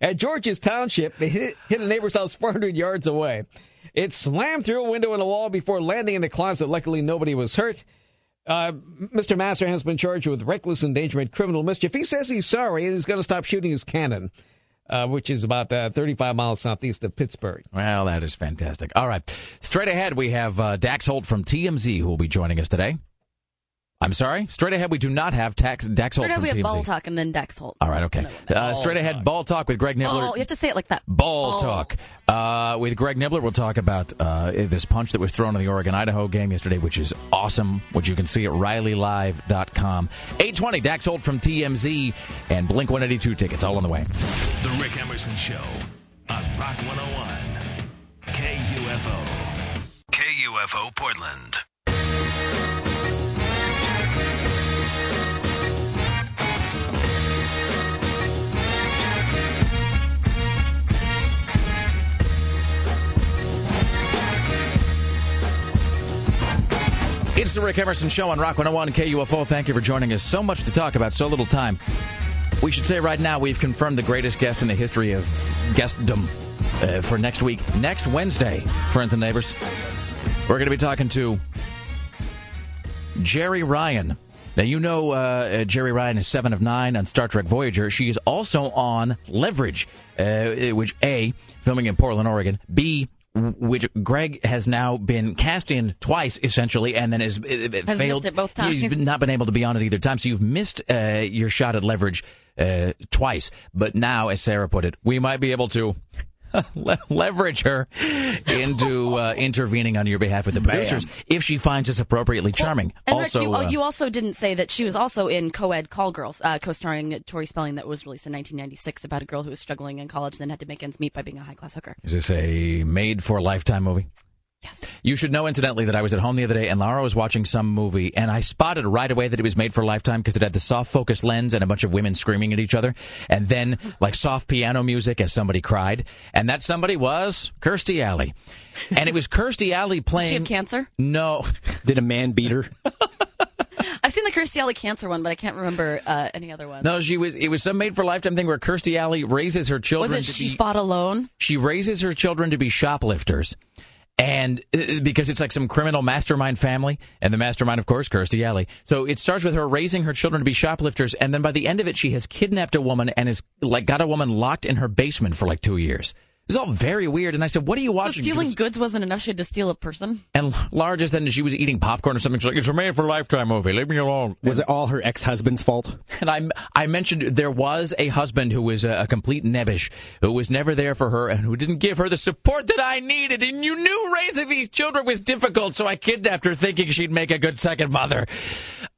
at George's Township. It hit, hit a neighbor's house 400 yards away. It slammed through a window and a wall before landing in a closet. Luckily, nobody was hurt. Uh, Mr. Master has been charged with reckless endangerment, criminal mischief. He says he's sorry and he's going to stop shooting his cannon, uh, which is about uh, 35 miles southeast of Pittsburgh. Well, that is fantastic. All right, straight ahead we have uh, Dax Holt from TMZ who will be joining us today. I'm sorry. Straight ahead we do not have Tax, Dax Holt Straight out, from we have TMZ. ball talk and then Dex Holt. All right, okay. Uh, straight ahead, ball talk with Greg Nibler. Oh, you have to say it like that. Ball talk. Uh, with Greg Nibler, we'll talk about uh, this punch that was thrown in the Oregon Idaho game yesterday, which is awesome, which you can see at RileyLive.com. 820, Dax Holt from TMZ, and Blink 182 tickets, all on the way. The Rick Emerson Show on Rock 101. KUFO. KUFO Portland. It's the Rick Emerson Show on Rock 101 KUFO. Thank you for joining us. So much to talk about, so little time. We should say right now we've confirmed the greatest guest in the history of guestdom uh, for next week. Next Wednesday, friends and neighbors, we're going to be talking to Jeri Ryan. Now, you know uh, uh, Jeri Ryan is Seven of Nine on Star Trek Voyager. She is also on Leverage, uh, which A, filming in Portland, Oregon, B, which Greg has now been cast in twice, essentially, and then has, uh, Has failed. missed it both times. He's not been able to be on it either time. So you've missed uh, your shot at Leverage uh, twice. But now, as Sarah put it, we might be able to. *laughs* le- leverage her into uh, intervening on your behalf with the producers if she finds us appropriately charming. And also, Rick, you, uh, you also didn't say that she was also in Co-Ed Call Girls, uh, co-starring Tori Spelling, that was released in 1996 about a girl who was struggling in college, and then had to make ends meet by being a high-class hooker. Is this a made for lifetime movie? Yes. You should know, incidentally, that I was at home the other day and Laura was watching some movie, and I spotted right away that it was made for Lifetime because it had the soft focus lens and a bunch of women screaming at each other, and then like soft piano music as somebody cried, and that somebody was Kirstie Alley, and it was Kirstie Alley *laughs* Does playing. she have cancer? No. *laughs* Did a man beat her? *laughs* I've seen the Kirstie Alley cancer one, but I can't remember uh, any other one. No, she was. It was some made for lifetime thing where Kirstie Alley raises her children. was it to She be, Fought Alone? she raises her children to be shoplifters. And uh, because it's like some criminal mastermind family, and the mastermind, of course, Kirstie Alley. So it starts with her raising her children to be shoplifters, and then by the end of it, she has kidnapped a woman and has like got a woman locked in her basement for like two years. It's all very weird. And I said, "What are you So watching?" She stealing was- goods wasn't enough. She had to steal a person. and Laura just then she was eating popcorn or something. She's like, "It's a made for lifetime movie. Leave me alone." Was it all her ex husband's fault? And I, I mentioned there was a husband who was a, a complete nebbish, who was never there for her and who didn't give her the support that I needed. And you knew raising these children was difficult, so I kidnapped her thinking she'd make a good second mother.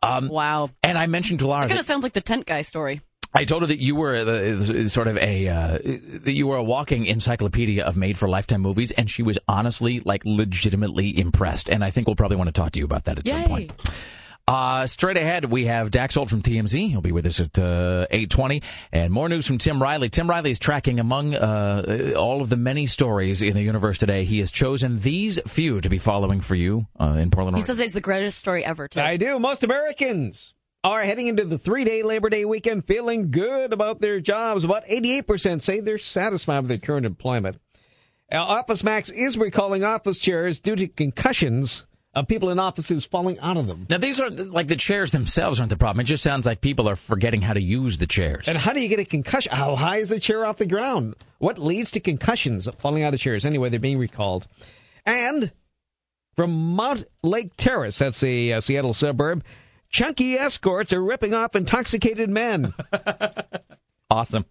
Um, wow. And I mentioned to Laura It kind of sounds like the tent guy story. I told her that you were the, sort of a uh, that you were a walking encyclopedia of made for lifetime movies, and she was honestly like legitimately impressed. And I think we'll probably want to talk to you about that at some point. Uh, straight ahead, we have Dax Holt from TMZ. He'll be with us at uh, 8.20. And more news from Tim Riley. Tim Riley is tracking among uh, all of the many stories in the universe today. He has chosen these few to be following for you uh, in Portland, He Oregon. says it's the greatest story ever. Too. I do. Most Americans are heading into the three day Labor Day weekend feeling good about their jobs. About 88% say they're satisfied with their current employment. Office Max is recalling office chairs due to concussions of people in offices falling out of them. Now, these are like the chairs themselves aren't the problem. It just sounds like people are forgetting how to use the chairs. And how do you get a concussion? How high is a chair off the ground? What leads to concussions of falling out of chairs? Anyway, they're being recalled. And from Mount Lake Terrace, that's a uh, Seattle suburb, Chunky escorts are ripping off intoxicated men. *laughs* Awesome.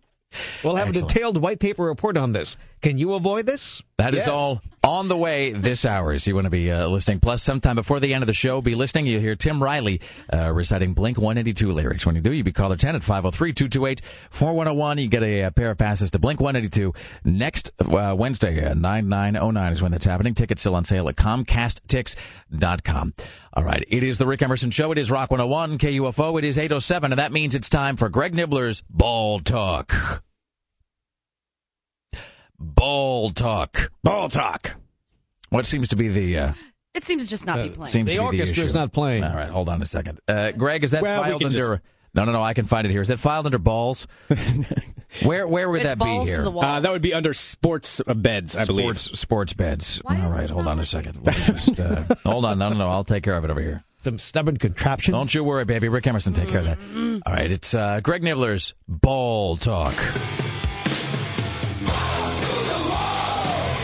We'll have Excellent. a detailed white paper report on this. Can you avoid this? That is Yes. all on the way this hour. So you want to be uh, listening. Plus, sometime before the end of the show, be listening. You'll hear Tim Riley uh, reciting Blink 182 lyrics. When you do, you be caller 10 at 503 228 4101. You get a, uh pair of passes to Blink 182 next uh, Wednesday, uh, 9909 is when that's happening. Tickets still on sale at ComcastTix.com. All right. It is the Rick Emerson Show. It is Rock 101, KUFO. It is 807, and that means it's time for Greg Nibler's Ball Talk. Ball Talk. Ball Talk. What seems to be the uh, It seems to just not be playing. seems The to be the orchestra's issue. not playing. All right, hold on a second. Uh, Greg, is that Well, filed can under? just- No, no, no. I can find it here. Is that filed under balls? *laughs* where where would It's that balls be to here? the wall. Uh, that would be under sports uh, beds, I believe. Sports sports beds. Why All is right, this hold not on a second. Let me just, uh, *laughs* hold on. No, no, no. I'll take care of it over here. Some stubborn contraption. Don't you worry, baby. Rick Emerson, take care of that. Mm-hmm. All right, it's uh, Greg Nibler's Ball Talk.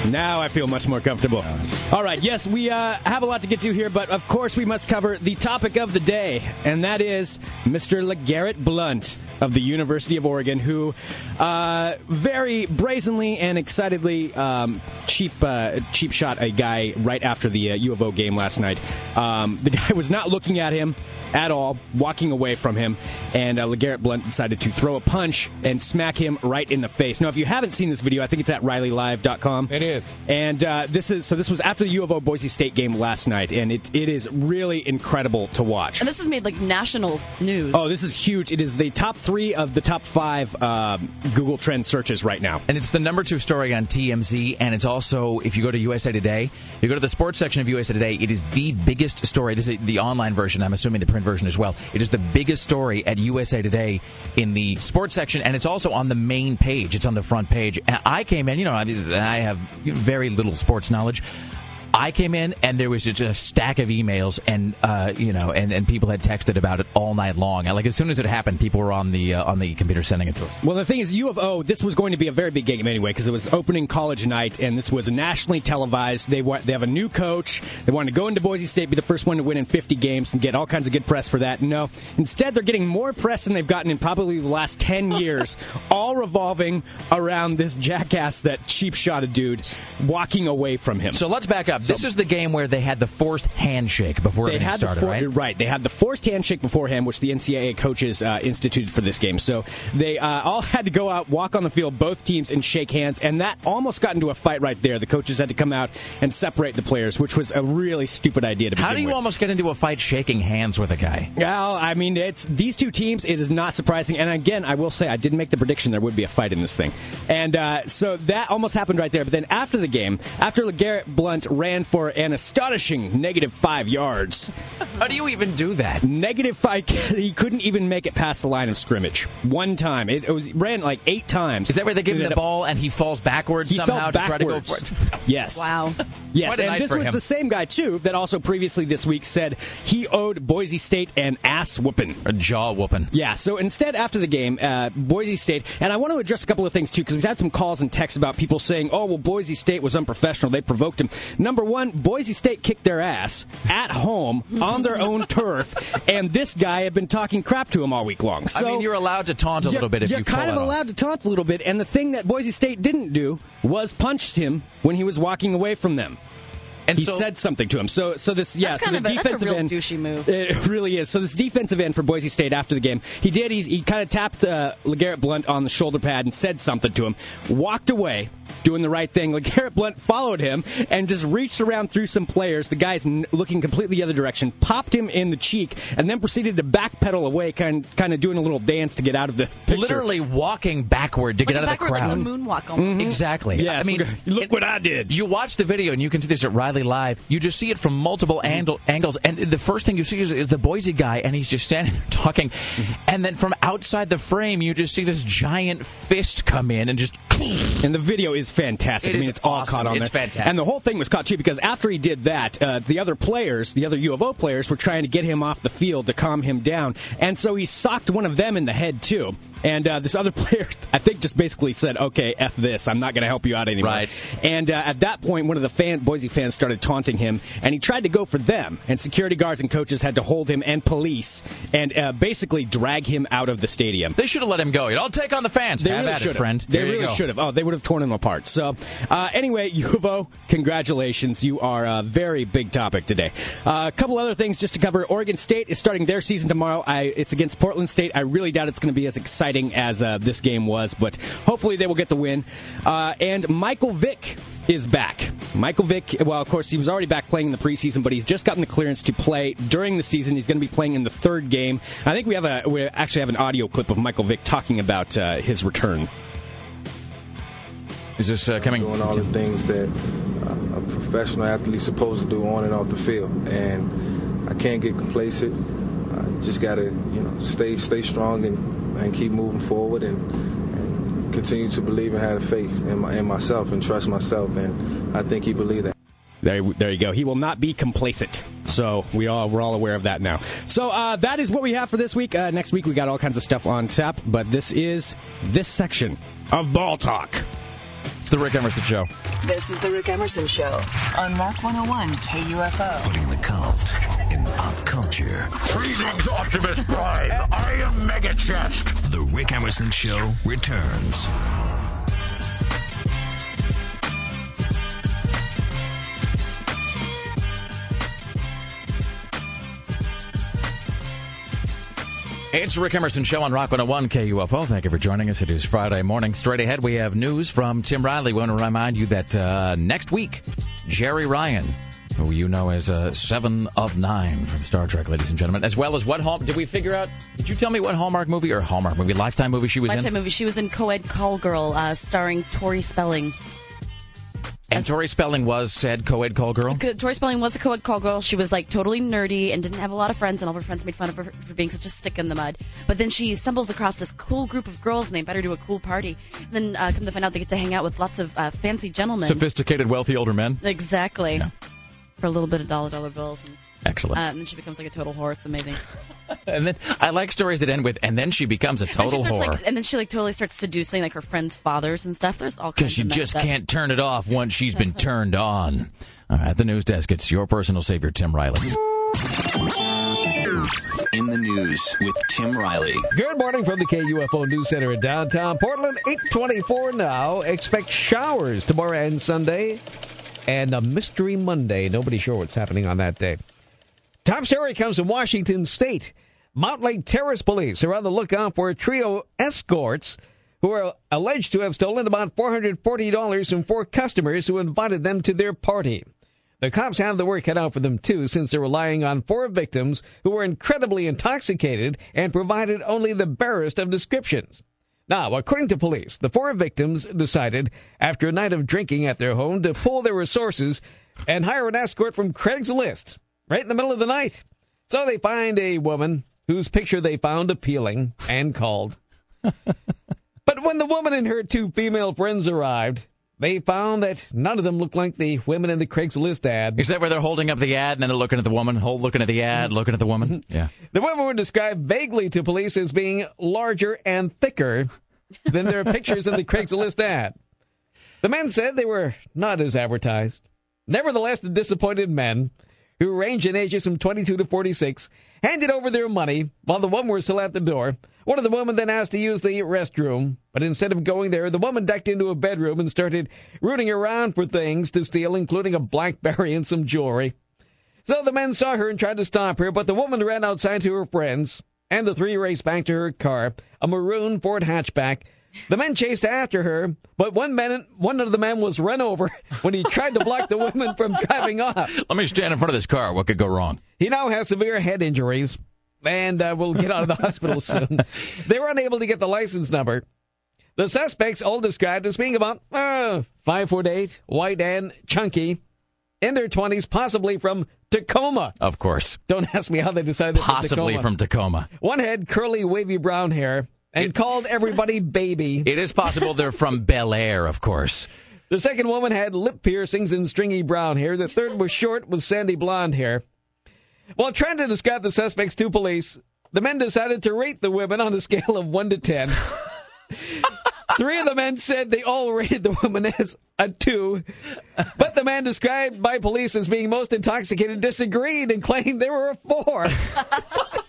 Now I feel much more comfortable. All right, yes, we uh, have a lot to get to here, but of course we must cover the topic of the day, and that is Mr. LeGarrette Blount of the University of Oregon, who uh, very brazenly and excitedly um, cheap uh, cheap shot a guy right after the uh, U of O game last night. Um, the guy *laughs* was not looking at him at all, walking away from him, and uh, LeGarrette Blount decided to throw a punch and smack him right in the face. Now, if you haven't seen this video, I think it's at RileyLive.com. It is. And uh, this is so. This was after the U of O Boise State game last night, and it it is really incredible to watch. and this has made like national news. Oh, this is huge! It is the top three of the top five um, Google Trend searches right now. And it's the number two story on TMZ, and it's also, if you go to USA Today, you go to the sports section of USA Today, it is the biggest story. This is the online version, I'm assuming the print version as well. It is the biggest story at USA Today in the sports section, and it's also on the main page. It's on the front page. I came in, you know, I I have very little sports knowledge. I came in and there was just a stack of emails and uh, you know and, and people had texted about it all night long. And like as soon as it happened, people were on the uh, on the computer sending it to us. Well, the thing is, U of O, this was going to be a very big game anyway because it was opening college night, and this was nationally televised. They want they have a new coach. They wanted to go into Boise State, be the first one to win in 50 games, and get all kinds of good press for that. No, instead they're getting more press than they've gotten in probably the last 10 *laughs* years, all revolving around this jackass, that cheap shot of dude, walking away from him. So let's back up. This is the game where they had the forced handshake before they everything had started, the for- right? They had the forced handshake beforehand, which the NCAA coaches uh, instituted for this game. So they uh, all had to go out, walk on the field, both teams, and shake hands. And that almost got into a fight right there. The coaches had to come out and separate the players, which was a really stupid idea to begin How do you with. almost get into a fight shaking hands with a guy? Well, I mean, it's these two teams. It is not surprising. And again, I will say, I did make the prediction there would be a fight in this thing, and uh, so that almost happened right there. But then after the game, after LeGarrette Blount ran for an astonishing negative five yards, How do you even do that? negative five, *laughs* he couldn't even make it past the line of scrimmage one time. It, it was ran like eight times. Is that where they give him the up- ball and he falls backwards He somehow fell to try to go for it? *laughs* Yes. Wow. Yes, and this was him. the same guy too that also previously this week said he owed Boise State an ass whooping. A jaw whooping. Yeah, so instead, after the game, uh, Boise State, and I want to address a couple of things too, because we've had some calls and texts about people saying, oh, well, Boise State was unprofessional. They provoked him. Number one, Boise State kicked their ass at home on their own *laughs* turf, and this guy had been talking crap to him all week long. So I mean, you're allowed to taunt a little bit if you're you kind of it off. allowed to taunt a little bit, and the thing that Boise State didn't do was punch him when he was walking away from them. And he so- said something to him. So, so this, yeah, so the a- defensive end, douchey move. It really is. So this defensive end for Boise State after the game, he did. He's, he kind of tapped uh, LeGarrette Blount on the shoulder pad and said something to him. Walked away, doing the right thing. Legarrette *laughs* Blount followed him and just reached around through some players. The guy's looking completely the other direction, popped him in the cheek, and then proceeded to backpedal away, kind kind of doing a little dance to get out of the picture. Literally walking backward to Like get out of the backward, like crowd. a moonwalk mm-hmm. almost. Exactly. Yes, I mean, look- *laughs* look what I did. You watch the video and you can see this at Riley Live. You just see it from multiple mm-hmm. angl- angles, and the first thing you see is, is the Boise guy, and he's just standing there *laughs* talking, mm-hmm. and then from outside the frame, you just see this giant fist come in and just. And the video is fantastic. It I mean, it's all caught on It's there. fantastic. And the whole thing was caught too because after he did that, uh, the other players, the other U of O players, were trying to get him off the field to calm him down, and so he socked one of them in the head too. And uh, this other *laughs* player, I think, just basically said, "Okay, f this. I'm not going to help you out anymore." Right. And uh, at that point, one of the fan, Boise fans started taunting him, and he tried to go for them. And security guards and coaches had to hold him, and police, and uh, basically drag him out of the stadium. They should have let him go. Don't take on the fans. They Have really at it, should have. friend. They There really should have. Oh, they would have torn him apart. So, uh, anyway, U of O, congratulations. You are a very big topic today. Uh, a couple other things just to cover. Oregon State is starting their season tomorrow. I, it's against Portland State. I really doubt it's going to be as exciting as uh, this game was, but hopefully they will get the win. Uh, and Michael Vick is back. Michael Vick, well, of course, he was already back playing in the preseason, but he's just gotten the clearance to play during the season. He's going to be playing in the third game. I think we have a we actually have an audio clip of Michael Vick talking about uh, his return. Is this uh, coming? Doing all the things that a professional athlete's supposed to do on and off the field, and I can't get complacent. I just gotta, you know, stay stay strong and, and keep moving forward and, and continue to believe and have faith in, my, in myself and trust myself, and I think he believed that. There, there you go. He will not be complacent. So we all we're all aware of that now. So uh, that is what we have for this week. Uh, next week we got all kinds of stuff on tap, but this is this section of ball talk. It's the Rick Emerson Show. This is the Rick Emerson Show on Rock 101 KUFO. Putting the cult in pop culture. Greetings, Optimus Prime. I am Mega Chest. The Rick Emerson Show returns. It's the Rick Emerson Show on Rock 101 KUFO. Thank you for joining us. It is Friday morning. Straight ahead, we have news from Tim Riley. We want to remind you that uh, next week, Jeri Ryan, who you know as uh, Seven of Nine from Star Trek, ladies and gentlemen, as well as what Hall. Did we figure out? Did you tell me what Hallmark movie or Hallmark movie, Lifetime movie she was in? Lifetime in? movie. She was in Co-ed Call Girl, uh, starring Tori Spelling. And Tori Spelling was said co-ed call girl. Tori Spelling was a co-ed call girl. She was like totally nerdy and didn't have a lot of friends, and all her friends made fun of her for being such a stick in the mud. But then she stumbles across this cool group of girls, and they invite her to a cool party. And then uh, come to find out, they get to hang out with lots of uh, fancy gentlemen. Sophisticated, wealthy older men. Exactly. For a little bit of dollar dollar bills. And, Excellent. uh, and then she becomes like a total whore. It's amazing. *laughs* And then I like stories that end with, and then she becomes a and, total starts, whore. like, and then she like totally starts seducing like her friends' fathers and stuff. There's all Because kinds she of just up- can't turn it off once she's been turned on. All right, at the news desk, it's your personal savior, Tim Riley. In the news with Tim Riley. Good morning from the KUFO News Center in downtown Portland. 824 now. Expect showers tomorrow and Sunday. And a mystery Monday. Nobody sure what's happening on that day. Top story comes from Washington State. Mountlake Terrace Police are on the lookout for a trio escorts who are alleged to have stolen about $440 from four customers who invited them to their party. The cops have the work cut out for them too, since they're relying on four victims who were incredibly intoxicated and provided only the barest of descriptions. Now, according to police, the four victims decided, after a night of drinking at their home, to pool their resources and hire an escort from Craigslist right in the middle of the night. So they find a woman whose picture they found appealing and called. *laughs* but when the woman and her two female friends arrived, they found that none of them looked like the women in the Craigslist ad. Is that where they're holding up the ad and then they're looking at the woman, hold, looking at the ad, mm-hmm. looking at the woman? Mm-hmm. Yeah. The women were described vaguely to police as being larger and thicker than their *laughs* pictures in the Craigslist ad. The men said they were not as advertised. Nevertheless, the disappointed men, who range in ages from 22 to 46, handed over their money while the women were still at the door. One of the women then asked to use the restroom, but instead of going there, the woman ducked into a bedroom and started rooting around for things to steal, including a Blackberry and some jewelry. So the men saw her and tried to stop her, but the woman ran outside to her friends, and the three raced back to her car, a maroon Ford hatchback. The men chased after her, but one man, one of the men was run over *laughs* when he tried to block the woman from driving off. Let me stand in front of this car. What could go wrong? He now has severe head injuries and uh, will get out of the hospital soon. *laughs* They were unable to get the license number. The suspects, all described as being about uh, five foot eight, white and chunky, in their twenties, possibly from Tacoma. Of course. Don't ask me how they decided. Possibly Tacoma. from Tacoma. One had curly, wavy brown hair and called everybody baby. It is possible they're from *laughs* Bel Air, of course. The second woman had lip piercings and stringy brown hair. The third was short with sandy blonde hair. While trying to describe the suspects to police, the men decided to rate the women on a scale of 1 to 10. *laughs* Three of the men said they all rated the woman as a 2, but the man described by police as being most intoxicated disagreed and claimed they were a 4. *laughs*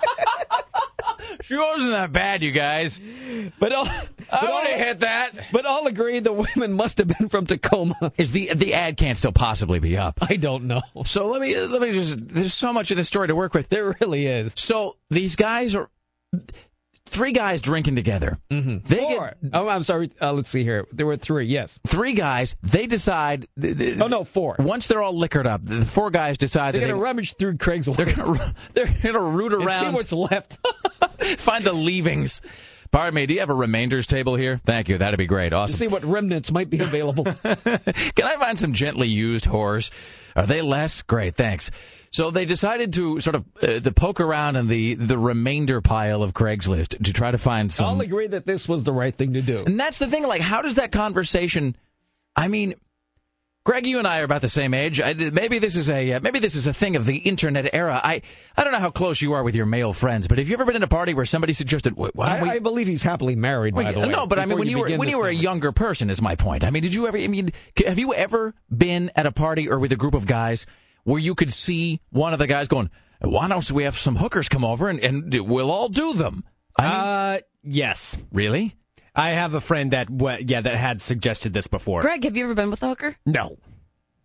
She wasn't that bad, you guys. But all, I would all- have hit that. But all agree the women must have been from Tacoma. Is the the ad can't still possibly be up? I don't know. So let me let me just. There's so much of this story to work with. There really is. So these guys are three guys drinking together. Mm-hmm. They Four. oh, I'm sorry. Uh, let's see here. There were three. Yes. three guys. They decide. Oh no, four. Once they're all liquored up, the four guys decide They're gonna they, rummage through Craigslist. they're gonna *laughs* they're gonna root and see what's left. *laughs* find the leavings. Pardon me. Do you have a remainders table here? Thank you. That'd be great. to Awesome. see what remnants might be available. *laughs* Can I find some gently used whores? Are they less? Great, thanks. So they decided to sort of uh, to poke around in the the remainder pile of Craigslist to try to find some. I'll agree that this was the right thing to do. And that's the thing. Like, how does that conversation? I mean, Greg, you and I are about the same age. I, maybe this is a uh, maybe this is a thing of the internet era. I I don't know how close you are with your male friends, but have you ever been at a party where somebody suggested, "Why don't we?" I, I believe he's happily married. By the way, no, but I mean, when you, were when you were a younger person, is my point. I mean, did you ever? I mean, have you ever been at a party or with a group of guys where you could see one of the guys going, "Why don't we have some hookers come over and, and we'll all do them?" I mean, Uh, yes. really? I have a friend that, wa- yeah, that had suggested this before. Greg, have you ever been with a hooker? No.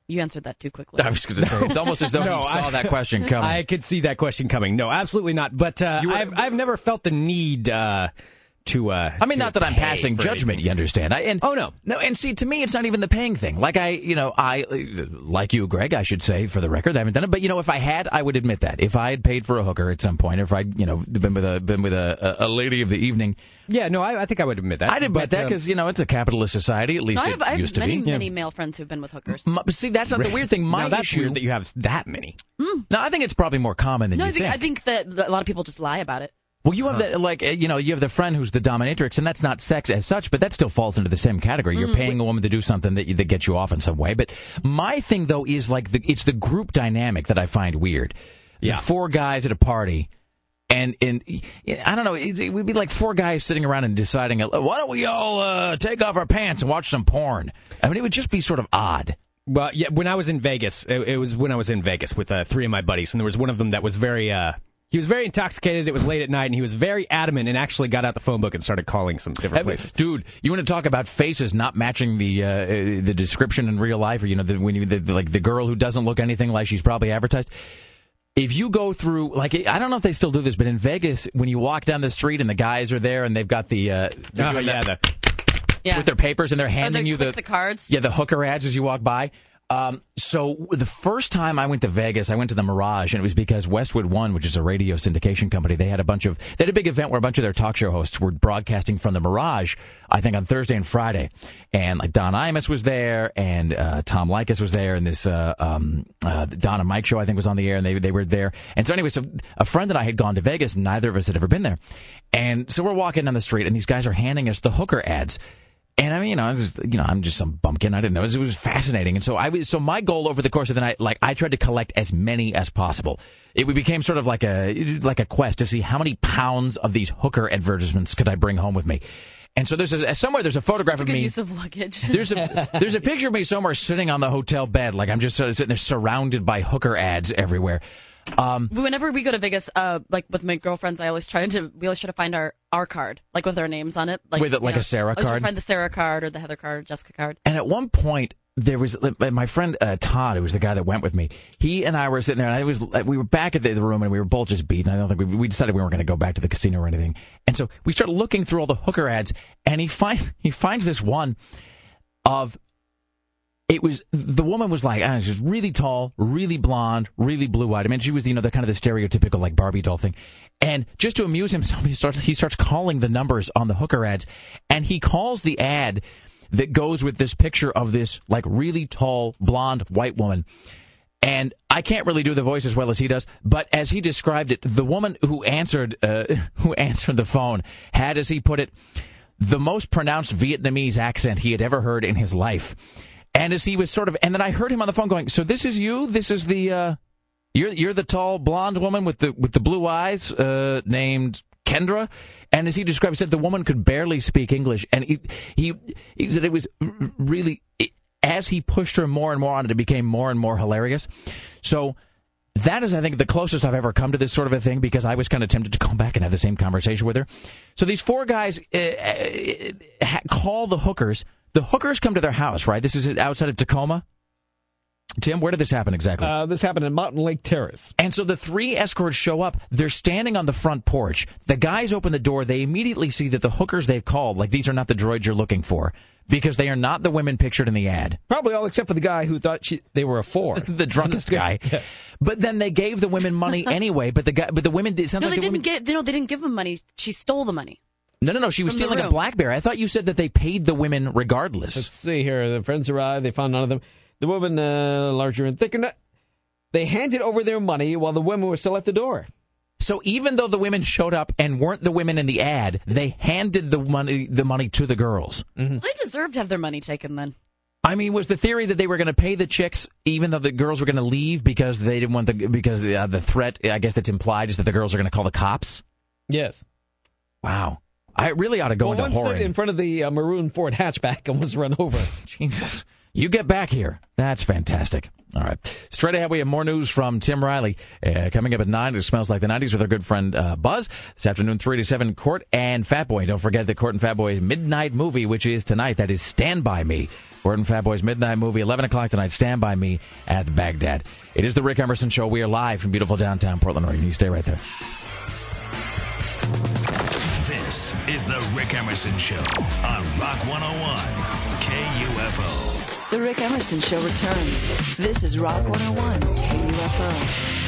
You answered that too quickly. I was going to say it's almost as though *laughs* No, you saw I- that question coming. *laughs* I could see that question coming. No, absolutely not. But uh, were- I've I've never felt the need uh, to. Uh, I mean, to not that I'm passing judgment. anything. You understand? I, and Oh, no. no. And see, to me, it's not even the paying thing. Like I, you know, I like you, Greg. I should say for the record, I haven't done it. But you know, if I had, I would admit that. If I had paid for a hooker at some point, or if I'd, you know, been with a been with a, a, a lady of the evening, Yeah, no, I, I think I would admit that. I'd admit But, that um, because you know it's a capitalist society. At least No, I it have, I have used to many, be. many male friends who've been with hookers. M- But see, that's not the weird thing. My now that's issue. weird that you have that many. no, I think it's probably more common than No, you I think, think. I think that that a lot of people just lie about it. Well, you have that, like, uh, you know, you have the friend who's the dominatrix, and that's not sex as such, but that still falls into the same category. You're paying a woman to do something that, that gets you off in some way. But my thing, though, is like, the, it's the group dynamic that I find weird. Yeah. The four guys at a party, and, and I don't know, it, it would be like four guys sitting around and deciding, uh, why don't we all uh, take off our pants and watch some porn? I mean, it would just be sort of odd. Well, yeah, when I was in Vegas, it, it was when I was in Vegas with uh, three of my buddies, and there was one of them that was very, uh, he was very intoxicated. It was late at night, and he was very adamant, and actually got out the phone book and started calling some different I mean, places. Dude, you want to talk about faces not matching the uh, uh, the description in real life, or you know, the, when you the, the- like the girl who doesn't look anything like she's probably advertised. If you go through, like, I don't know if they still do this, but in Vegas, when you walk down the street and the guys are there and they've got the, uh, Oh, yeah, the, Yeah. with their papers and they're Or they handing you the, the cards. yeah, the hooker ads as you walk by. Um, so the first time I went to Vegas, I went to the Mirage, and it was because Westwood One, which is a radio syndication company, they had a bunch of they had a big event where a bunch of their talk show hosts were broadcasting from the Mirage. I think on Thursday and Friday, and like Don Imus was there, and uh, Tom Leykis was there, and this uh, um, uh, Don and Mike show I think was on the air, and they they were there. And so anyway, so a friend and I had gone to Vegas, neither of us had ever been there, and so we're walking down the street, and these guys are handing us the hooker ads. And I mean, you know, I was just, you know, I'm just some bumpkin. I didn't know. It was, it was fascinating. And so I was, so my goal over the course of the night, like I tried to collect as many as possible. It became sort of like a, like a quest to see how many pounds of these hooker advertisements could I bring home with me. And so there's a, somewhere there's a photograph a of good me. use of luggage. *laughs* There's a there's a picture of me somewhere sitting on the hotel bed, like I'm just sort of sitting there surrounded by hooker ads everywhere. Um, Whenever we go to Vegas, uh, like with my girlfriends, I always try to we always try to find our our card, like with our names on it, like With, like, a Sarah I always try card? Find the Sarah card or the Heather card, or Jessica card. And at one point, there was my friend uh, Todd, who was the guy that went with me. He and I were sitting there, and I was we were back at the, the room, and we were both just beaten. I don't think we, we decided we weren't going to go back to the casino or anything. And so we started looking through all the hooker ads, and he find *laughs* he finds this one of it was the woman was like I know, she's really tall, really blonde, really blue eyed. I mean, she was you know the kind of the stereotypical like Barbie doll thing. And just to amuse himself, he starts he starts calling the numbers on the hooker ads, and he calls the ad that goes with this picture of this like really tall blonde white woman. And I can't really do the voice as well as he does, but as he described it, the woman who answered uh, *laughs* who answered the phone had, as he put it, the most pronounced Vietnamese accent he had ever heard in his life. And as he was sort of, and then I heard him on the phone going, "So this is you? This is the, uh, You're you're the tall blonde woman with the with the blue eyes, uh, named Kendra. And as he described, he said the woman could barely speak English, and he he, he said it was really it, as he pushed her more and more on it, it became more and more hilarious. So. That is, I think, the closest I've ever come to this sort of a thing because I was kind of tempted to go back and have the same conversation with her. So these four guys uh, uh, call the hookers. The hookers come to their house, right? This is outside of Tacoma. Tim, where did this happen exactly? Uh, this happened in Mountain Lake Terrace. And so the three escorts show up. They're standing on the front porch. The guys open the door. They immediately see that the hookers they've called, like these are not the droids you're looking for, because they are not the women pictured in the ad. Probably all except for the guy who thought she, they were a four. *laughs* the drunkest guy. *laughs* Yes. But then they gave the women money *laughs* anyway. But the guy, but the women, it sounds No, like they the didn't women. get. They, no, they didn't give them money. She stole the money. No, no, no. She was From stealing a room. BlackBerry. I thought you said that they paid the women regardless. Let's see here. The friends arrived. They found none of them. The woman, uh, larger and thicker. nut- They handed over their money while the women were still at the door. So even though the women showed up and weren't the women in the ad, they handed the money the money to the girls. Well, they deserve to have their money taken then. I mean, was the theory that they were going to pay the chicks even though the girls were going to leave because they didn't want the because uh, the threat I guess that's implied is that the girls are going to call the cops? Yes. Wow. I really ought to go well, into horror. in front of the uh, maroon Ford hatchback and was run over. *laughs* Jesus. You get back here. That's fantastic. All right. Straight ahead, we have more news from Tim Riley. Uh, coming up at 9, it smells like the 90s with our good friend uh, Buzz. This afternoon, 3 to 7, Court and Fatboy. Don't forget the Court and Fatboy midnight movie, which is tonight. That is Stand By Me. Court and Fatboy's midnight movie, 11 o'clock tonight. Stand By Me at Bagdad. It is the Rick Emerson Show. We are live from beautiful downtown Portland, Oregon. You stay right there. This is the Rick Emerson Show on Rock 101 KUFO. The Rick Emerson Show returns. This is Rock 101 KUFO.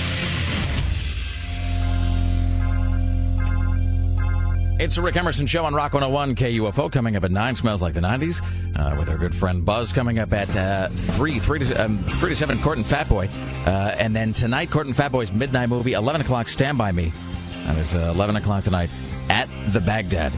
It's the Rick Emerson Show on Rock 101 KUFO coming up at 9. Smells like the 90s uh, with our good friend Buzz coming up at uh, 3, 3 to, um, 3 to 7, Court and Fatboy. Uh, and then tonight, Court and Fatboy's midnight movie, 11 o'clock, Stand By Me. That is uh, 11 o'clock tonight at the Bagdad.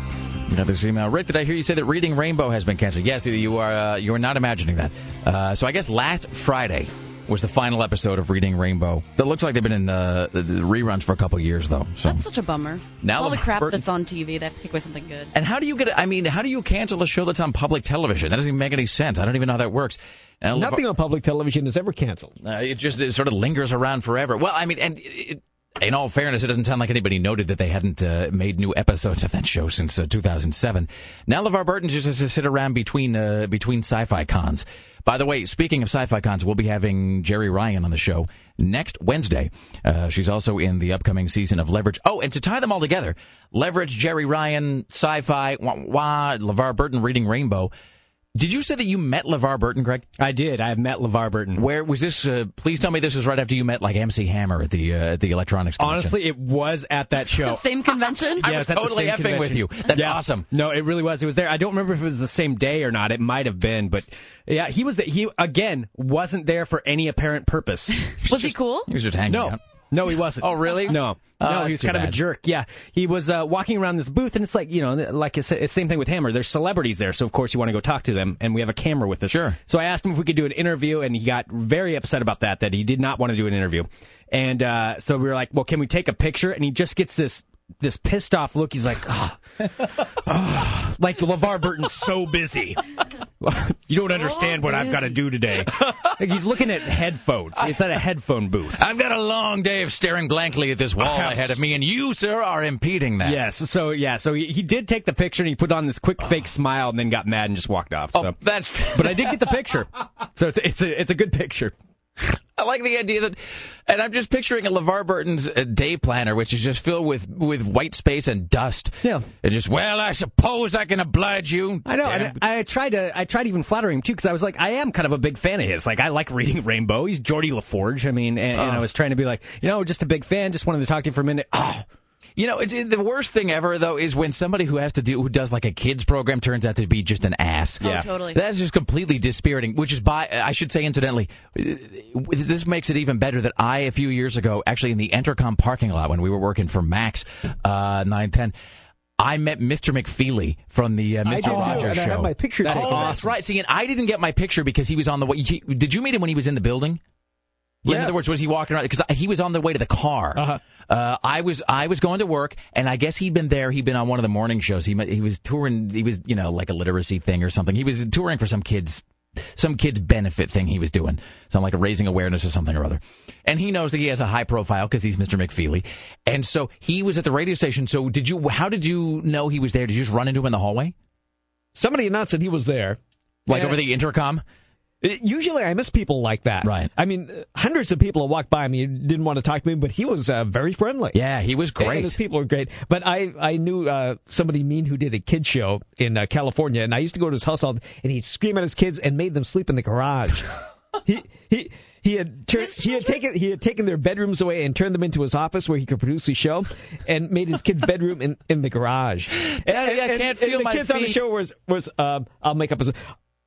We got this email. Rick, did I hear you say that Reading Rainbow has been canceled? Yes, you are, uh, you are not imagining that. Uh, so I guess last Friday was the final episode of Reading Rainbow. That looks like they've been in the, the, the reruns for a couple years, though. So. That's such a bummer. Now All the crap Burton- that's on TV, they have to take away something good. And how do you get? I mean, how do you cancel a show that's on public television? That doesn't even make any sense. I don't even know how that works. Now, LeVar- Nothing on public television is ever canceled. uh, it just it sort of lingers around forever. Well, I mean, and it, in all fairness, it doesn't sound like anybody noted that they hadn't uh, made new episodes of that show since uh, 2007. Now LeVar Burton just has to sit around between uh, between sci-fi cons. By the way, speaking of sci-fi cons, we'll be having Jeri Ryan on the show next Wednesday. Uh, she's also in the upcoming season of Leverage. Oh, and to tie them all together, Leverage, Jeri Ryan, sci-fi, wah, wah, LeVar Burton reading Rainbow. Did you say that you met LeVar Burton, Greg? I did. I've met LeVar Burton. Where was this? Uh, please tell me this was right after you met like MC Hammer at the uh, at the electronics. Convention. Honestly, it was at that *laughs* show. The same convention? I Yeah, was it's at the totally same effing with you. That's Yeah. awesome. No, it really was. It was there. I don't remember if it was the same day or not. It might have been, but yeah, he was. The, he again wasn't there for any apparent purpose. *laughs* Was he cool? He was just hanging no, out. No, he wasn't. Oh, really? No. Oh, no, he was kind of a jerk. Yeah, he was uh, walking around this booth, and it's like you know, like I said, the same thing with Hammer. There's celebrities there, so of course you want to go talk to them, and we have a camera with us. Sure. So I asked him if we could do an interview, and he got very upset about that. That he did not want to do an interview, and uh, so we were like, "Well, can we take a picture?" And he just gets this this pissed off look. He's like, "Ah, ah," like LeVar Burton's so busy. you don't understand what I've got to do today. Like, he's looking at headphones. It's at a headphone booth. I've got a long day of staring blankly at this wall ahead of me, and you, sir, are impeding that. Yes. So yeah. So he, he did take the picture and he put on this quick fake smile and then got mad and just walked off. So. Oh, that's. but I did get the picture. So it's it's a it's a good picture. I like the idea that, and I'm just picturing a LeVar Burton's uh, day planner, which is just filled with with white space and dust. Yeah. And just, well, I suppose I can oblige you. I know. Damn. And I, I tried to I tried even flattering him too because I was like I am kind of a big fan of his. Like I like reading Rainbow. He's Geordi La Forge. I mean, and, and I was trying to be like you know just a big fan. Just wanted to talk to you for a minute. Oh, You know, it's, it, the worst thing ever though is when somebody who has to do who does like a kids program turns out to be just an ass. Oh, totally. That's just completely dispiriting. Which is by I should say, incidentally, uh, this makes it even better that I a few years ago, actually in the Entercom parking lot when we were working for Max uh, nine ten. I met Mr. McFeely from the uh, Mr. Rogers and I show. have my picture That's taken. oh, that's right. See, and I didn't get my picture because he was on the way. he- Did you meet him when he was in the building? In other words, was he walking around? Because he was on the way to the car. Uh-huh. Uh, I was I was going to work, and I guess he'd been there. He'd been on one of the morning shows. He he was touring. He was you know like a literacy thing or something. He was touring for some kids some kids benefit thing he was doing, something like raising awareness or something or other. And he knows that he has a high profile because he's Mr. McFeely, and so he was at the radio station. So did you? How did you know he was there? Did you just run into him in the hallway? Somebody announced that he was there. Like And- over the intercom? Usually, I miss people like that. Right. I mean, uh, hundreds of people have walked by me didn't want to talk to me, but he was uh, very friendly. Yeah, he was great. And his people are great. But I, I knew uh, somebody mean who did a kid show in uh, California, and I used to go to his house all, and he'd scream at his kids and made them sleep in the garage. *laughs* he he. He had tur- he had taken he had taken their bedrooms away and turned them into his office where he could produce his show, and made his kids' bedroom in, in the garage. Daddy, I And- can't and feel the my kids on the show was was um, I'll make up a.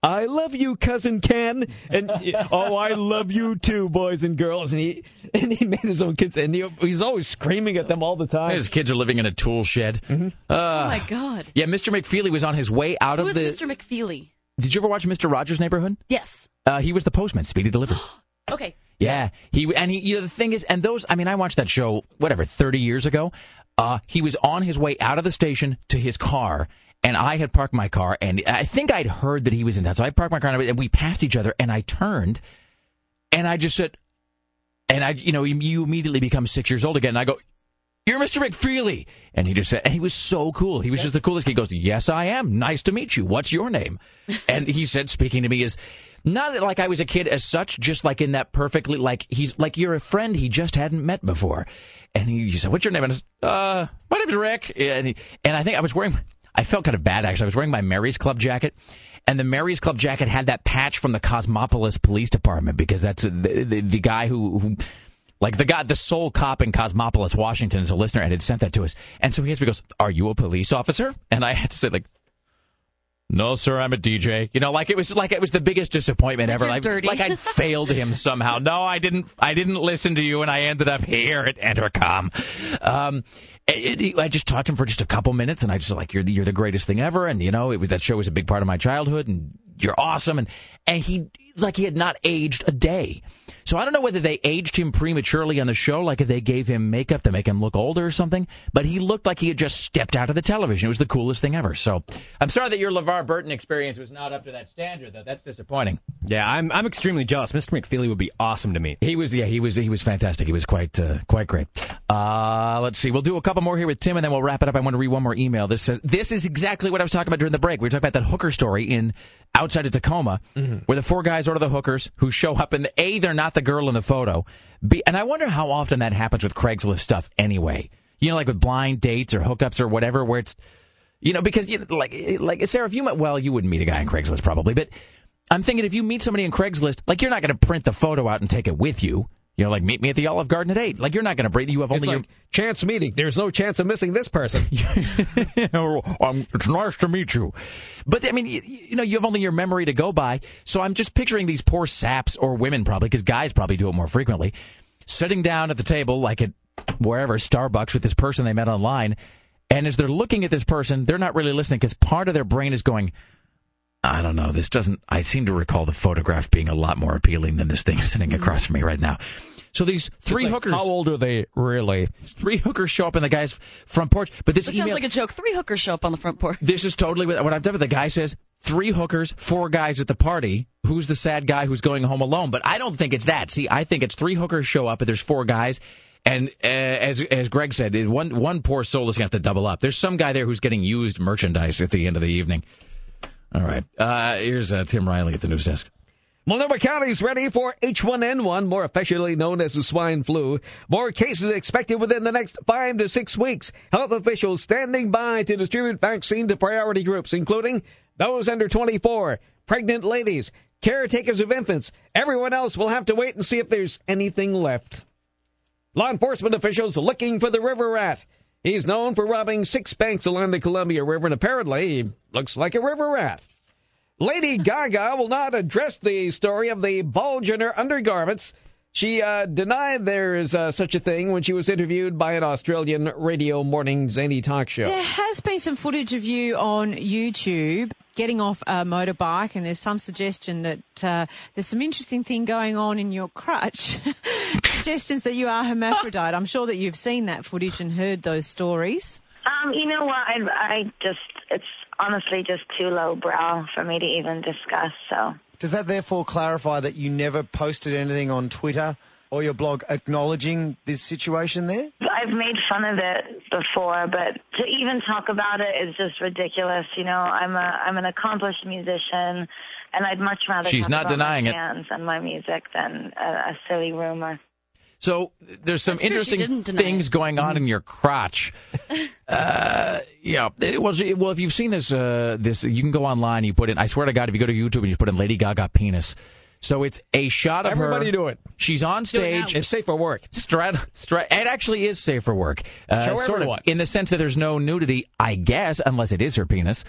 I love you, cousin Ken, and *laughs* oh, I love you too, boys and girls. And he *laughs* and he made his own kids, and he, he's always screaming at them all the time. His kids are living in a tool shed. Mm-hmm. Uh, oh my God. Yeah, Mr. McFeely was on his way out Who of is the. Mr. McFeely? Did you ever watch Mr. Rogers' Neighborhood? Yes. Uh, he was the postman, Speedy Delivery. *gasps* Okay. Yeah, he and he. You know, the thing is, and those. I mean, I watched that show whatever thirty years ago. Uh, he was on his way out of the station to his car, and I had parked my car, and I think I'd heard that he was in town, so I parked my car, and we passed each other, and I turned, and I just said, and I, you know, you, immediately become six years old again, and I go. You're Mr. McFeely. And he just said, and he was so cool. He was just the coolest. He goes, Yes, I am. Nice to meet you. What's your name? *laughs* And he said, speaking to me, is not like I was a kid as such, just like in that perfectly, like he's like you're a friend he just hadn't met before. And he, he said, What's your name? And I said, Uh, my name's Rick. And, he, and I think I was wearing, I felt kind of bad actually. I was wearing my Mary's Club jacket. And the Mary's Club jacket had that patch from the Cosmopolis Police Department because that's the, the, the guy who, who like the guy, the sole cop in Cosmopolis, Washington, is a listener and had sent that to us. And so he asked me, he goes, "Are you a police officer?" And I had to say, like, "No, sir, I'm a DJ." You know, like it was like it was the biggest disappointment ever. Like, like *laughs* I'd failed him somehow. No, I didn't. I didn't listen to you, and I ended up here at Entercom. Um, it, it- I just talked to him for just a couple minutes, and I just like you're the, you're the greatest thing ever, and you know it was that show was a big part of my childhood, and you're awesome, and and he like he had not aged a day. So I don't know whether they aged him prematurely on the show, like if they gave him makeup to make him look older or something, but he looked like he had just stepped out of the television. It was the coolest thing ever. So I'm sorry that your LeVar Burton experience was not up to that standard, though. That's disappointing. Yeah, I'm I'm extremely jealous. Mr. McFeely would be awesome to meet. He was, yeah, he was, he was fantastic. He was quite, uh, quite great. Uh, let's see. We'll do a couple more here with Tim, and then we'll wrap it up. I want to read one more email. This says, this is exactly what I was talking about during the break. We were talking about that hooker story in outside of Tacoma, where the four guys order the hookers who show up, and a they're not the girl in the photo. And I wonder how often that happens with Craigslist stuff. Anyway, you know, like with blind dates or hookups or whatever, where it's you know, because you know, like like Sarah, if you met well, you wouldn't meet a guy on Craigslist probably, but I'm thinking if you meet somebody on Craigslist, like you're not going to print the photo out and take it with you. You know, like meet me at the Olive Garden at eight. Like you're not going to bring. You have only like chance meeting. There's no chance of missing this person. *laughs* *laughs* um, it's nice to meet you, but I mean, you, you know, you have only your memory to go by. So I'm just picturing these poor saps or women probably, because guys probably do it more frequently, sitting down at the table like at wherever Starbucks with this person they met online, and as they're looking at this person, they're not really listening because part of their brain is going. I don't know. This doesn't. I seem to recall the photograph being a lot more appealing than this thing *laughs* sitting across from me right now. So these three like, hookers. How old are they really? Three hookers show up in the guy's front porch, but this This email. sounds like a joke. Three hookers show up on the front porch. This is totally what what I've done. But the guy says three hookers, four guys at the party. Who's the sad guy who's going home alone? But I don't think it's that. See, I think it's three hookers show up, and there's four guys. And uh, as as Greg said, one one poor soul is going to have to double up. There's some guy there who's getting used merchandise at the end of the evening. All right, uh, here's uh, Tim Riley at the news desk. Multnomah County is ready for H1N1, more affectionately known as the swine flu. More cases expected within the next five to six weeks. Health officials standing by to distribute vaccine to priority groups, including those under 24, pregnant ladies, caretakers of infants. Everyone else will have to wait and see if there's anything left. Law enforcement officials looking for the river rat. He's known for robbing six banks along the Columbia River, and apparently he looks like a river rat. Lady Gaga will not address the story of the bulge in her undergarments. She uh, denied there is uh, such a thing when she was interviewed by an Australian radio morning zany talk show. There has been some footage of you on YouTube getting off a motorbike, and there's some suggestion that uh, there's some interesting thing going on in your crutch. *laughs* Suggestions that you are hermaphrodite. I'm sure that you've seen that footage and heard those stories. Um, you know what? I, I just, it's honestly just too low brow for me to even discuss, so. Does that therefore clarify that you never posted anything on Twitter or your blog acknowledging this situation there? I've made fun of it before, but to even talk about it is just ridiculous. You know, I'm a I'm an accomplished musician, and I'd much rather She's talk not about denying my it. fans and my music than a, a silly rumor. So there's some That's interesting didn't deny things going on in your crotch. *laughs* uh, yeah. Well, she- well, if you've seen this, uh, this you can go online. You put in. I swear to God, if you go to YouTube and you put in Lady Gaga penis. So it's a shot of her. Everybody do it. She's on Do it stage. It's safe for work. Strat, strat, it actually is safe for work. Uh, Show sort everyone. of in the sense that there's no nudity, I guess, unless it is her penis.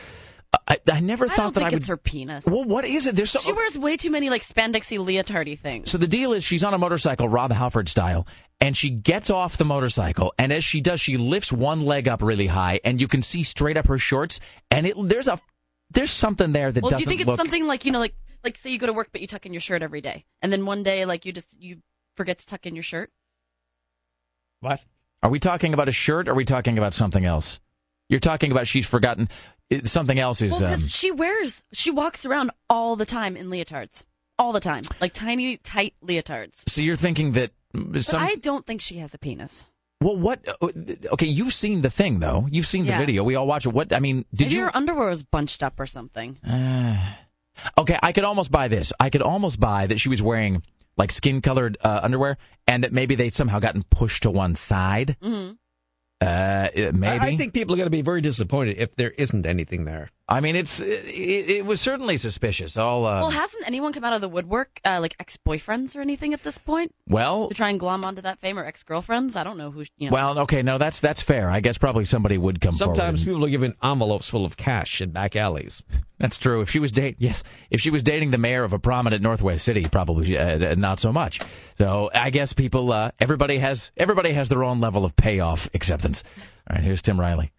I, I never I thought don't that think I would. it's her penis. Well, what is it? There's so, She uh, wears way too many like spandexy leotardy things. so the deal is she's on a motorcycle, Rob Halford style, and she gets off the motorcycle, and as she does, she lifts one leg up really high, and you can see straight up her shorts, and it there's a there's something there that well, do doesn't you think it's look. something like you know, like like say you go to work but you tuck in your shirt every day, and then one day like you just you forget to tuck in your shirt? What? Are we talking about a shirt? or Are we talking about something else? You're talking about she's forgotten it- something else is. Well, um, she wears she walks around all the time in leotards, all the time, like tiny tight leotards. so you're thinking that But some. I don't think she has a penis. well, what? uh, Okay, you've seen the thing though. You've seen the Yeah. video. We all watch it. What? I mean, did Maybe you? her underwear was bunched up or something? *sighs* Okay, I could almost buy this. I could almost buy that she was wearing like skin colored uh, underwear, and that maybe they somehow gotten pushed to one side. Mm-hmm. Uh, maybe. I, I think people are going to be very disappointed if there isn't anything there. I mean, it's it, it was certainly suspicious. All uh, well, hasn't anyone come out of the woodwork, uh, like ex boyfriends or anything at this point, well, to try and glom onto that fame or ex girlfriends? I don't know who. You know. well, okay, no, that's that's fair. I guess probably somebody would come Sometimes forward. people are given envelopes full of cash in back alleys. *laughs* That's true. If she was date, yes, if she was dating the mayor of a prominent Northwest city, probably uh, not so much. So I guess people, uh, everybody has everybody has their own level of payoff acceptance. All right, here's Tim Riley.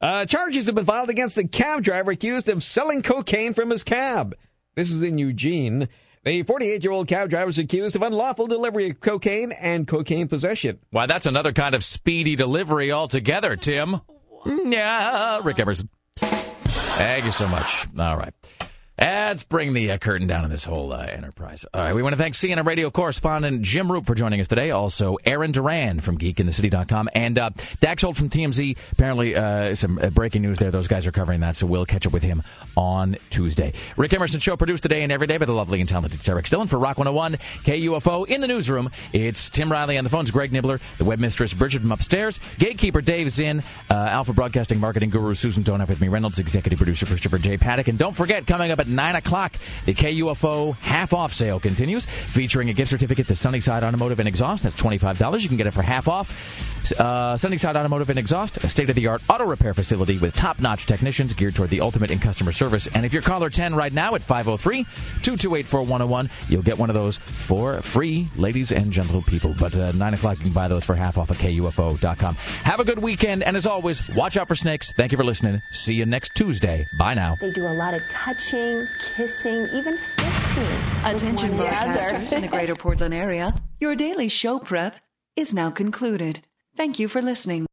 Uh, charges have been filed against a cab driver accused of selling cocaine from his cab. This is in Eugene. The 48 year old cab driver is accused of unlawful delivery of cocaine and cocaine possession. Why, that's another kind of speedy delivery altogether, Tim. Yeah, Rick Emerson. Thank you so much. All right. Let's bring the uh, curtain down on this whole uh, enterprise. All right, we want to thank CNN radio correspondent Jim Roope for joining us today. Also, Aaron Duran from geekinthecity.com and uh, Dax Holt from TMZ. Apparently, uh, some uh, breaking news there. Those guys are covering that, so we'll catch up with him on Tuesday. Rick Emerson Show produced today and every day by the lovely and talented Sarah Dillon for Rock 101 KUFO. In the newsroom, it's Tim Riley on the phones, Greg Nibler, the web mistress Bridget from upstairs, gatekeeper Dave Zinn, uh, Alpha Broadcasting Marketing Guru Susan Donaf with me, Reynolds, executive producer Christopher J. Paddock. And don't forget, coming up at 9 o'clock, the KUFO half off sale continues, featuring a gift certificate to Sunnyside Automotive and Exhaust. That's $25. You can get it for half off. Uh, Sunnyside Automotive and Exhaust, a state of the art auto repair facility with top notch technicians geared toward the ultimate in customer service. And if you're caller 10 right now at 503 228 4101, you'll get one of those for free, ladies and gentle people. But uh, 9 o'clock, you can buy those for half off at KUFO.com. Have a good weekend, and as always, watch out for snakes. Thank you for listening. See you next Tuesday. Bye now. They do a lot of touching, kissing, even fisting. Attention broadcasters in the greater Portland area. Your daily show prep is now concluded. Thank you for listening.